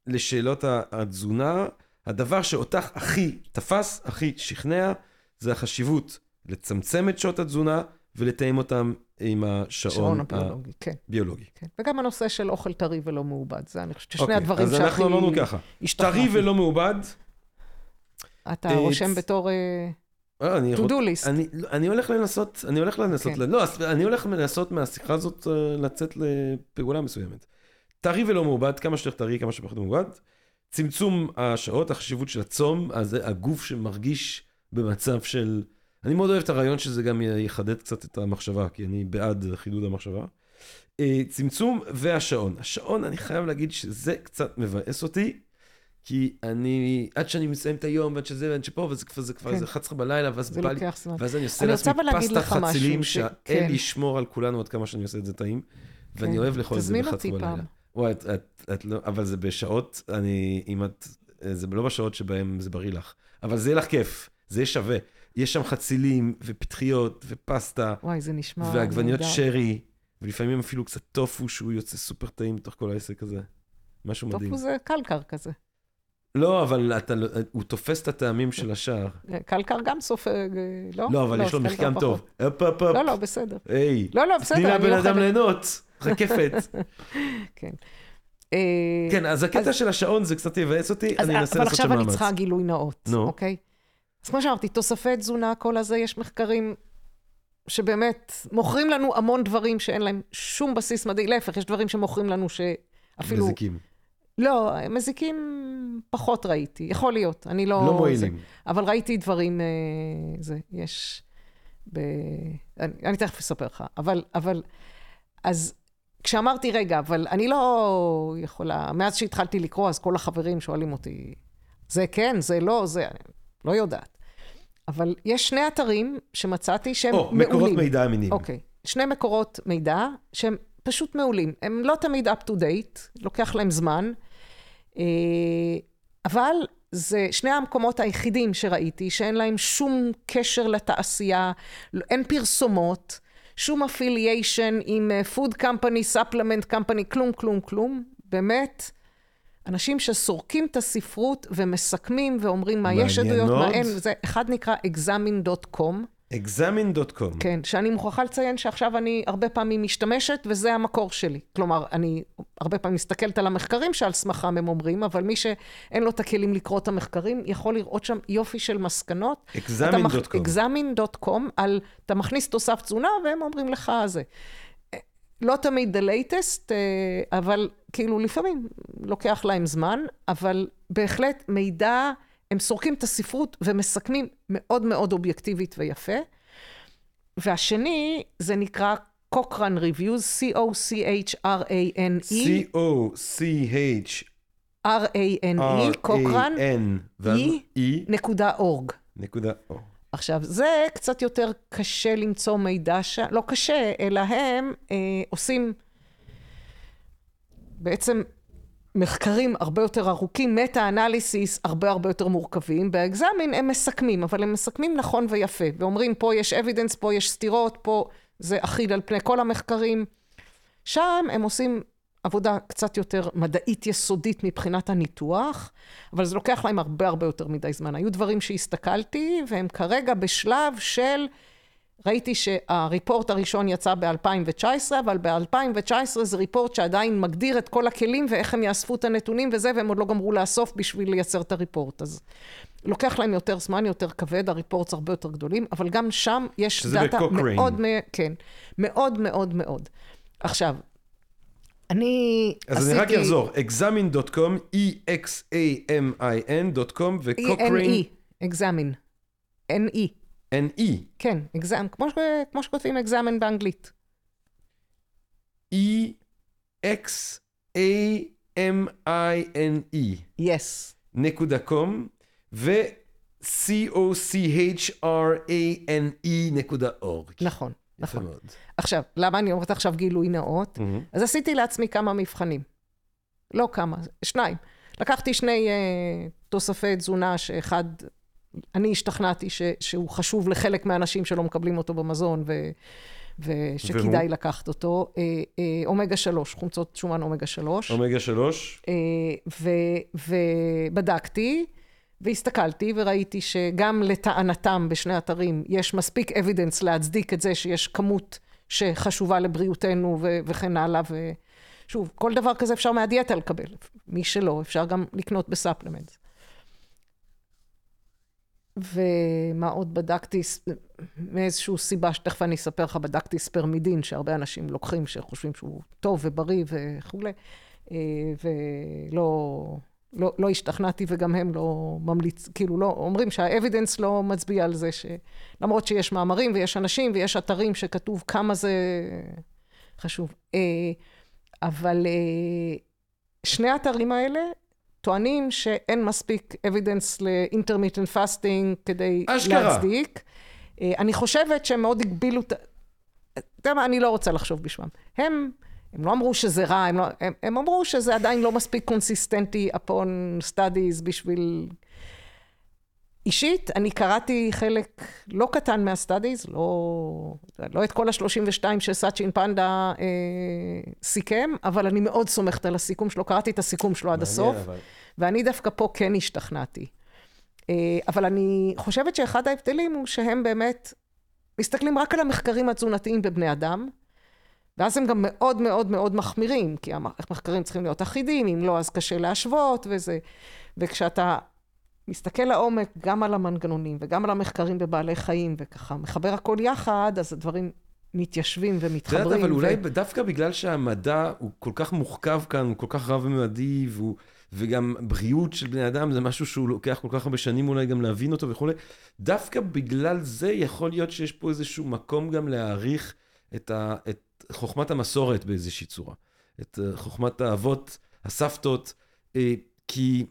לשאלות התזונה, הדבר שאותך הכי תפס, הכי שכנע, זה החשיבות לצמצם את שעות התזונה ולתאם אותם עם השעון שעון הביולוגי, כן. ביולוגי. כן. וגם הנושא של אוכל טרי ולא מעובד, זה אני חושבת ששני אוקיי, הדברים שהכי... אז אנחנו אמרנו ככה, טרי ולא מעובד, אתה אה, רושם בתור אה, אה, to do list. אני הולך לנסות, אני הולך לנסות, כן. לא, אני הולך לנסות מהשיחה הזאת לצאת לפעולה מסוימת. טרי ולא מעובד, כמה שיותר טרי, כמה שפחות מעובד. צמצום השעות, החשיבות של הצום, אז הגוף שמרגיש במצב של... אני מאוד אוהב את הרעיון שזה גם יחדד קצת את המחשבה, כי אני בעד חידוד המחשבה. צמצום והשעון. השעון, אני חייב להגיד שזה קצת מבאס אותי, כי אני, עד שאני מסיים את היום, ועד שזה, ועד שפה, וזה כבר, זה כבר כן. איזה 11 בלילה, ואז זה בא לי. ואז אני עושה לעצמי פסטה חצילים, שהאל כן. ישמור על כולנו עד כמה שאני עושה את זה טעים, ואני כן. אוהב לאכול את זה תזמין ב-11 אותי בלילה. וואי, את, את, את לא, אבל זה בשעות, אני, אם את, זה לא בשעות שבהן זה בריא לך, אבל זה יהיה לך כיף, זה יהיה שווה. יש שם חצילים, ופטריות, ופסטה, וואי, זה נשמע ועגבניות. שרי, ולפעמים אפילו קצת טופו שהוא יוצא סופר טעים בתוך כל העסק הזה. משהו מדהים. טופו זה קלקר כזה. לא, אבל אתה, לא- הוא תופס את הטעמים של השער. קלקר גם סופג, לא? לא, אבל יש לו מחכם. טוב. הופ, הופ, הופ. לא, לא, בסדר. היי. לא, לא, בסדר, תני לבן אדם אוכלת. ליהנות, רקפת. כן. אה, כן, אז הקטע אז- של השעון זה קצת יבאס אותי, אז, אני אנסה אבל לעשות שם עכשיו אני מאמץ. צריכה גילוי נאות, נו. אוקיי? אז כמו שאמרתי, תוספי תזונה, כל הזה, יש מחקרים שבאמת מוכרים לנו המון דברים שאין להם שום בסיס מדעי. להפך, יש דברים שמוכרים לנו שאפילו... מזיקים. לא, מזיקים פחות ראיתי, יכול להיות, אני לא... לא זה. מועילים. אבל ראיתי דברים, אה, זה, יש... ב... אני, אני תכף אספר לך, אבל, אבל... אז כשאמרתי, רגע, אבל אני לא יכולה... מאז שהתחלתי לקרוא, אז כל החברים שואלים אותי, זה כן, זה לא, זה... אני לא יודעת. אבל יש שני אתרים שמצאתי שהם או, מעולים. מקורות מידע אמינים. אוקיי. שני מקורות מידע שהם פשוט מעולים. הם לא תמיד up to date, לוקח להם זמן, אבל זה שני המקומות היחידים שראיתי שאין להם שום קשר לתעשייה, אין פרסומות, שום אפיליישן עם אה, food company, supplement company, כלום, כלום, כלום. באמת, אנשים שסורקים את הספרות ומסכמים ואומרים מה יש עדויות, מה. אין, זה אחד נקרא examine.com. examine.com. כן, שאני מוכרחה לציין שעכשיו אני הרבה פעמים משתמשת, וזה המקור שלי. כלומר, אני הרבה פעמים מסתכלת על המחקרים שעל סמכם הם אומרים, אבל מי שאין לו את הכלים לקרוא את המחקרים, יכול לראות שם יופי של מסקנות. examine.com. examine.com, על, אתה מכניס תוסף תזונה, והם אומרים לך זה. לא תמיד the latest, אה, אבל כאילו לפעמים לוקח להם זמן, אבל בהחלט מידע, הם סורקים את הספרות ומסכמים מאוד מאוד אובייקטיבית ויפה. והשני, זה נקרא Cochrane Reviews, C-O-C-H-R-A-N-E, C-O-C-H R-A-N-E, ואז E. נקודה אורג. נקודה O. עכשיו, זה קצת יותר קשה למצוא מידע שם, לא קשה, אלא הם אה, עושים בעצם מחקרים הרבה יותר ארוכים, מטה-אנליסיס הרבה הרבה יותר מורכבים. באקזמין הם מסכמים, אבל הם מסכמים נכון ויפה, ואומרים פה יש evidence, פה יש סתירות, פה זה אחיד על פני כל המחקרים. שם הם עושים עבודה קצת יותר מדעית יסודית מבחינת הניתוח, אבל זה לוקח להם הרבה הרבה יותר מדי זמן. היו דברים שהסתכלתי, והם כרגע בשלב של, ראיתי שה report הראשון יצא ב-2019, אבל ב-2019 זה report שעדיין מגדיר את כל הכלים ואיך הם יאספו את הנתונים וזה, והם עוד לא גמרו לאסוף בשביל לייצר את ה report. אז לוקח להם יותר זמן, יותר כבד, הריפורטס הרבה יותר גדולים, אבל גם שם יש דאטה. מאוד, כן, מאוד מאוד מאוד. עכשיו, אני אז עשיתי... אני רק אחזור, examine.com, E-X-A-M-I-N.com ו-Cochrane, E-N-E, examine. N-E, N-E, כן, exam, כמו, ש- כמו שכותבים examine באנגלית. E-X-A-M-I-N-E Yes. נקודה קום, ו-C-O-C-H-R-A-N-E נקודה אורג. נכון, נכון. מאוד. עכשיו, למה אני אומרת עכשיו גילוי נאות? מהמם. אז עשיתי לעצמי כמה מבחנים. לא כמה, שניים. לקחתי שני uh, תוספי תזונה שאחד, אני השתכנעתי ש, שהוא חשוב לחלק מהאנשים שלא מקבלים אותו במזון, ו, ושכדאי והוא? לקחת אותו. Uh, uh, אומגה 3, חומצות שומן אומגה 3. אומגה שלוש, אה, ו- ובדקתי, והסתכלתי וראיתי שגם לטענתם בשני אתרים יש מספיק אבידנס להצדיק את זה שיש כמות שחשובה לבריאותנו ו- וכן הלאה. ושוב, כל דבר כזה אפשר מהדיאטה לקבל. מי שלא, אפשר גם לקנות בספלמנט. ומה עוד בדקתי, מאיזושהי סיבה שתכף אני אספר לך, בדקתי ספרמידין שהרבה אנשים לוקחים, שחושבים שהוא טוב ובריא וכולי. אה, ולא לא, לא השתכנעתי וגם הם לא ממליץ, כאילו לא, אומרים שהאבידנס לא מצביע על זה ש... למרות שיש מאמרים ויש אנשים ויש אתרים שכתוב כמה זה חשוב. אה, אבל אה, שני האתרים האלה טוענים שאין מספיק evidence ל-intermittent fasting כדי אשכרה. להצדיק. אה, אני חושבת שהם מאוד הגבילו את... אתה יודע מה, אני לא רוצה לחשוב בשמם. הם, הם לא אמרו שזה רע, הם, לא, הם, הם אמרו שזה עדיין לא מספיק consistent upon studies בשביל... אישית, אני קראתי חלק לא קטן מה studies, לא, לא את כל ה-32 שסאצ'ין פנדה אה, סיכם, אבל אני מאוד סומכת על הסיכום שלו, קראתי את הסיכום שלו עד הסוף, אבל... ואני דווקא פה כן השתכנעתי. אה, אבל אני חושבת שאחד ההבדלים הוא שהם באמת מסתכלים רק על המחקרים התזונתיים בבני אדם, ואז הם גם מאוד מאוד מאוד מחמירים, כי המחקרים צריכים להיות אחידים, אם לא אז קשה להשוות וזה. וכשאתה מסתכל לעומק גם על המנגנונים וגם על המחקרים בבעלי חיים, וככה מחבר הכל יחד, אז הדברים מתיישבים את ומתחברים. יודעת, אבל ו- אולי דווקא בגלל שהמדע הוא כל כך מורכב כאן, הוא כל כך רב-ממדי, והוא... וגם בריאות של בני אדם זה משהו שהוא לוקח כל כך הרבה שנים אולי גם להבין אותו וכולי. דווקא בגלל זה יכול להיות שיש פה איזשהו מקום גם להעריך את, ה, את חוכמת המסורת באיזושהי צורה. את אה, חוכמת האבות, הסבתות, אה, כי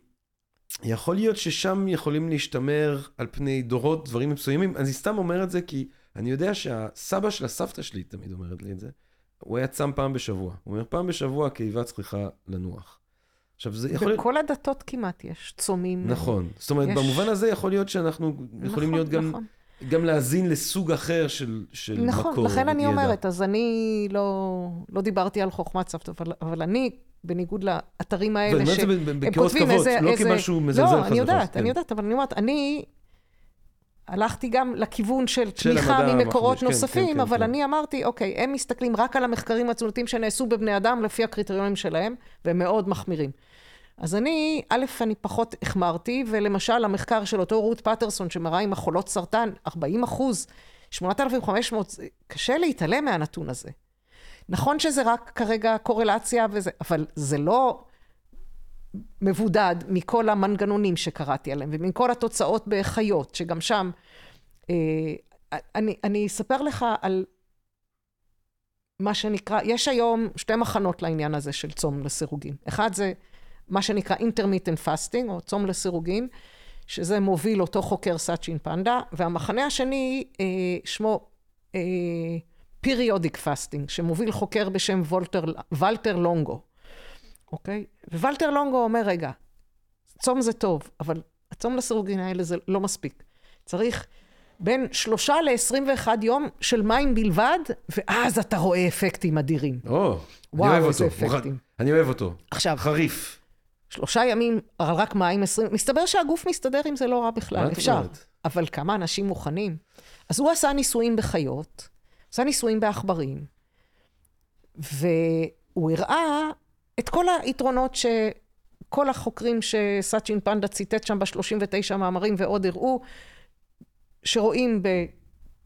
יכול להיות ששם יכולים להשתמר על פני דורות דברים מסוימים. אני סתם אומר את זה כי אני יודע שהסבא של הסבתא שלי תמיד אומרת לי את זה. הוא היה צם פעם בשבוע. הוא אומר, פעם בשבוע הקיבה צריכה לנוח. עכשיו, זה יכול להיות... בכל הדתות כמעט יש צומים. נכון. זאת אומרת, יש- במובן הזה יכול להיות שאנחנו יכולים נכון, להיות גם, נכון. גם להאזין לסוג אחר של, של נכון, מקור לכן אני ידע. אומרת, אז אני לא, לא דיברתי על חוכמת סבתא, אבל, אבל אני, בניגוד לאתרים ואני האלה, אומר את זה ב- ב- הם בקירות כותבים כבוד, איזה... לא איזה... כמשהו מזלזל לא. אני יודעת, כן. אני יודעת, אבל אני אומרת, אני הלכתי גם לכיוון של של תמיכה המדע ממקורות המחדש, כן, נוספים, כן, כן, אבל כן. אני אמרתי, אוקיי, הם מסתכלים רק על המחקרים התזונתיים שנעשו בבני אדם לפי הקריטריונים שלהם, והם מאוד מחמירים. אז אני, א', אני פחות החמרתי, ולמשל, המחקר של אותו רות פטרסון, שמראה עם החולות סרטן, 40 אחוז, 8,500, זה- קשה להתעלם מהנתון הזה. נכון שזה רק כרגע קורלציה וזה, אבל זה לא מבודד מכל המנגנונים שקראתי עליהם, ומכל התוצאות בחיות, שגם שם, אה, אני, אני אספר לך על מה שנקרא, יש היום שתי מחנות לעניין הזה של צום לסירוגין. אחד זה מה שנקרא intermittent fasting, או צום לסירוגין, שזה מוביל אותו חוקר סאצ'ין פנדה, והמחנה השני אה, שמו אה, periodic fasting, שמוביל חוקר בשם וולטר, ולטר לונגו, אוקיי? ווולטר לונגו אומר, רגע, צום זה טוב, אבל הצום לסירוגין האלה זה לא מספיק. צריך בין שלושה ל-21 יום של מים בלבד, ואז אתה רואה אפקטים אדירים. או, אני וואו, אוהב איזה אותו. אפקטים. אני אוהב אותו. עכשיו, חריף. שלושה ימים, אבל רק מים, 20... מסתבר שהגוף מסתדר עם זה לא רע בכלל, מה את אפשר. אומרת? אבל כמה אנשים מוכנים? אז הוא עשה ניסויים בחיות, עשה ניסויים בעכברים, והוא הראה את כל היתרונות שכל החוקרים שסאצ'ין פנדה ציטט שם ב-39 מאמרים ועוד הראו, שרואים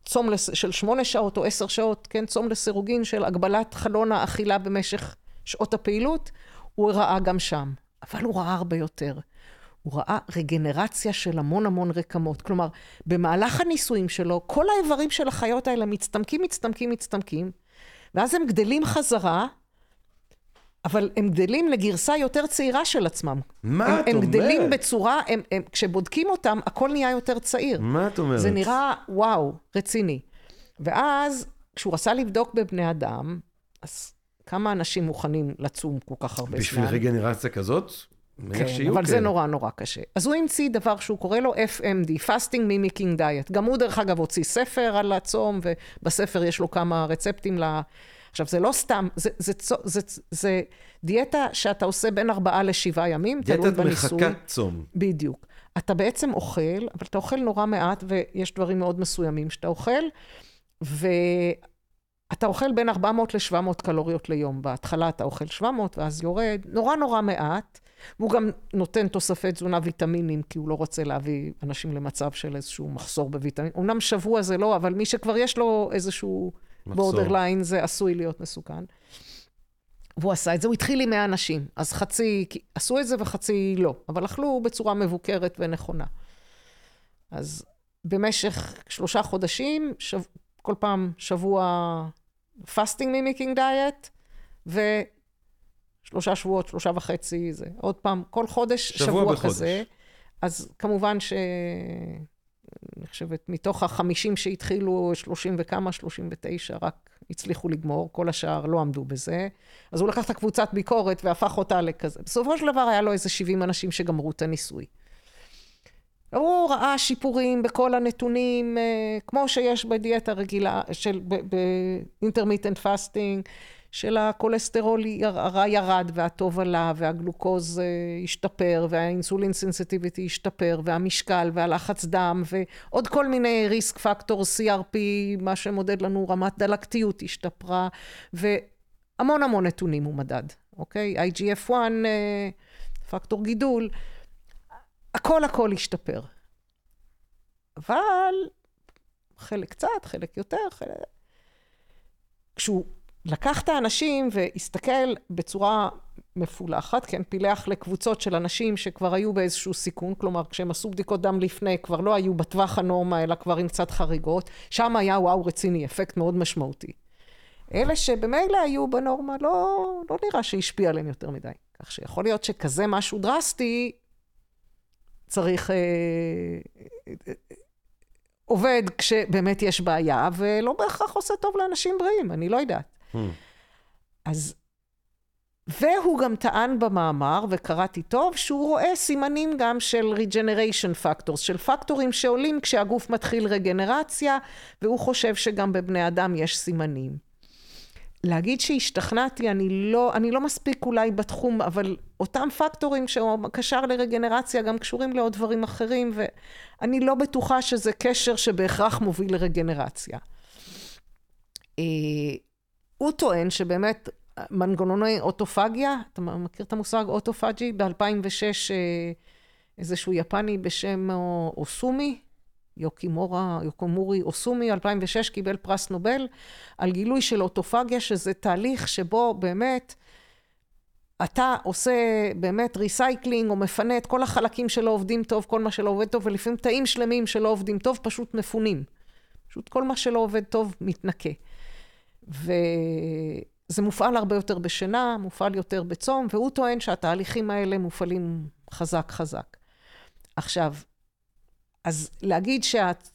בצום לס... של שמונה שעות או עשר שעות, כן, צום לסירוגין של הגבלת חלון האכילה במשך שעות הפעילות, הוא ראה גם שם. אבל הוא ראה הרבה יותר. הוא ראה רגנרציה של המון המון רקמות. כלומר, במהלך הניסויים שלו, כל האיברים של החיות האלה מצטמקים, מצטמקים, מצטמקים, ואז הם גדלים חזרה, אבל הם גדלים לגרסה יותר צעירה של עצמם. מה הם, את הם אומרת? גדלים בצורה, הם, הם, כשבודקים אותם, הכל נהיה יותר צעיר. מה את אומרת? זה נראה, וואו, רציני. ואז, כשהוא רצה לבדוק בבני אדם, אז כמה אנשים מוכנים לצום כל כך הרבה בשביל זמן? רגנרציה כזאת? כן, שיהיו אבל זה כאלה. נורא נורא קשה. אז הוא המציא דבר שהוא קורא לו FMD, Fasting Mimicking Diet. גם הוא, דרך אגב, הוציא ספר על הצום, ובספר יש לו כמה רצפטים ל... עכשיו, זה לא סתם, זה, זה, זה, זה, זה דיאטה שאתה עושה בין ארבעה לשבעה ימים, תלוי דיאטת בניסוי. מחקת צום. בדיוק. אתה בעצם אוכל, אבל אתה אוכל נורא מעט, ויש דברים מאוד מסוימים שאתה אוכל, ואתה אוכל בין 400 ל-700 קלוריות ליום. בהתחלה אתה אוכל 700, ואז יורד, נורא נורא מעט. והוא גם נותן תוספי תזונה ויטמינים, כי הוא לא רוצה להביא אנשים למצב של איזשהו מחסור בוויטמין. אמנם שבוע זה לא, אבל מי שכבר יש לו איזשהו. בורדרליין, זה עשוי להיות מסוכן. והוא עשה את זה, הוא התחיל עם 100 אנשים, אז חצי עשו את זה וחצי לא, אבל אכלו בצורה מבוקרת ונכונה. אז במשך שלושה חודשים, שב, כל פעם שבוע fasting mimicking diet, ושלושה שבועות, שלושה וחצי, זה עוד פעם, כל חודש, שבוע, שבוע בחודש. כזה. אז כמובן ש... אני חושבת, מתוך החמישים שהתחילו, שלושים וכמה, שלושים ותשע, רק הצליחו לגמור, כל השאר לא עמדו בזה. אז הוא לקח את הקבוצת ביקורת והפך אותה לכזה. בסופו של דבר היה לו איזה 70 אנשים שגמרו את הניסוי. הוא ראה שיפורים בכל הנתונים, אה, כמו שיש בדיאטה רגילה, של ב intermittent fasting, של הכולסטרול הרע ירד והטוב עלה והגלוקוז אה, השתפר וה insulin sensitivity השתפר והמשקל והלחץ דם ועוד כל מיני risk factor CRP מה שמודד לנו רמת דלקתיות השתפרה והמון המון נתונים הוא מדד אוקיי? IGF-1 אה, פקטור גידול הכל הכל השתפר אבל חלק קצת חלק יותר חלק כשהוא לקח את האנשים והסתכל בצורה מפולחת, כן, פילח לקבוצות של אנשים שכבר היו באיזשהו סיכון, כלומר כשהם עשו בדיקות דם לפני כבר לא היו בטווח הנורמה אלא כבר עם קצת חריגות, שם היה וואו רציני, אפקט מאוד משמעותי. אלה שבמילא היו בנורמה לא, לא נראה שהשפיע עליהם יותר מדי. כך שיכול להיות שכזה משהו דרסטי צריך... אה, אה, עובד כשבאמת יש בעיה, ולא בהכרח עושה טוב לאנשים בריאים, אני לא יודעת. Hmm. אז, והוא גם טען במאמר, וקראתי טוב, שהוא רואה סימנים גם של regeneration factors, של פקטורים שעולים כשהגוף מתחיל רגנרציה, והוא חושב שגם בבני אדם יש סימנים. להגיד שהשתכנעתי, אני לא, אני לא מספיק אולי בתחום, אבל אותם פקטורים שהוא קשר לרגנרציה גם קשורים לעוד דברים אחרים, ואני לא בטוחה שזה קשר שבהכרח מוביל לרגנרציה. אה, הוא טוען שבאמת מנגנוני אוטופגיה, אתה מכיר את המושג אוטופג'י? ב-2006 אה, איזשהו יפני בשם אוסומי, יושימורה, יושינורי אוסומי, 2006 קיבל פרס נובל על גילוי של אוטופגיה, שזה תהליך שבו באמת אתה עושה באמת recycling או מפנה את כל החלקים שלא עובדים טוב, כל מה שלא עובד טוב, ולפעמים תאים שלמים שלא עובדים טוב פשוט מפונים. פשוט כל מה שלא עובד טוב מתנקה. וזה מופעל הרבה יותר בשינה, מופעל יותר בצום, והוא טוען שהתהליכים האלה מופעלים חזק חזק. עכשיו, אז להגיד שאת...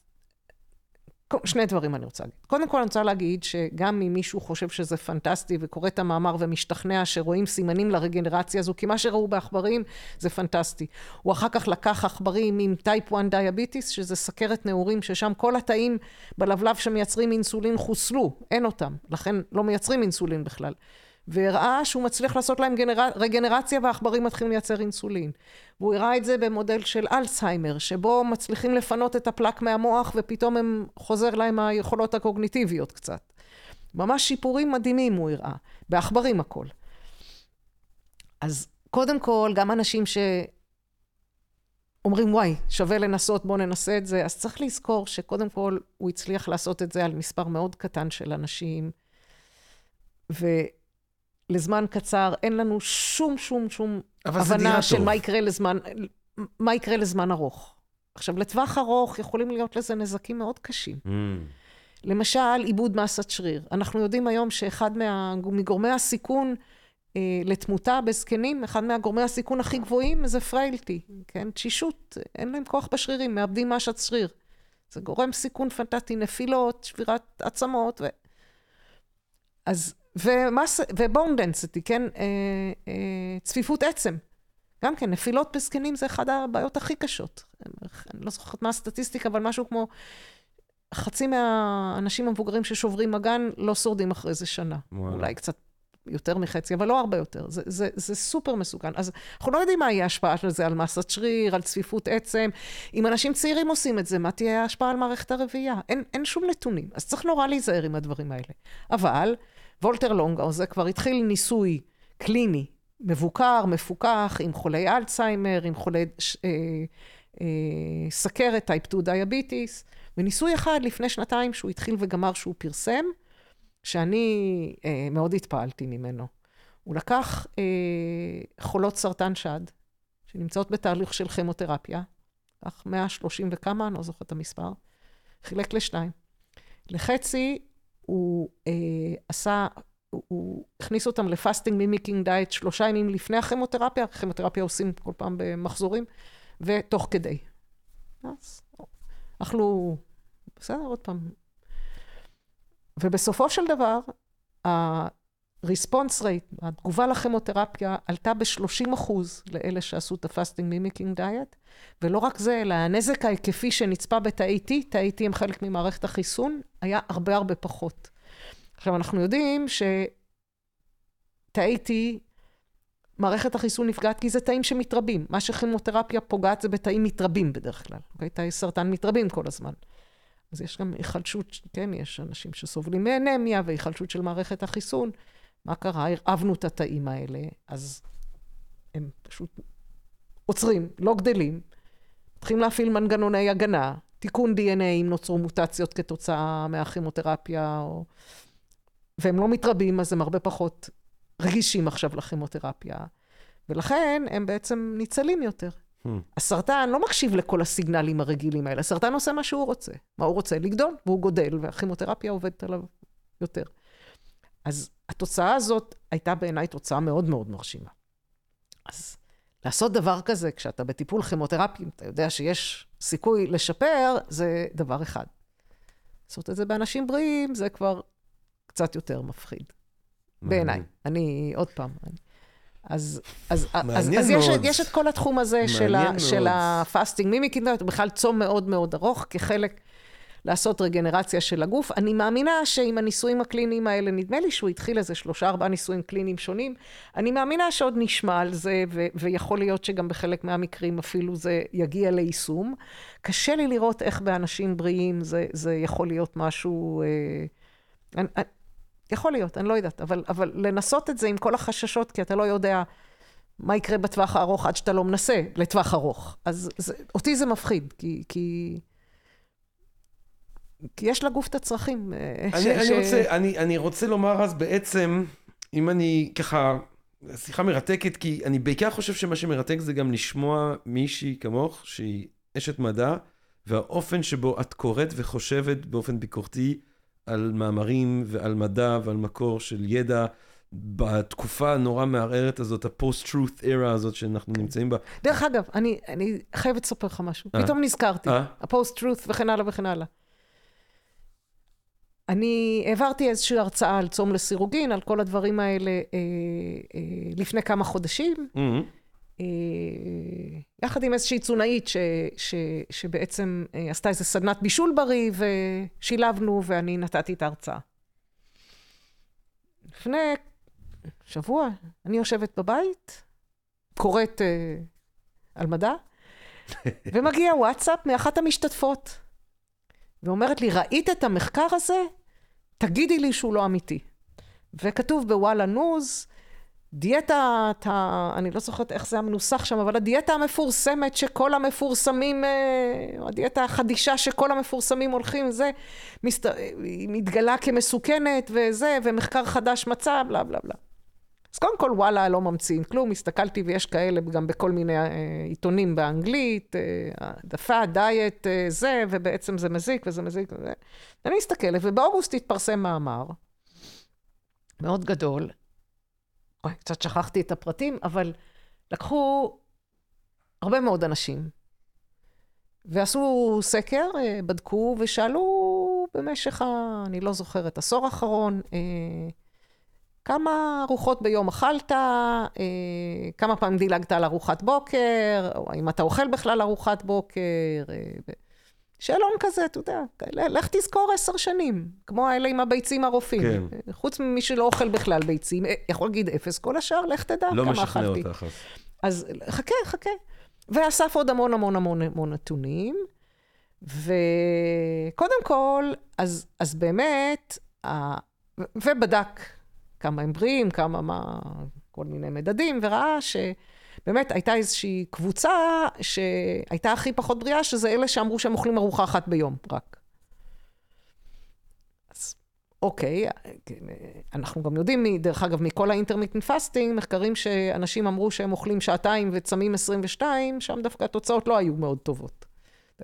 שני דברים אני רוצה להגיד. קודם כל אני רוצה להגיד שגם אם מישהו חושב שזה פנטסטי וקורא את המאמר ומשתכנע שרואים סימנים לרגנרציה הזו, כי מה שראו בעכברים זה פנטסטי. הוא אחר כך לקח עכברים עם type 1 diabetes, שזה סכרת נעורים, ששם כל התאים בלבלב שמייצרים אינסולין חוסלו, אין אותם, לכן לא מייצרים אינסולין בכלל. והראה שהוא מצליח לעשות להם גנר... רגנרציה והעכברים מתחילים לייצר אינסולין. והוא הראה את זה במודל של אלצהיימר, שבו מצליחים לפנות את הפלק מהמוח ופתאום הם חוזר להם היכולות הקוגניטיביות קצת. ממש שיפורים מדהימים הוא הראה, בעכברים הכל. אז קודם כל, גם אנשים שאומרים, וואי, שווה לנסות, בואו ננסה את זה, אז צריך לזכור שקודם כל הוא הצליח לעשות את זה על מספר מאוד קטן של אנשים, ו... לזמן קצר, אין לנו שום, שום, שום הבנה של מה יקרה, לזמן, מה יקרה לזמן ארוך. עכשיו, לטווח ארוך יכולים להיות לזה נזקים מאוד קשים. Mm. למשל, עיבוד מסת שריר. אנחנו יודעים היום שאחד מה, מגורמי הסיכון אה, לתמותה בזקנים, אחד מהגורמי הסיכון הכי גבוהים זה פריילטי, כן? תשישות, אין להם כוח בשרירים, מאבדים משת שריר. זה גורם סיכון פנטטי, נפילות, שבירת עצמות. ו... אז ו bone density, כן, אה, אה, צפיפות עצם. גם כן, נפילות בזקנים זה אחת הבעיות הכי קשות. אני לא זוכרת מה הסטטיסטיקה, אבל משהו כמו חצי מהאנשים המבוגרים ששוברים אגן לא שורדים אחרי זה שנה. וואלה. אולי קצת יותר מחצי, אבל לא הרבה יותר. זה, זה, זה סופר מסוכן. אז אנחנו לא יודעים מה יהיה ההשפעה של זה על מסת שריר, על צפיפות עצם. אם אנשים צעירים עושים את זה, מה תהיה ההשפעה על מערכת הרבייה? אין, אין שום נתונים. אז צריך נורא להיזהר עם הדברים האלה. אבל... וולטר לונגו, זה כבר התחיל ניסוי קליני, מבוקר, מפוקח, עם חולי אלצהיימר, עם חולי אה, אה, סכרת, type 2 diabetes, וניסוי אחד לפני שנתיים שהוא התחיל וגמר שהוא פרסם, שאני אה, מאוד התפעלתי ממנו. הוא לקח אה, חולות סרטן שד, שנמצאות בתהליך של כימותרפיה, לקח 130 וכמה, אני לא זוכרת את המספר, חילק לשניים. לחצי הוא אה, עשה, הוא, הוא הכניס אותם ל fasting mimicking diet שלושה ימים לפני הכימותרפיה, כימותרפיה עושים כל פעם במחזורים, ותוך כדי. אז אכלו, בסדר, עוד פעם. ובסופו של דבר, ה-response rate, התגובה לכימותרפיה, עלתה ב-30 אחוז לאלה שעשו את ה-fasting mimicking diet, ולא רק זה, אלא הנזק ההיקפי שנצפה בתאי T, תאי T הם חלק ממערכת החיסון, היה הרבה הרבה פחות. עכשיו, אנחנו יודעים שתאי T, מערכת החיסון נפגעת כי זה תאים שמתרבים. מה שכימותרפיה פוגעת זה בתאים מתרבים בדרך כלל. אוקיי? תאי סרטן מתרבים כל הזמן. אז יש גם היחלשות, כן, יש אנשים שסובלים מאנמיה והיחלשות של מערכת החיסון. מה קרה? הרעבנו את התאים האלה, אז הם פשוט עוצרים, לא גדלים, מתחילים להפעיל מנגנוני הגנה, תיקון DNA אם נוצרו מוטציות כתוצאה מהכימותרפיה, או... והם לא מתרבים, אז הם הרבה פחות רגישים עכשיו לכימותרפיה, ולכן הם בעצם ניצלים יותר. Hmm. הסרטן לא מקשיב לכל הסיגנלים הרגילים האלה, הסרטן עושה מה שהוא רוצה. מה הוא רוצה? לגדול, והוא גודל, והכימותרפיה עובדת עליו יותר. אז התוצאה הזאת הייתה בעיניי תוצאה מאוד מאוד מרשימה. אז לעשות דבר כזה כשאתה בטיפול כימותרפי, אתה יודע שיש סיכוי לשפר, זה דבר אחד. לעשות את זה באנשים בריאים, זה כבר קצת יותר מפחיד. בעיניי. אני, עוד פעם, אני... אז, אז, אז, אז יש, יש את כל התחום הזה של, ה, של ה fasting mimicking, בכלל צום מאוד מאוד ארוך כחלק לעשות רגנרציה של הגוף. אני מאמינה שעם הניסויים הקליניים האלה, נדמה לי שהוא התחיל איזה שלושה ארבעה ניסויים קליניים שונים, אני מאמינה שעוד נשמע על זה, ו- ויכול להיות שגם בחלק מהמקרים אפילו זה יגיע ליישום. קשה לי לראות איך באנשים בריאים זה, זה יכול להיות משהו... אה, אני, יכול להיות, אני לא יודעת, אבל, אבל לנסות את זה עם כל החששות, כי אתה לא יודע מה יקרה בטווח הארוך עד שאתה לא מנסה לטווח ארוך. אז זה, אותי זה מפחיד, כי, כי, כי יש לגוף את הצרכים. אה, אני, ש, אני, ש... רוצה, אני, אני רוצה לומר אז בעצם, אם אני ככה, שיחה מרתקת, כי אני בעיקר חושב שמה שמרתק זה גם לשמוע מישהי כמוך, שהיא אשת מדע, והאופן שבו את קוראת וחושבת באופן ביקורתי על מאמרים ועל מדע ועל מקור של ידע. בתקופה הנורא מערערת הזאת, הפוסט-טרות era הזאת שאנחנו כן. נמצאים בה. דרך אגב, אני, אני חייבת לספר לך משהו. אה? פתאום נזכרתי. אה? הפוסט-טרות וכן הלאה וכן הלאה. אני העברתי איזושהי הרצאה על צום לסירוגין, על כל הדברים האלה, אה, אה, לפני כמה חודשים. Mm-hmm. אה, יחד עם איזושהי תזונאית שבעצם אה, עשתה איזה סדנת בישול בריא, ושילבנו ואני נתתי את ההרצאה. לפני שבוע אני יושבת בבית, קוראת אה, על מדע, ומגיע וואטסאפ מאחת המשתתפות, ואומרת לי, ראית את המחקר הזה? תגידי לי שהוא לא אמיתי. וכתוב בוואלה ניוז, דיאטה, אתה, אני לא זוכרת איך זה המנוסח שם, אבל הדיאטה המפורסמת שכל המפורסמים, אה, הדיאטה החדישה שכל המפורסמים הולכים, זה, מסת, היא מתגלה כמסוכנת וזה, ומחקר חדש מצא, בלה בלה בלה. אז קודם כל, וואלה, לא ממציאים כלום, הסתכלתי ויש כאלה גם בכל מיני אה, עיתונים באנגלית, העדפה, אה, דיאט, אה, זה, ובעצם זה מזיק וזה מזיק וזה. אני מסתכלת, ובאוגוסט התפרסם מאמר מאוד גדול, אוי, קצת שכחתי את הפרטים, אבל לקחו הרבה מאוד אנשים, ועשו סקר, אה, בדקו ושאלו במשך, ה, אני לא זוכרת, עשור האחרון, אה, כמה ארוחות ביום אכלת, אה, כמה פעמים דילגת על ארוחת בוקר, או האם אתה אוכל בכלל ארוחת בוקר. שאלון כזה, אתה יודע, לך תזכור עשר שנים, כמו האלה עם הביצים הרופאים. כן. חוץ ממי שלא אוכל בכלל ביצים, אה, יכול להגיד אפס, כל השאר, לך תדע לא כמה אכלתי. לא משכנע אותך. אז חכה, חכה. ואסף עוד המון המון המון המון נתונים, וקודם כל, אז, אז באמת, ובדק כמה הם בריאים, כמה מה, כל מיני מדדים, וראה ש... באמת הייתה איזושהי קבוצה שהייתה הכי פחות בריאה, שזה אלה שאמרו שהם אוכלים ארוחה אחת ביום, רק. אז אוקיי, אנחנו גם יודעים, דרך אגב, מכל ה intermittent fasting, מחקרים שאנשים אמרו שהם אוכלים שעתיים וצמים 22, שם דווקא התוצאות לא היו מאוד טובות.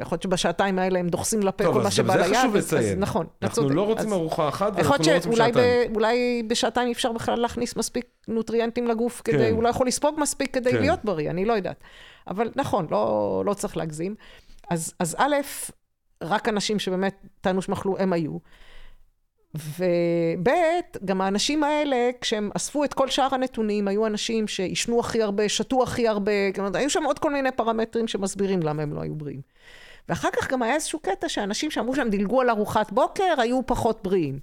יכול להיות שבשעתיים האלה הם דוחסים לפה טוב, כל מה אז גם שבא זה ליד. חשוב אז- אז לציין. נכון, אנחנו. לא רוצים ארוחה אחת, ואנחנו לא רוצים שעתיים. אולי בשעתיים אפשר בכלל להכניס מספיק נוטריאנטים לגוף כדי, כן. הוא לא יכול לספוג מספיק כדי כן. להיות בריא, אני לא יודעת. אבל נכון, לא, לא צריך להגזים. אז, א', רק אנשים שבאמת טענו אכלו, הם היו. וב', גם האנשים האלה, כשהם אספו את כל שאר הנתונים, היו אנשים שעישנו הכי הרבה, שתו הכי הרבה, כלומר, היו שם עוד כל מיני פרמטרים שמסבירים למה הם לא היו בריאים. ואחר כך גם היה איזשהו קטע שאנשים שאמרו שהם דילגו על ארוחת בוקר, היו פחות בריאים.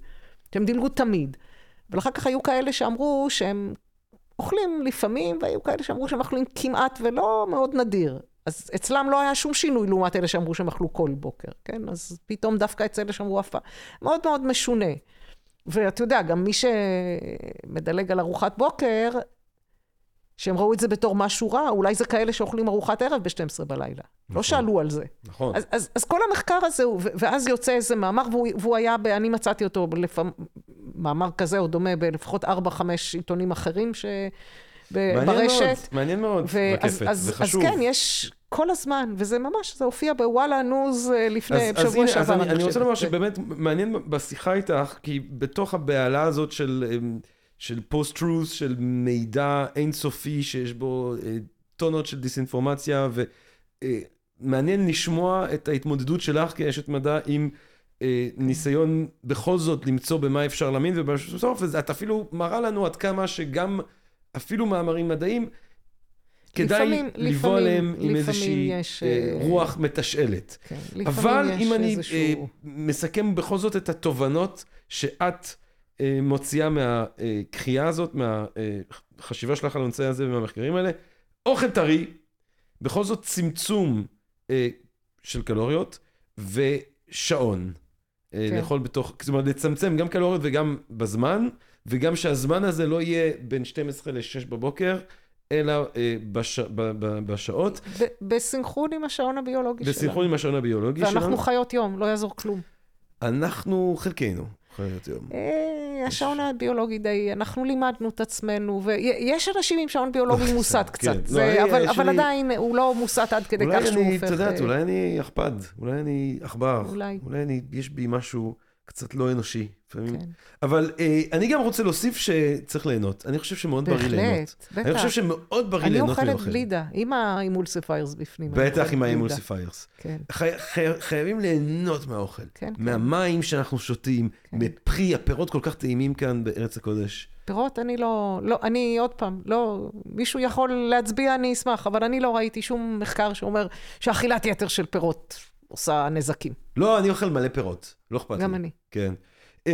שהם דילגו תמיד. אבל אחר כך היו כאלה שאמרו שהם אוכלים לפעמים, והיו כאלה שאמרו שהם אוכלים כמעט ולא מאוד נדיר. אז אצלם לא היה שום שינוי לעומת אלה שאמרו שהם אכלו כל בוקר, כן? אז פתאום דווקא אצל אלה שאמרו אף פעם. מאוד מאוד משונה. ואתה יודע, גם מי שמדלג על ארוחת בוקר, שהם ראו את זה בתור משהו רע, אולי זה כאלה שאוכלים ארוחת ערב ב-12 בלילה. לא שאלו על זה. נכון. אז, אז, אז כל המחקר הזה, ואז יוצא איזה מאמר, והוא, והוא היה, ב, אני מצאתי אותו, לפעמים, מאמר כזה או דומה, בלפחות 4-5 עיתונים אחרים ש... ב- מעניין מאוד, ברשת. מעניין מאוד, ואז, רקפת, אז, זה אז חשוב. כן, יש כל הזמן, וזה ממש, זה הופיע בוואלה ניוז אה, לפני, אז, בשבוע אז הנה, שעבר, אז אני, אני רוצה חושבת. לומר. שבאמת מעניין בשיחה איתך, כי בתוך הבהלה הזאת של, אמ, של post-truth, של מידע אינסופי שיש בו אה, טונות של דיסאינפורמציה, ומעניין לשמוע את ההתמודדות שלך כאשת מדע עם אה, ניסיון בכל זאת למצוא במה אפשר להאמין, ובסוף את אפילו מראה לנו עד כמה שגם אפילו מאמרים מדעיים, כדאי לבוא עליהם עם איזושהי יש, אה, אה, רוח מתשאלת. כן, אבל אם אני איזשהו... אה, מסכם בכל זאת את התובנות שאת אה, מוציאה מהקריאה הזאת, מהחשיבה שלך על הנושא הזה ומהמחקרים האלה, אוכל טרי, בכל זאת צמצום אה, של קלוריות ושעון. אה, כן. לאכול בתוך, זאת אומרת, לצמצם גם קלוריות וגם בזמן, וגם שהזמן הזה לא יהיה בין 12 ל-6 בבוקר, אלא אה, בש, ב, ב, בשעות, בסנכרון עם השעון הביולוגי שלנו. בסינכרון עם השעון הביולוגי שלנו. ואנחנו חיות יום, לא יעזור כלום. אנחנו, חלקנו, חיות יום. אה, השעון הביולוגי די, אנחנו לימדנו את עצמנו, ויש אנשים עם שעון ביולוגי מוסט כן. קצת, לא, אני- אבל עדיין הוא לא מוסט עד כדי אולי כך שהוא אני, הופך... את יודעת, אה, אולי אני עכפד, אולי אני עכבר. אולי. אולי אני, יש בי משהו קצת לא אנושי. לפעמים. כן. אבל אה, אני גם רוצה להוסיף שצריך ליהנות. אני חושב שמאוד בריא ליהנות. בהחלט, אני חושב בטח. שמאוד בריא אני ליהנות אוכלת מאוכל. גלידה, עם האימולסיפיירס בפנים. אני בטח אוכלת עם גלידה. האמולסיפיירס. כן, חי, חי, חייבים ליהנות מהאוכל. כן, כן. מהמים שאנחנו שותים, כן. מפרי, הפירות כל כך טעימים כאן בארץ הקודש. פירות אני לא, לא, אני עוד פעם, לא, מישהו יכול להצביע, אני אשמח, אבל אני לא ראיתי שום מחקר שאומר שאכילת יתר של פירות עושה נזקים. לא, אני אוכל מלא פירות, לא אכפת לי. גם אני. כן. אמ,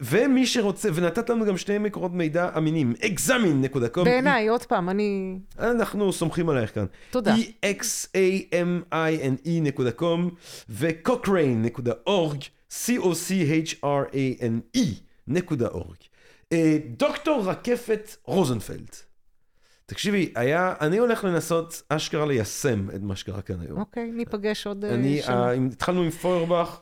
ומי שרוצה, ונתת לנו גם שני מקורות מידע אמינים, examine.com. בעיניי, עוד פעם, אני... אנחנו סומכים עלייך כאן. תודה. examine.com ו-cochrane.org, C-O-C-H-R-A-N-E.org. אה, דוקטור רקפת רוזנפלד. תקשיבי, היה, אני הולך לנסות אשכרה ליישם את מה שקרה כאן היום. אוקיי, ניפגש עוד אה, אני, שנה. אה, אם התחלנו עם פוירבך,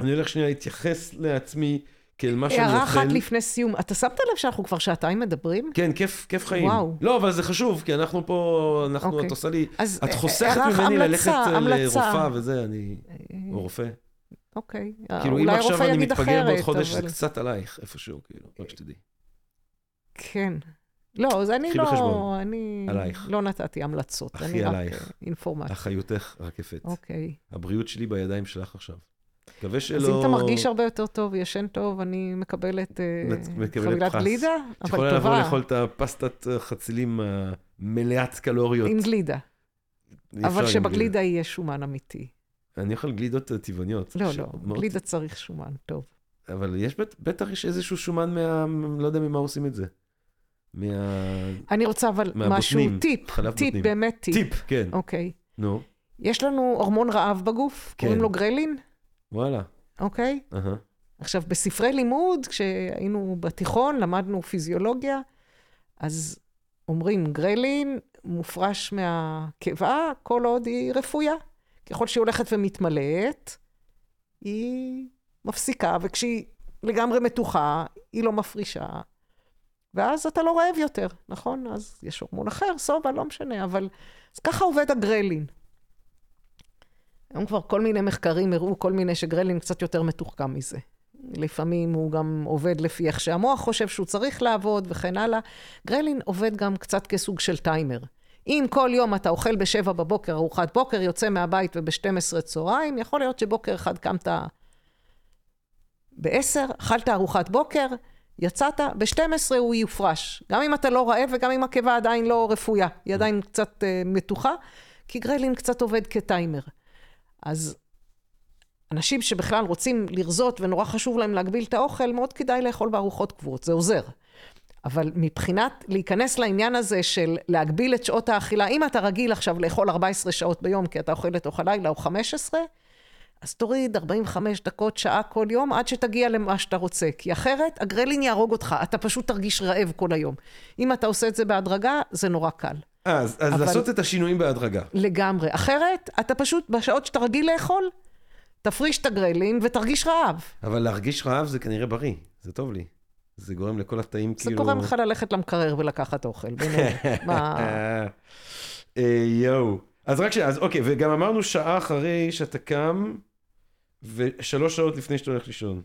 אני הולך שנייה להתייחס לעצמי כאל מה שאני אוכל. הערה אחת לפני סיום, אתה שמת לב שאנחנו כבר שעתיים מדברים? כן, כיף, כיף חיים. וואו. לא, אבל זה חשוב, כי אנחנו פה, אנחנו, אוקיי. את עושה לי, אז את אה, חוסכת ממני ללכת המלצה, אה, המלצה. לרופאה וזה, אני, או רופא. אוקיי. כאילו, אם אולי עכשיו אני יגיד מתפגר בעוד אחרת, חודש, זה אבל- קצת עלייך, איפשהו, כאילו, רק שתדעי. כן. לא, אז אני לא. אני עלייך. לא נתתי המלצות. רק עלייך. אה, אינפורמציה. אחריותך רקפת. אוקיי. הבריאות שלי בידיים שלך עכשיו. מקווה שלא... אז אם אתה מרגיש הרבה יותר טוב, ישן טוב, אני מקבלת אה, מקבלת חבילת. גלידה, את אבל יכולה לבוא טובה, לאכול את הפסטת אה, חצילים המלאת קלוריות. עם גלידה. אבל שבגלידה יהיה שומן אמיתי. אני אוכל גלידות טבעוניות. לא, לא, גלידה צריך שומן, טוב. אבל יש בט- בטח יש איזשהו שומן מה... לא יודע ממה עושים את זה. מה... אני רוצה אבל משהו, טיפ, טיפ, בוטנים. באמת טיפ. טיפ, כן. אוקיי. נו, יש לנו הורמון רעב בגוף, כן. קוראים לו גרלין, וואלה. אוקיי? אהה. עכשיו, בספרי לימוד, כשהיינו בתיכון, למדנו פיזיולוגיה, אז אומרים, גרלין מופרש מהקיבה כל עוד היא רפויה. ככל שהיא הולכת ומתמלאת, היא מפסיקה, וכשהיא לגמרי מתוחה, היא לא מפרישה, ואז אתה לא רעב יותר, נכון? אז יש הורמון אחר, סובה, לא משנה, אבל... אז ככה עובד הגרלין. היום כבר כל מיני מחקרים הראו כל מיני שגרלין קצת יותר מתוחכם מזה. לפעמים הוא גם עובד לפי איך שהמוח חושב שהוא צריך לעבוד וכן הלאה. גרלין עובד גם קצת כסוג של טיימר. אם כל יום אתה אוכל בשבע בבוקר ארוחת בוקר, יוצא מהבית וב-12 צהריים, יכול להיות שבוקר אחד קמת ב-10, אכלת ארוחת בוקר, יצאת, ב-12 הוא יופרש. גם אם אתה לא רעב וגם אם הקיבה עדיין לא רפויה, היא עדיין קצת uh, מתוחה, כי גרלין קצת עובד כטיימר. אז אנשים שבכלל רוצים לרזות ונורא חשוב להם להגביל את האוכל, מאוד כדאי לאכול בארוחות קבועות, זה עוזר. אבל מבחינת להיכנס לעניין הזה של להגביל את שעות האכילה, אם אתה רגיל עכשיו לאכול 14 שעות ביום כי אתה אוכל לתוך הלילה או 15, אז תוריד 45 דקות, שעה כל יום, עד שתגיע למה שאתה רוצה. כי אחרת, הגרלין יהרוג אותך, אתה פשוט תרגיש רעב כל היום. אם אתה עושה את זה בהדרגה, זה נורא קל. אז, אז אבל... לעשות את השינויים בהדרגה. לגמרי. אחרת, אתה פשוט, בשעות שאתה רגיל לאכול, תפריש את הגרלין ותרגיש רעב. אבל להרגיש רעב זה כנראה בריא, זה טוב לי. זה גורם לכל התאים זה כאילו... זה גורם לך ללכת למקרר ולקחת אוכל. מה... אה, יואו. אז רק ש... אז אוקיי, וגם אמרנו שעה אחרי שאתה קם, ושלוש שעות לפני שאתה הולך לישון.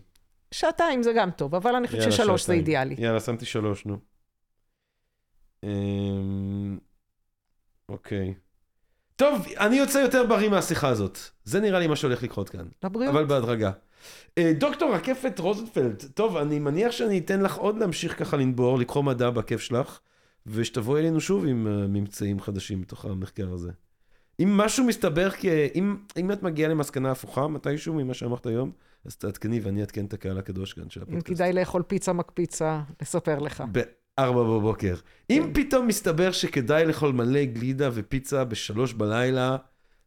שעתיים זה גם טוב, אבל אני חושבת ששלוש זה אידיאלי. יאללה, שמתי שלוש, נו. אמ, אוקיי. טוב, אני יוצא יותר בריא מהשיחה הזאת. זה נראה לי מה שהולך לקרות כאן. לבריאות. אבל בהדרגה. אה, דוקטור רקפת רוזנפלד, טוב, אני מניח שאני אתן לך עוד להמשיך ככה לנבור, לקרוא מדע בכיף שלך, ושתבואי אלינו שוב עם uh, ממצאים חדשים מתוך המחקר הזה. אם משהו מסתבר, כי אם, אם את מגיעה למסקנה הפוכה מתישהו ממה שאמרת היום, אז תעדכני ואני אעדכן את הקהל הקדוש כאן של הפודקאסט. אם כדאי לאכול פיצה מקפיצה, לספר לך. בארבע בבוקר. כן. אם פתאום מסתבר שכדאי לאכול מלא גלידה ופיצה בשלוש בלילה,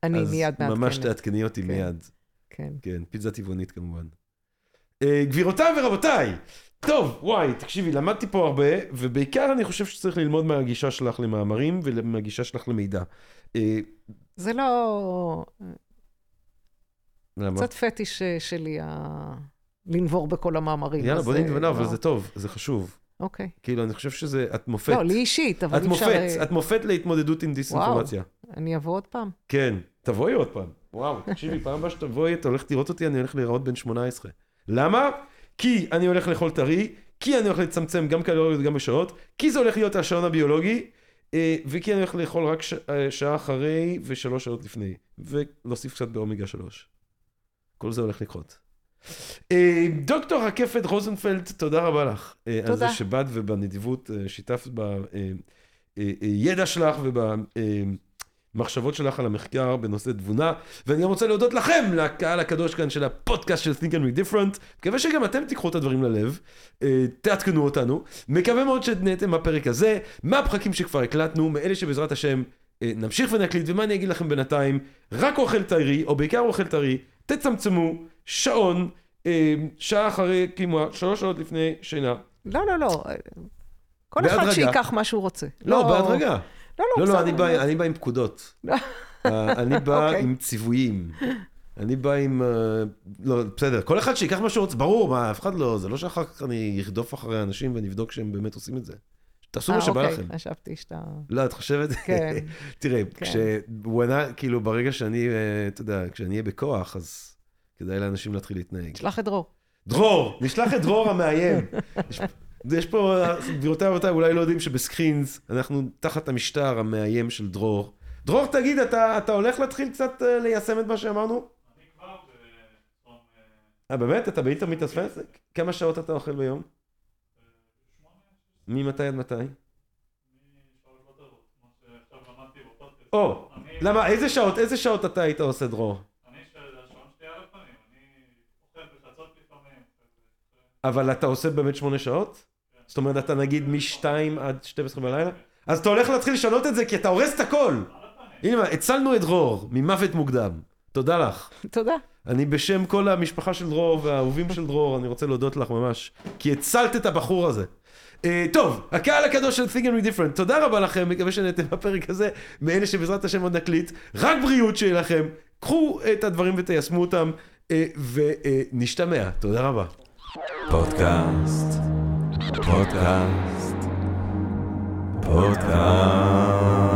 אני מיד מעדכנת. אז ממש תעדכני אותי כן. מיד. כן. כן, פיצה טבעונית כמובן. Uh, גבירותיי ורבותיי, טוב, וואי, תקשיבי, למדתי פה הרבה, ובעיקר אני חושב שצריך ללמוד מהגישה שלך למאמרים ומהגישה שלך למידע. Uh, זה לא... למה? קצת פטיש שלי, ה... לנבור בכל המאמרים. יאללה, בוא נתבנה, לא... אבל זה טוב, זה חשוב. אוקיי. כאילו, אני חושב שזה, את מופת. לא, לי אישית, אבל אי אפשר... את מופת, את מופת להתמודדות עם דיסאינפורמציה. וואו, אני אבוא עוד פעם. כן, תבואי עוד פעם. וואו, תקשיבי, פעם הבאה שתבואי, אתה הולך לראות אותי, אני הולך להיראות בן 18. למה? כי אני הולך לאכול טרי, כי אני הולך לצמצם גם קלוריות וגם בשעות, כי זה הולך להיות השעון הביולוגי, אה, וכי אני הולך לאכול רק. אה, שעה אחרי ושלוש שעות לפני, ולהוסיף קצת באומיגה 3. כל זה הולך לקרות. אה, דוקטור רקפת רוזנפלד, תודה רבה לך. תודה. על זה שבאת ובנדיבות שיתפת בידע שלך וב... מחשבות שלך על המחקר בנושא תבונה, ואני גם רוצה להודות לכם, לקהל הקדוש כאן של הפודקאסט של Think and Be Different. מקווה שגם אתם תיקחו את הדברים ללב, אה, תעדכנו אותנו. מקווה מאוד שנהנתם מהפרק הזה, מהפרקים שכבר הקלטנו, מאלה שבעזרת השם אה, נמשיך ונקליט, ומה אני אגיד לכם בינתיים, רק אוכל טרי, או בעיקר אוכל טרי, תצמצמו, שעון, אה, שעה אחרי קימה, שלוש שעות לפני שינה. לא, לא, לא. כל בהדרגה. אחד שייקח מה שהוא רוצה. לא, לא... בהדרגה. לא, לא, לא, לא, אני בא, עם פקודות. אה, אני בא okay. עם ציוויים. אני בא עם... אה, לא, בסדר, כל אחד שיקח מה שהוא רוצה, ברור, מה, אף אחד לא, זה לא שאחר כך אני ארדוף אחרי אנשים ונבדוק שהם באמת עושים את זה. תעשו מה שבא אוקיי, לכם. אה, חשבתי שאתה... לא, את חושבת? כן. תראה, כן. ענה, כאילו, ברגע שאני, אתה יודע, כשאני אהיה בכוח, אז כדאי לאנשים להתחיל להתנהג. שלח את דרור. דרור! נשלח את דרור המאיים. יש פה, גבירותיי ורבותיי, אולי לא יודעים שבסקרינס, אנחנו תחת המשטר המאיים של דרור. דרור, תגיד, אתה, אתה הולך להתחיל קצת uh, ליישם את מה שאמרנו? אני כבר בצום... אה, באמת? אתה באינטר מתאספס? כמה שעות אתה אוכל ביום? שמונה. ממתי עד מתי? או, למה, איזה שעות, איזה שעות אתה היית עושה דרור? אבל אתה עושה באמת שמונה שעות? זאת אומרת, אתה נגיד מ-2 עד 12 בלילה? אז אתה הולך להתחיל לשנות את זה כי אתה הורס את הכל. הנה, הצלנו את דרור ממוות מוקדם. תודה לך. תודה. אני בשם כל המשפחה של דרור והאהובים של דרור, אני רוצה להודות לך ממש, כי הצלת את הבחור הזה. Uh, טוב, הקהל הקדוש של Think and Different, תודה רבה לכם, מקווה שנהנתם בפרק הזה, מאלה שבעזרת השם עוד נקליט, רק בריאות שיהיה לכם, קחו את הדברים ותיישמו אותם, uh, ונשתמע, תודה רבה. פודקאסט, פודקאסט, פודקאסט.